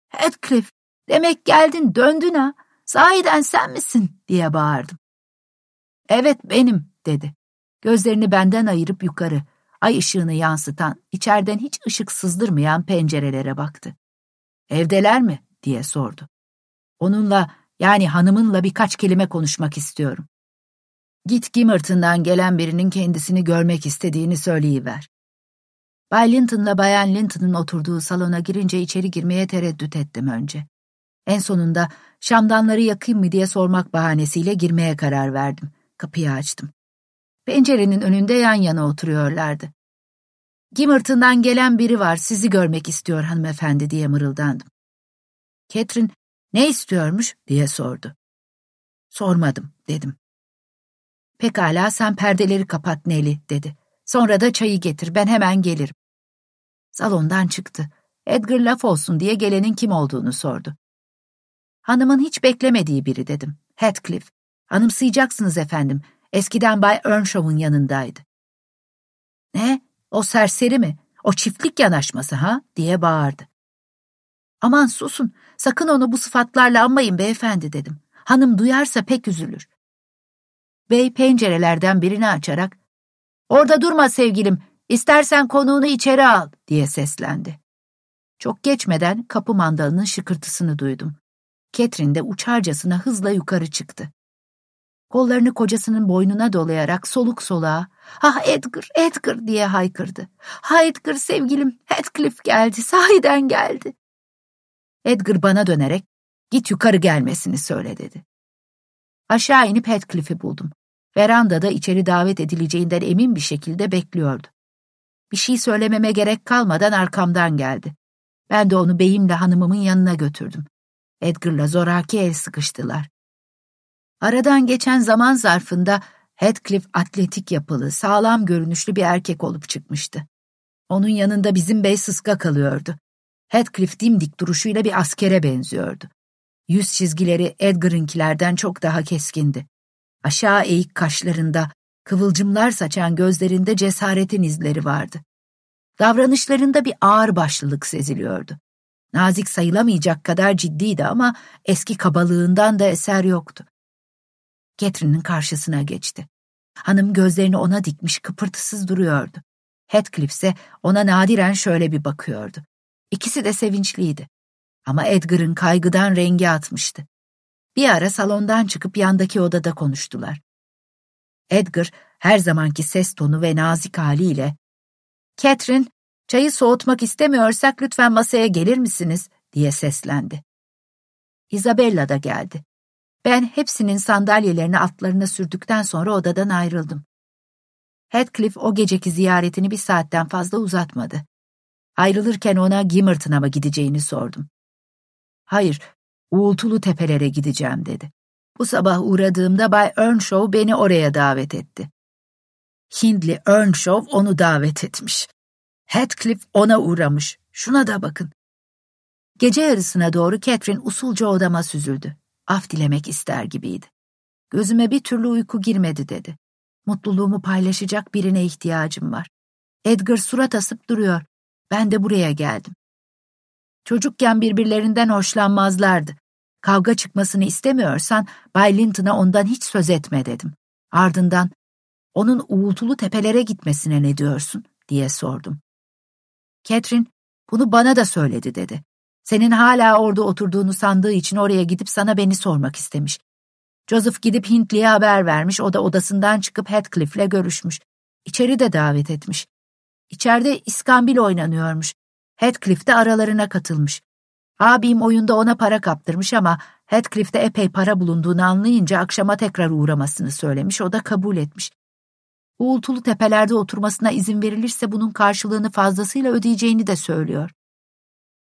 Heathcliff, demek geldin, döndün ha. Sahiden sen misin? diye bağırdım. Evet benim, dedi. Gözlerini benden ayırıp yukarı, ay ışığını yansıtan, içeriden hiç ışık sızdırmayan pencerelere baktı. Evdeler mi? diye sordu. Onunla, yani hanımınla birkaç kelime konuşmak istiyorum. Git Gimmerton'dan gelen birinin kendisini görmek istediğini söyleyiver. Bay Linton'la Bayan Linton'un oturduğu salona girince içeri girmeye tereddüt ettim önce. En sonunda şamdanları yakayım mı diye sormak bahanesiyle girmeye karar verdim. Kapıyı açtım. Pencerenin önünde yan yana oturuyorlardı. Gimmerton'dan gelen biri var, sizi görmek istiyor hanımefendi diye mırıldandım. Catherine, ne istiyormuş diye sordu. Sormadım, dedim. Pekala sen perdeleri kapat Nelly, dedi. Sonra da çayı getir, ben hemen gelirim. Salondan çıktı. Edgar laf olsun diye gelenin kim olduğunu sordu. Hanımın hiç beklemediği biri dedim. Heathcliff. Anımsayacaksınız efendim. Eskiden Bay Earnshaw'un yanındaydı. Ne? O serseri mi? O çiftlik yanaşması ha? diye bağırdı. Aman susun, sakın onu bu sıfatlarla anmayın beyefendi dedim. Hanım duyarsa pek üzülür. Bey pencerelerden birini açarak, ''Orada durma sevgilim, istersen konuğunu içeri al.'' diye seslendi. Çok geçmeden kapı mandalının şıkırtısını duydum. Catherine de uçarcasına hızla yukarı çıktı. Kollarını kocasının boynuna dolayarak soluk soluğa ''Ah Edgar, Edgar!'' diye haykırdı. ''Ha Edgar sevgilim, Heathcliff geldi, sahiden geldi.'' Edgar bana dönerek ''Git yukarı gelmesini söyle.'' dedi. Aşağı inip Heathcliff'i buldum. Verandada içeri davet edileceğinden emin bir şekilde bekliyordu. Bir şey söylememe gerek kalmadan arkamdan geldi. Ben de onu beyimle hanımımın yanına götürdüm. Edgar'la zoraki el sıkıştılar. Aradan geçen zaman zarfında Heathcliff atletik yapılı, sağlam görünüşlü bir erkek olup çıkmıştı. Onun yanında bizim bey sıska kalıyordu. Heathcliff dimdik duruşuyla bir askere benziyordu. Yüz çizgileri Edgar'ınkilerden çok daha keskindi. Aşağı eğik kaşlarında, kıvılcımlar saçan gözlerinde cesaretin izleri vardı. Davranışlarında bir ağır başlılık seziliyordu. Nazik sayılamayacak kadar ciddiydi ama eski kabalığından da eser yoktu. Catherine'in karşısına geçti. Hanım gözlerini ona dikmiş kıpırtısız duruyordu. Heathcliff ise ona nadiren şöyle bir bakıyordu. İkisi de sevinçliydi. Ama Edgar'ın kaygıdan rengi atmıştı. Bir ara salondan çıkıp yandaki odada konuştular. Edgar her zamanki ses tonu ve nazik haliyle ''Catherine, çayı soğutmak istemiyorsak lütfen masaya gelir misiniz?'' diye seslendi. Isabella da geldi. Ben hepsinin sandalyelerini atlarına sürdükten sonra odadan ayrıldım. Heathcliff o geceki ziyaretini bir saatten fazla uzatmadı. Ayrılırken ona Gimmerton'a mı gideceğini sordum. Hayır, uğultulu tepelere gideceğim dedi. Bu sabah uğradığımda Bay Earnshaw beni oraya davet etti. Hindley Earnshaw onu davet etmiş. Heathcliff ona uğramış. Şuna da bakın. Gece yarısına doğru Catherine usulca odama süzüldü. Af dilemek ister gibiydi. Gözüme bir türlü uyku girmedi dedi. Mutluluğumu paylaşacak birine ihtiyacım var. Edgar surat asıp duruyor. Ben de buraya geldim. Çocukken birbirlerinden hoşlanmazlardı. Kavga çıkmasını istemiyorsan Bay Linton'a ondan hiç söz etme dedim. Ardından onun uğultulu tepelere gitmesine ne diyorsun diye sordum. Catherine bunu bana da söyledi dedi. Senin hala orada oturduğunu sandığı için oraya gidip sana beni sormak istemiş. Joseph gidip Hindley'e haber vermiş, o da odasından çıkıp Heathcliff'le görüşmüş. İçeri de davet etmiş. İçeride iskambil oynanıyormuş. Heathcliff de aralarına katılmış. Abim oyunda ona para kaptırmış ama Heathcliff'te epey para bulunduğunu anlayınca akşama tekrar uğramasını söylemiş, o da kabul etmiş. Uğultulu tepelerde oturmasına izin verilirse bunun karşılığını fazlasıyla ödeyeceğini de söylüyor.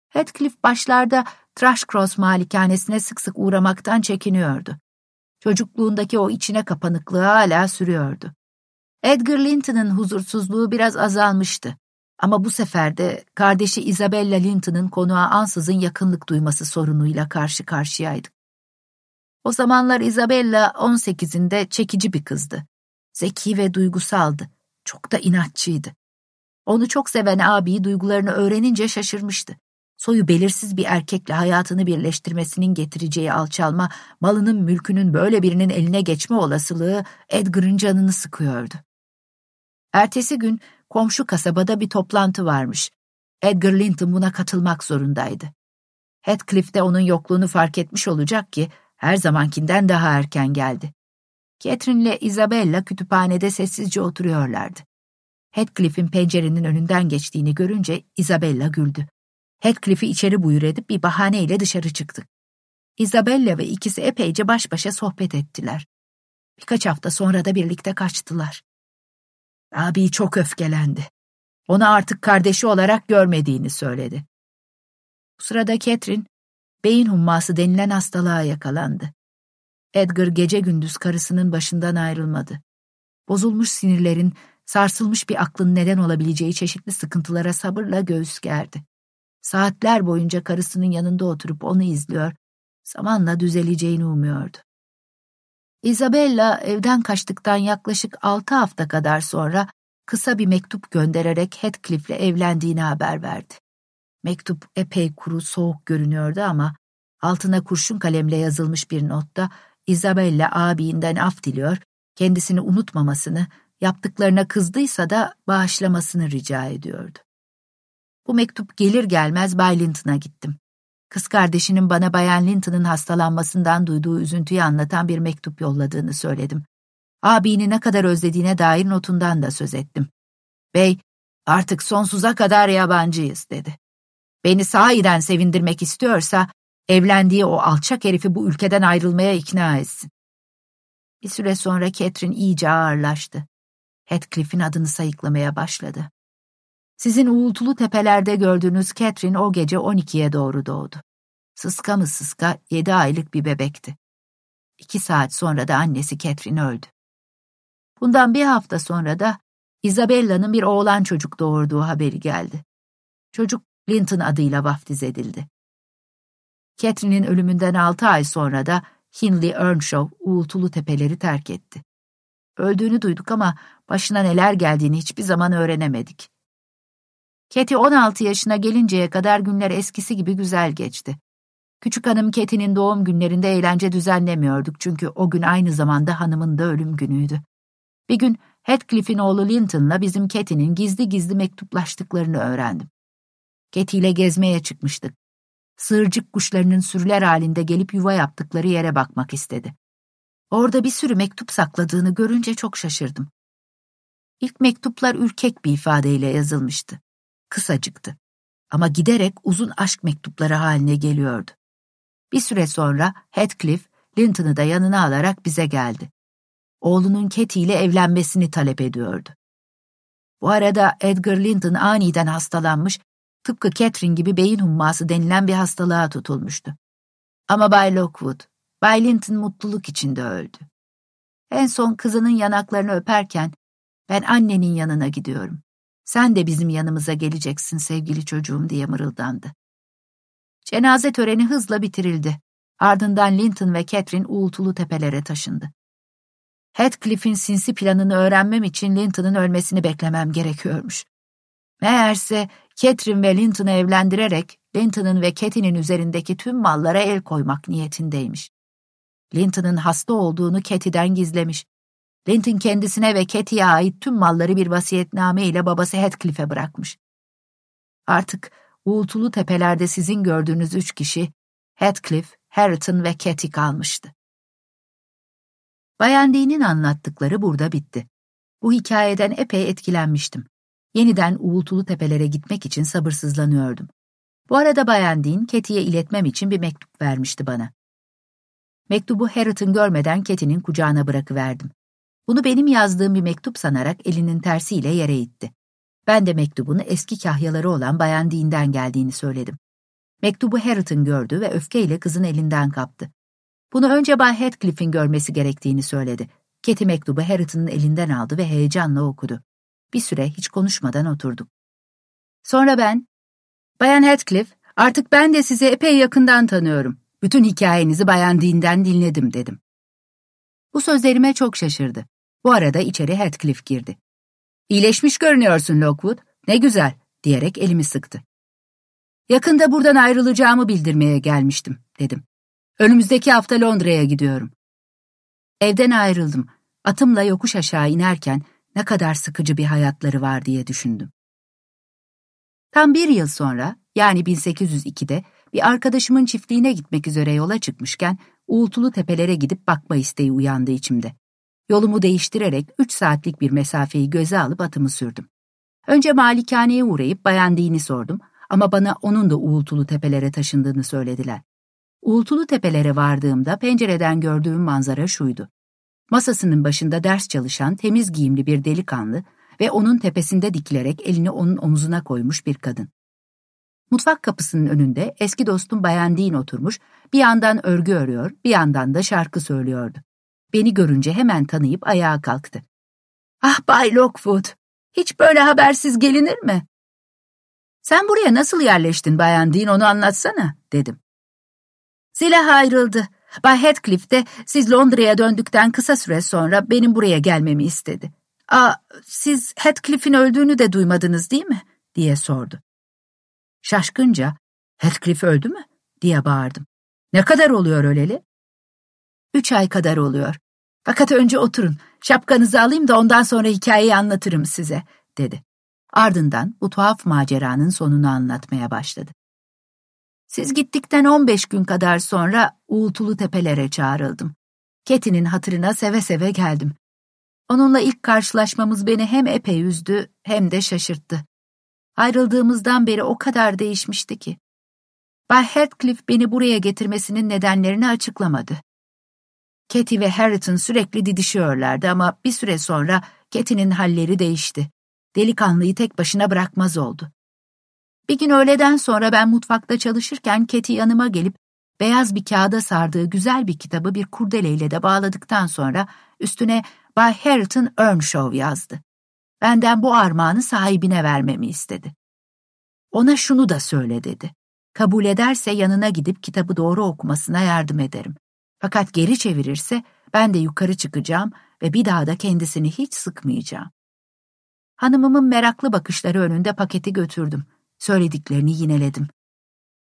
Heathcliff başlarda Thrushcross malikanesine sık sık uğramaktan çekiniyordu. Çocukluğundaki o içine kapanıklığı hala sürüyordu. Edgar Linton'ın huzursuzluğu biraz azalmıştı. Ama bu sefer de kardeşi Isabella Linton'ın konuğa ansızın yakınlık duyması sorunuyla karşı karşıyaydık. O zamanlar Isabella 18'inde çekici bir kızdı. Zeki ve duygusaldı. Çok da inatçıydı. Onu çok seven abi duygularını öğrenince şaşırmıştı. Soyu belirsiz bir erkekle hayatını birleştirmesinin getireceği alçalma, malının mülkünün böyle birinin eline geçme olasılığı Edgar'ın canını sıkıyordu. Ertesi gün komşu kasabada bir toplantı varmış. Edgar Linton buna katılmak zorundaydı. Heathcliff de onun yokluğunu fark etmiş olacak ki her zamankinden daha erken geldi. Catherine ile Isabella kütüphanede sessizce oturuyorlardı. Heathcliff'in pencerenin önünden geçtiğini görünce Isabella güldü. Heathcliff'i içeri buyur edip bir bahaneyle dışarı çıktık. Isabella ve ikisi epeyce baş başa sohbet ettiler. Birkaç hafta sonra da birlikte kaçtılar. Abi çok öfkelendi. Onu artık kardeşi olarak görmediğini söyledi. Bu sırada Catherine, beyin humması denilen hastalığa yakalandı. Edgar gece gündüz karısının başından ayrılmadı. Bozulmuş sinirlerin, sarsılmış bir aklın neden olabileceği çeşitli sıkıntılara sabırla göğüs gerdi. Saatler boyunca karısının yanında oturup onu izliyor, zamanla düzeleceğini umuyordu. Isabella evden kaçtıktan yaklaşık altı hafta kadar sonra kısa bir mektup göndererek Heathcliff'le evlendiğini haber verdi. Mektup epey kuru, soğuk görünüyordu ama altına kurşun kalemle yazılmış bir notta Isabella abiinden af diliyor, kendisini unutmamasını, yaptıklarına kızdıysa da bağışlamasını rica ediyordu. Bu mektup gelir gelmez Bay gittim. Kız kardeşinin bana Bayan Linton'ın hastalanmasından duyduğu üzüntüyü anlatan bir mektup yolladığını söyledim. Abini ne kadar özlediğine dair notundan da söz ettim. Bey, artık sonsuza kadar yabancıyız dedi. Beni sahiden sevindirmek istiyorsa evlendiği o alçak herifi bu ülkeden ayrılmaya ikna etsin. Bir süre sonra Catherine iyice ağırlaştı. Heathcliff'in adını sayıklamaya başladı. Sizin uğultulu tepelerde gördüğünüz Catherine o gece 12'ye doğru doğdu. Sıska mı sıska yedi aylık bir bebekti. İki saat sonra da annesi Catherine öldü. Bundan bir hafta sonra da Isabella'nın bir oğlan çocuk doğurduğu haberi geldi. Çocuk Linton adıyla vaftiz edildi. Catherine'in ölümünden altı ay sonra da Hindley Earnshaw uğultulu tepeleri terk etti. Öldüğünü duyduk ama başına neler geldiğini hiçbir zaman öğrenemedik. Keti 16 yaşına gelinceye kadar günler eskisi gibi güzel geçti. Küçük hanım Keti'nin doğum günlerinde eğlence düzenlemiyorduk çünkü o gün aynı zamanda hanımın da ölüm günüydü. Bir gün Heathcliff'in oğlu Linton'la bizim Keti'nin gizli gizli mektuplaştıklarını öğrendim. Keti ile gezmeye çıkmıştık. Sığırcık kuşlarının sürüler halinde gelip yuva yaptıkları yere bakmak istedi. Orada bir sürü mektup sakladığını görünce çok şaşırdım. İlk mektuplar ürkek bir ifadeyle yazılmıştı. Kısacıktı. Ama giderek uzun aşk mektupları haline geliyordu. Bir süre sonra Heathcliff, Linton'ı da yanına alarak bize geldi. Oğlunun Katie ile evlenmesini talep ediyordu. Bu arada Edgar Linton aniden hastalanmış, tıpkı Catherine gibi beyin humması denilen bir hastalığa tutulmuştu. Ama Bay Lockwood, Bay Linton mutluluk içinde öldü. En son kızının yanaklarını öperken, ben annenin yanına gidiyorum. Sen de bizim yanımıza geleceksin sevgili çocuğum diye mırıldandı. Cenaze töreni hızla bitirildi. Ardından Linton ve Catherine uğultulu tepelere taşındı. Heathcliff'in sinsi planını öğrenmem için Linton'ın ölmesini beklemem gerekiyormuş. Meğerse Catherine ve Linton'u evlendirerek Linton'ın ve Katie'nin üzerindeki tüm mallara el koymak niyetindeymiş. Linton'ın hasta olduğunu Katie'den gizlemiş. Linton kendisine ve Katie'ye ait tüm malları bir vasiyetname ile babası Heathcliff'e bırakmış. Artık uğultulu tepelerde sizin gördüğünüz üç kişi, Heathcliff, Harriton ve Katie kalmıştı. Bayan Dean'in anlattıkları burada bitti. Bu hikayeden epey etkilenmiştim. Yeniden uğultulu tepelere gitmek için sabırsızlanıyordum. Bu arada Bayan Dean, Katie'ye iletmem için bir mektup vermişti bana. Mektubu Harriton görmeden Katie'nin kucağına bırakıverdim. Bunu benim yazdığım bir mektup sanarak elinin tersiyle yere itti. Ben de mektubun eski kahyaları olan Bayan Dean'den geldiğini söyledim. Mektubu Harriton gördü ve öfkeyle kızın elinden kaptı. Bunu önce Bay Heathcliff'in görmesi gerektiğini söyledi. Keti mektubu Harriton'ın elinden aldı ve heyecanla okudu. Bir süre hiç konuşmadan oturduk. Sonra ben, Bayan Heathcliff, artık ben de sizi epey yakından tanıyorum. Bütün hikayenizi Bayan Dean'den dinledim dedim. Bu sözlerime çok şaşırdı. Bu arada içeri Heathcliff girdi. İyileşmiş görünüyorsun Lockwood, ne güzel diyerek elimi sıktı. Yakında buradan ayrılacağımı bildirmeye gelmiştim dedim. Önümüzdeki hafta Londra'ya gidiyorum. Evden ayrıldım. Atımla yokuş aşağı inerken ne kadar sıkıcı bir hayatları var diye düşündüm. Tam bir yıl sonra, yani 1802'de bir arkadaşımın çiftliğine gitmek üzere yola çıkmışken uğultulu tepelere gidip bakma isteği uyandı içimde. Yolumu değiştirerek üç saatlik bir mesafeyi göze alıp atımı sürdüm. Önce malikaneye uğrayıp Bayan Dean'i sordum ama bana onun da uğultulu tepelere taşındığını söylediler. Uğultulu tepelere vardığımda pencereden gördüğüm manzara şuydu. Masasının başında ders çalışan temiz giyimli bir delikanlı ve onun tepesinde dikilerek elini onun omzuna koymuş bir kadın. Mutfak kapısının önünde eski dostum Bayan Dean oturmuş, bir yandan örgü örüyor, bir yandan da şarkı söylüyordu. Beni görünce hemen tanıyıp ayağa kalktı. ''Ah Bay Lockwood, Hiç böyle habersiz gelinir mi? Sen buraya nasıl yerleştin Bayan Dean onu anlatsana, dedim. Zile ayrıldı. Bay Heathcliff de siz Londra'ya döndükten kısa süre sonra benim buraya gelmemi istedi. Aa, siz Heathcliff'in öldüğünü de duymadınız değil mi? diye sordu. Şaşkınca, Heathcliff öldü mü? diye bağırdım. Ne kadar oluyor öleli? Üç ay kadar oluyor. Fakat önce oturun, şapkanızı alayım da ondan sonra hikayeyi anlatırım size, dedi. Ardından bu tuhaf maceranın sonunu anlatmaya başladı. Siz gittikten 15 gün kadar sonra uğultulu tepelere çağrıldım. Keti'nin hatırına seve seve geldim. Onunla ilk karşılaşmamız beni hem epey üzdü hem de şaşırttı. Ayrıldığımızdan beri o kadar değişmişti ki. Bay Heathcliff beni buraya getirmesinin nedenlerini açıklamadı. Katie ve Harriton sürekli didişiyorlardı ama bir süre sonra Katie'nin halleri değişti. Delikanlıyı tek başına bırakmaz oldu. Bir gün öğleden sonra ben mutfakta çalışırken Katie yanıma gelip beyaz bir kağıda sardığı güzel bir kitabı bir kurdeleyle de bağladıktan sonra üstüne Bay Harriton Earnshaw yazdı. Benden bu armağanı sahibine vermemi istedi. Ona şunu da söyle dedi. Kabul ederse yanına gidip kitabı doğru okumasına yardım ederim. Fakat geri çevirirse ben de yukarı çıkacağım ve bir daha da kendisini hiç sıkmayacağım. Hanımımın meraklı bakışları önünde paketi götürdüm. Söylediklerini yineledim.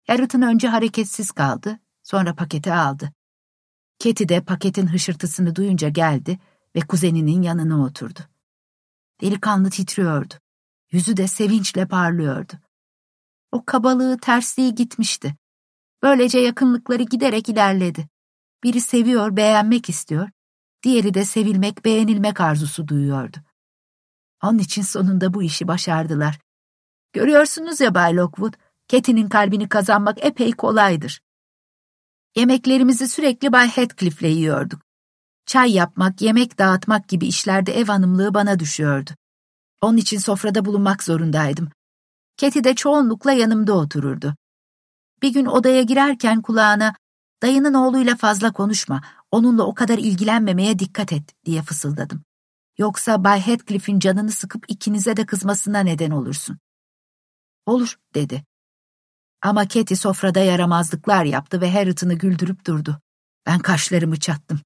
Harriton önce hareketsiz kaldı, sonra paketi aldı. Keti de paketin hışırtısını duyunca geldi ve kuzeninin yanına oturdu. Delikanlı titriyordu. Yüzü de sevinçle parlıyordu. O kabalığı, tersliği gitmişti. Böylece yakınlıkları giderek ilerledi. Biri seviyor, beğenmek istiyor, diğeri de sevilmek, beğenilmek arzusu duyuyordu. Onun için sonunda bu işi başardılar. Görüyorsunuz ya Bay Lockwood, Ketty'nin kalbini kazanmak epey kolaydır. Yemeklerimizi sürekli Bay Heathcliff'le yiyorduk. Çay yapmak, yemek dağıtmak gibi işlerde ev hanımlığı bana düşüyordu. Onun için sofrada bulunmak zorundaydım. Keti de çoğunlukla yanımda otururdu. Bir gün odaya girerken kulağına, dayının oğluyla fazla konuşma, onunla o kadar ilgilenmemeye dikkat et diye fısıldadım. Yoksa Bay Heathcliff'in canını sıkıp ikinize de kızmasına neden olursun. Olur, dedi. Ama Katie sofrada yaramazlıklar yaptı ve Harriet'ını güldürüp durdu. Ben kaşlarımı çattım.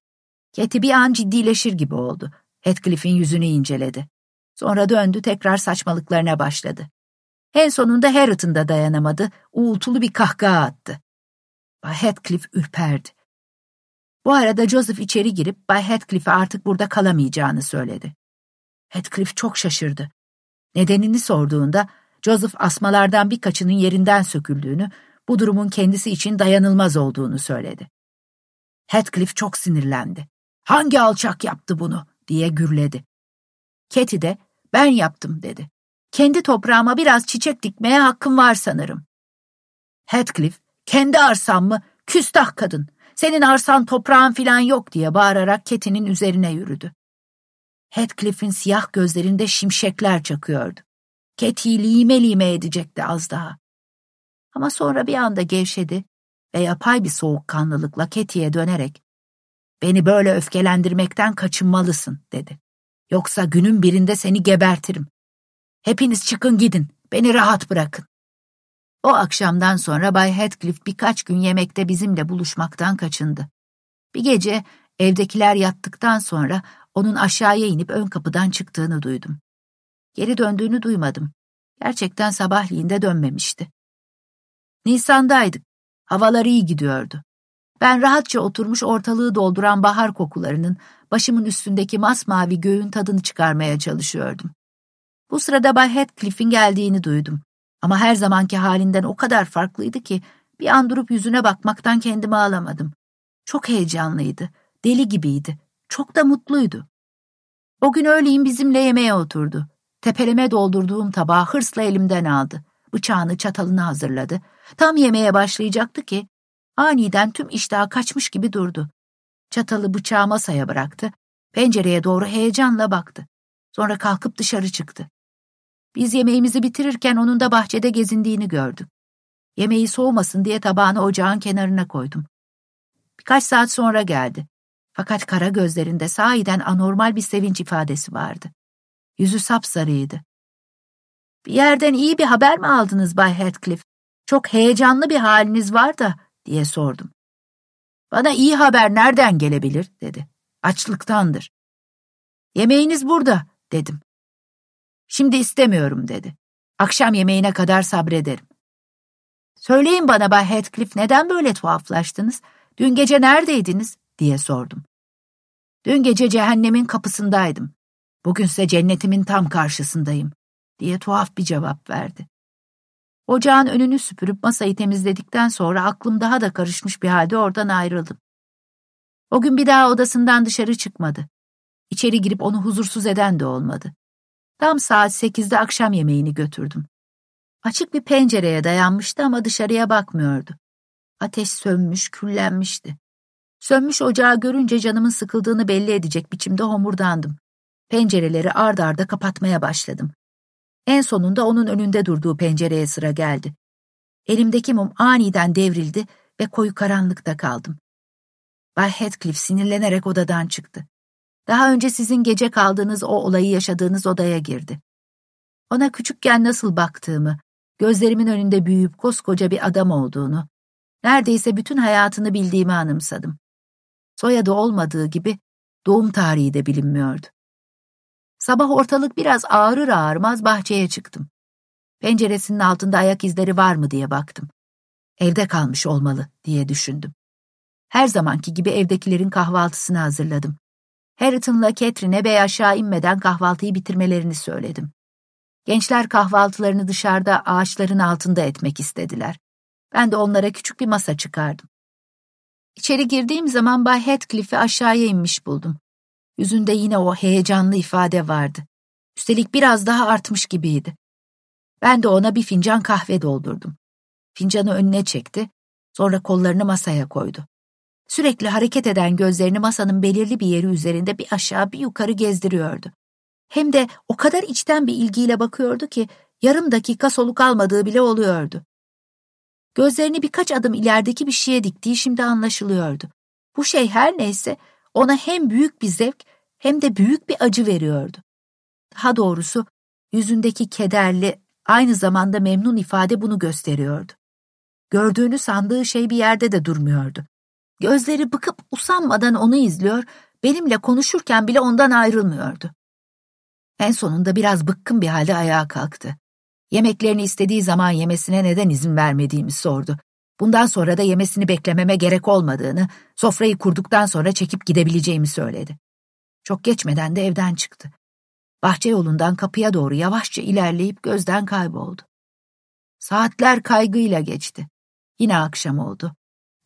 Katie bir an ciddileşir gibi oldu. Heathcliff'in yüzünü inceledi. Sonra döndü tekrar saçmalıklarına başladı. En sonunda Harriet'ın da dayanamadı, uğultulu bir kahkaha attı. Bay Heathcliff ürperdi. Bu arada Joseph içeri girip Bay Heathcliff'e artık burada kalamayacağını söyledi. Heathcliff çok şaşırdı. Nedenini sorduğunda Joseph asmalardan birkaçının yerinden söküldüğünü, bu durumun kendisi için dayanılmaz olduğunu söyledi. Heathcliff çok sinirlendi. Hangi alçak yaptı bunu diye gürledi. Katie de ben yaptım dedi. Kendi toprağıma biraz çiçek dikmeye hakkım var sanırım. Heathcliff, kendi arsam mı? Küstah kadın. Senin arsan toprağın filan yok diye bağırarak Ketty'nin üzerine yürüdü. Heathcliff'in siyah gözlerinde şimşekler çakıyordu. Ketty'yi lime lime edecekti az daha. Ama sonra bir anda gevşedi ve yapay bir soğukkanlılıkla Ketty'ye dönerek ''Beni böyle öfkelendirmekten kaçınmalısın.'' dedi. ''Yoksa günün birinde seni gebertirim. Hepiniz çıkın gidin, beni rahat bırakın.'' O akşamdan sonra Bay Heathcliff birkaç gün yemekte bizimle buluşmaktan kaçındı. Bir gece evdekiler yattıktan sonra onun aşağıya inip ön kapıdan çıktığını duydum. Geri döndüğünü duymadım. Gerçekten sabahliğinde dönmemişti. Nisan'daydık. Havalar iyi gidiyordu. Ben rahatça oturmuş ortalığı dolduran bahar kokularının başımın üstündeki masmavi göğün tadını çıkarmaya çalışıyordum. Bu sırada Bay Heathcliff'in geldiğini duydum. Ama her zamanki halinden o kadar farklıydı ki bir an durup yüzüne bakmaktan kendimi alamadım. Çok heyecanlıydı, deli gibiydi, çok da mutluydu. O gün öğleyin bizimle yemeğe oturdu. Tepeleme doldurduğum tabağı hırsla elimden aldı. Bıçağını çatalını hazırladı. Tam yemeğe başlayacaktı ki aniden tüm iştahı kaçmış gibi durdu. Çatalı bıçağı masaya bıraktı. Pencereye doğru heyecanla baktı. Sonra kalkıp dışarı çıktı. Biz yemeğimizi bitirirken onun da bahçede gezindiğini gördük. Yemeği soğumasın diye tabağını ocağın kenarına koydum. Birkaç saat sonra geldi. Fakat kara gözlerinde sahiden anormal bir sevinç ifadesi vardı. Yüzü sapsarıydı. Bir yerden iyi bir haber mi aldınız Bay Heathcliff? Çok heyecanlı bir haliniz var da diye sordum. Bana iyi haber nereden gelebilir dedi. Açlıktandır. Yemeğiniz burada dedim. Şimdi istemiyorum dedi. Akşam yemeğine kadar sabrederim. Söyleyin bana Bay Heathcliff neden böyle tuhaflaştınız? Dün gece neredeydiniz? diye sordum. Dün gece cehennemin kapısındaydım. Bugünse cennetimin tam karşısındayım diye tuhaf bir cevap verdi. Ocağın önünü süpürüp masayı temizledikten sonra aklım daha da karışmış bir halde oradan ayrıldım. O gün bir daha odasından dışarı çıkmadı. İçeri girip onu huzursuz eden de olmadı. Tam saat sekizde akşam yemeğini götürdüm. Açık bir pencereye dayanmıştı ama dışarıya bakmıyordu. Ateş sönmüş, küllenmişti. Sönmüş ocağı görünce canımın sıkıldığını belli edecek biçimde homurdandım. Pencereleri ard arda kapatmaya başladım. En sonunda onun önünde durduğu pencereye sıra geldi. Elimdeki mum aniden devrildi ve koyu karanlıkta kaldım. Bay Heathcliff sinirlenerek odadan çıktı. Daha önce sizin gece kaldığınız o olayı yaşadığınız odaya girdi. Ona küçükken nasıl baktığımı, gözlerimin önünde büyüyüp koskoca bir adam olduğunu, neredeyse bütün hayatını bildiğimi anımsadım. Soyadı olmadığı gibi doğum tarihi de bilinmiyordu. Sabah ortalık biraz ağırır ağırmaz bahçeye çıktım. Penceresinin altında ayak izleri var mı diye baktım. Evde kalmış olmalı diye düşündüm. Her zamanki gibi evdekilerin kahvaltısını hazırladım. Harriton'la Catherine'e bey aşağı inmeden kahvaltıyı bitirmelerini söyledim. Gençler kahvaltılarını dışarıda ağaçların altında etmek istediler. Ben de onlara küçük bir masa çıkardım. İçeri girdiğim zaman Bay Heathcliff'i aşağıya inmiş buldum. Yüzünde yine o heyecanlı ifade vardı. Üstelik biraz daha artmış gibiydi. Ben de ona bir fincan kahve doldurdum. Fincanı önüne çekti, sonra kollarını masaya koydu. Sürekli hareket eden gözlerini masanın belirli bir yeri üzerinde bir aşağı bir yukarı gezdiriyordu. Hem de o kadar içten bir ilgiyle bakıyordu ki yarım dakika soluk almadığı bile oluyordu. Gözlerini birkaç adım ilerideki bir şeye diktiği şimdi anlaşılıyordu. Bu şey her neyse ona hem büyük bir zevk hem de büyük bir acı veriyordu. Daha doğrusu yüzündeki kederli, aynı zamanda memnun ifade bunu gösteriyordu. Gördüğünü sandığı şey bir yerde de durmuyordu. Gözleri bıkıp usanmadan onu izliyor, benimle konuşurken bile ondan ayrılmıyordu. En sonunda biraz bıkkın bir halde ayağa kalktı. Yemeklerini istediği zaman yemesine neden izin vermediğimi sordu. Bundan sonra da yemesini beklememe gerek olmadığını, sofrayı kurduktan sonra çekip gidebileceğimi söyledi. Çok geçmeden de evden çıktı. Bahçe yolundan kapıya doğru yavaşça ilerleyip gözden kayboldu. Saatler kaygıyla geçti. Yine akşam oldu.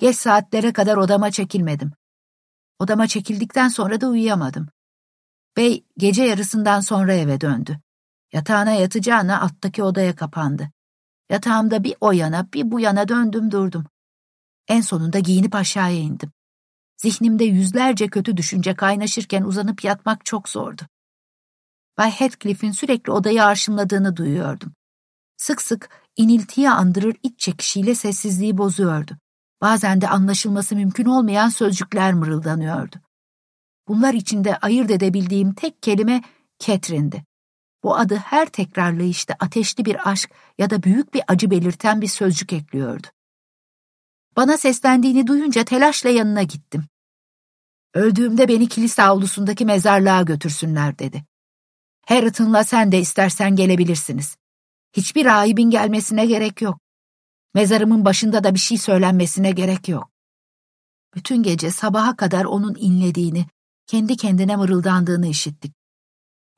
Geç saatlere kadar odama çekilmedim. Odama çekildikten sonra da uyuyamadım. Bey gece yarısından sonra eve döndü. Yatağına yatacağına alttaki odaya kapandı. Yatağımda bir o yana bir bu yana döndüm durdum. En sonunda giyinip aşağıya indim. Zihnimde yüzlerce kötü düşünce kaynaşırken uzanıp yatmak çok zordu. Bay Heathcliff'in sürekli odayı arşınladığını duyuyordum. Sık sık iniltiye andırır iç çekişiyle sessizliği bozuyordu. Bazen de anlaşılması mümkün olmayan sözcükler mırıldanıyordu. Bunlar içinde ayırt edebildiğim tek kelime Catherine'di. Bu adı her tekrarlayışta ateşli bir aşk ya da büyük bir acı belirten bir sözcük ekliyordu. Bana seslendiğini duyunca telaşla yanına gittim. Öldüğümde beni kilise avlusundaki mezarlığa götürsünler dedi. Harriton'la sen de istersen gelebilirsiniz. Hiçbir rahibin gelmesine gerek yok. Mezarımın başında da bir şey söylenmesine gerek yok. Bütün gece sabaha kadar onun inlediğini, kendi kendine mırıldandığını işittik.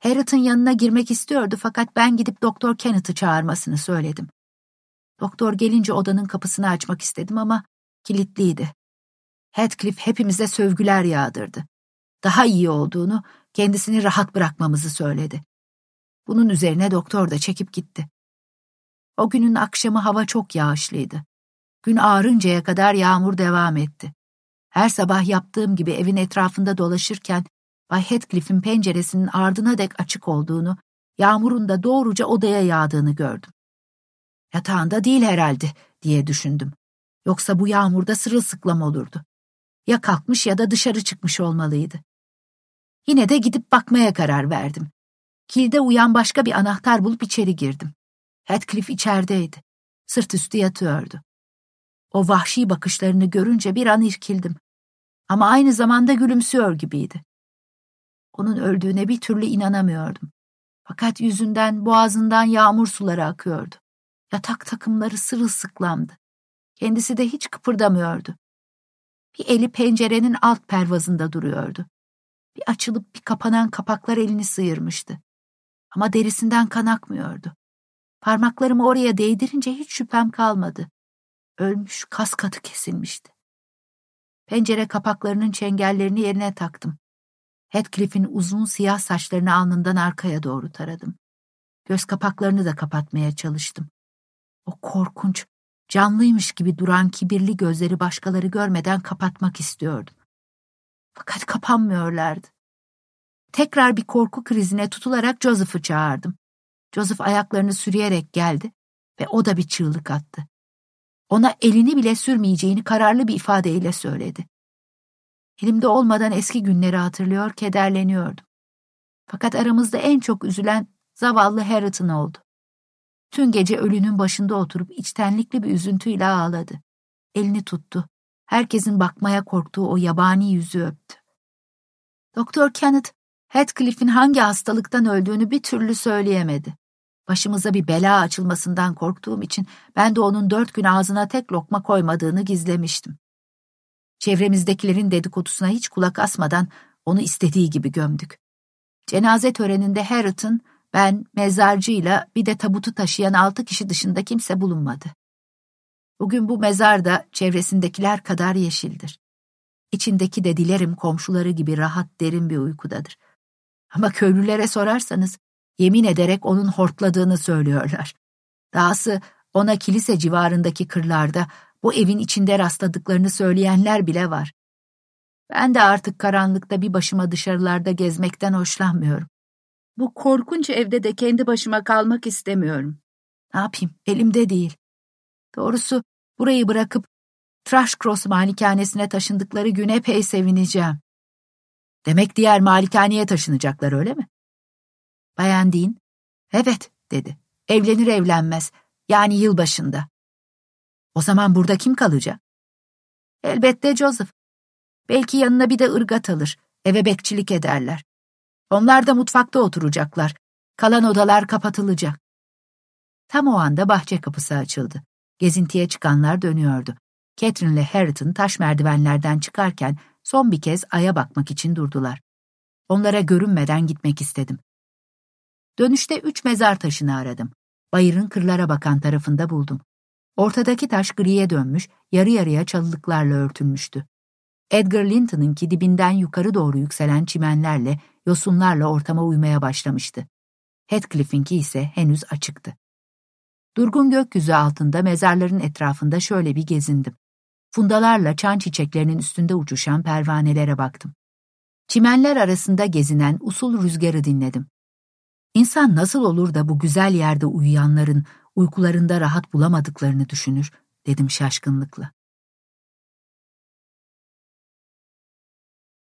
Harriet'ın yanına girmek istiyordu fakat ben gidip Doktor Kenneth'ı çağırmasını söyledim. Doktor gelince odanın kapısını açmak istedim ama kilitliydi. Heathcliff hepimize sövgüler yağdırdı. Daha iyi olduğunu, kendisini rahat bırakmamızı söyledi. Bunun üzerine doktor da çekip gitti. O günün akşamı hava çok yağışlıydı. Gün ağarıncaya kadar yağmur devam etti. Her sabah yaptığım gibi evin etrafında dolaşırken Bay Heathcliff'in penceresinin ardına dek açık olduğunu, yağmurun da doğruca odaya yağdığını gördüm. Yatağında değil herhalde diye düşündüm. Yoksa bu yağmurda sırılsıklam olurdu. Ya kalkmış ya da dışarı çıkmış olmalıydı. Yine de gidip bakmaya karar verdim. Kilde uyan başka bir anahtar bulup içeri girdim. Heathcliff içerideydi. Sırt üstü yatıyordu. O vahşi bakışlarını görünce bir an irkildim. Ama aynı zamanda gülümsüyor gibiydi. Onun öldüğüne bir türlü inanamıyordum. Fakat yüzünden, boğazından yağmur suları akıyordu. Yatak takımları sırılsıklamdı. Kendisi de hiç kıpırdamıyordu. Bir eli pencerenin alt pervazında duruyordu. Bir açılıp bir kapanan kapaklar elini sıyırmıştı. Ama derisinden kan akmıyordu. Parmaklarımı oraya değdirince hiç şüphem kalmadı. Ölmüş, kas katı kesilmişti. Pencere kapaklarının çengellerini yerine taktım. Heathcliff'in uzun siyah saçlarını alnından arkaya doğru taradım. Göz kapaklarını da kapatmaya çalıştım. O korkunç, canlıymış gibi duran kibirli gözleri başkaları görmeden kapatmak istiyordum. Fakat kapanmıyorlardı. Tekrar bir korku krizine tutularak Joseph'ı çağırdım. Joseph ayaklarını sürüyerek geldi ve o da bir çığlık attı. Ona elini bile sürmeyeceğini kararlı bir ifadeyle söyledi. Elimde olmadan eski günleri hatırlıyor, kederleniyordum. Fakat aramızda en çok üzülen zavallı Harriton oldu. Tüm gece ölünün başında oturup içtenlikli bir üzüntüyle ağladı. Elini tuttu. Herkesin bakmaya korktuğu o yabani yüzü öptü. Doktor Kenneth, Heathcliff'in hangi hastalıktan öldüğünü bir türlü söyleyemedi. Başımıza bir bela açılmasından korktuğum için ben de onun dört gün ağzına tek lokma koymadığını gizlemiştim. Çevremizdekilerin dedikodusuna hiç kulak asmadan onu istediği gibi gömdük. Cenaze töreninde Harriet'ın, ben, mezarcıyla bir de tabutu taşıyan altı kişi dışında kimse bulunmadı. Bugün bu mezar da çevresindekiler kadar yeşildir. İçindeki de dilerim komşuları gibi rahat derin bir uykudadır. Ama köylülere sorarsanız yemin ederek onun hortladığını söylüyorlar. Dahası ona kilise civarındaki kırlarda bu evin içinde rastladıklarını söyleyenler bile var. Ben de artık karanlıkta bir başıma dışarılarda gezmekten hoşlanmıyorum. Bu korkunç evde de kendi başıma kalmak istemiyorum. Ne yapayım, elimde değil. Doğrusu burayı bırakıp Trashcross malikanesine taşındıkları gün epey sevineceğim. Demek diğer malikaneye taşınacaklar öyle mi? Bayan Dean, evet dedi. Evlenir evlenmez, yani yılbaşında. O zaman burada kim kalacak? Elbette Joseph. Belki yanına bir de ırgat alır, eve bekçilik ederler. Onlar da mutfakta oturacaklar. Kalan odalar kapatılacak. Tam o anda bahçe kapısı açıldı. Gezintiye çıkanlar dönüyordu. Catherine ile Harriet'ın taş merdivenlerden çıkarken son bir kez aya bakmak için durdular. Onlara görünmeden gitmek istedim. Dönüşte üç mezar taşını aradım. Bayırın kırlara bakan tarafında buldum. Ortadaki taş griye dönmüş, yarı yarıya çalılıklarla örtülmüştü. Edgar Linton'ınki dibinden yukarı doğru yükselen çimenlerle, yosunlarla ortama uymaya başlamıştı. Heathcliff'inki ise henüz açıktı. Durgun gökyüzü altında mezarların etrafında şöyle bir gezindim. Fundalarla çan çiçeklerinin üstünde uçuşan pervanelere baktım. Çimenler arasında gezinen usul rüzgarı dinledim. İnsan nasıl olur da bu güzel yerde uyuyanların uykularında rahat bulamadıklarını düşünür, dedim şaşkınlıkla.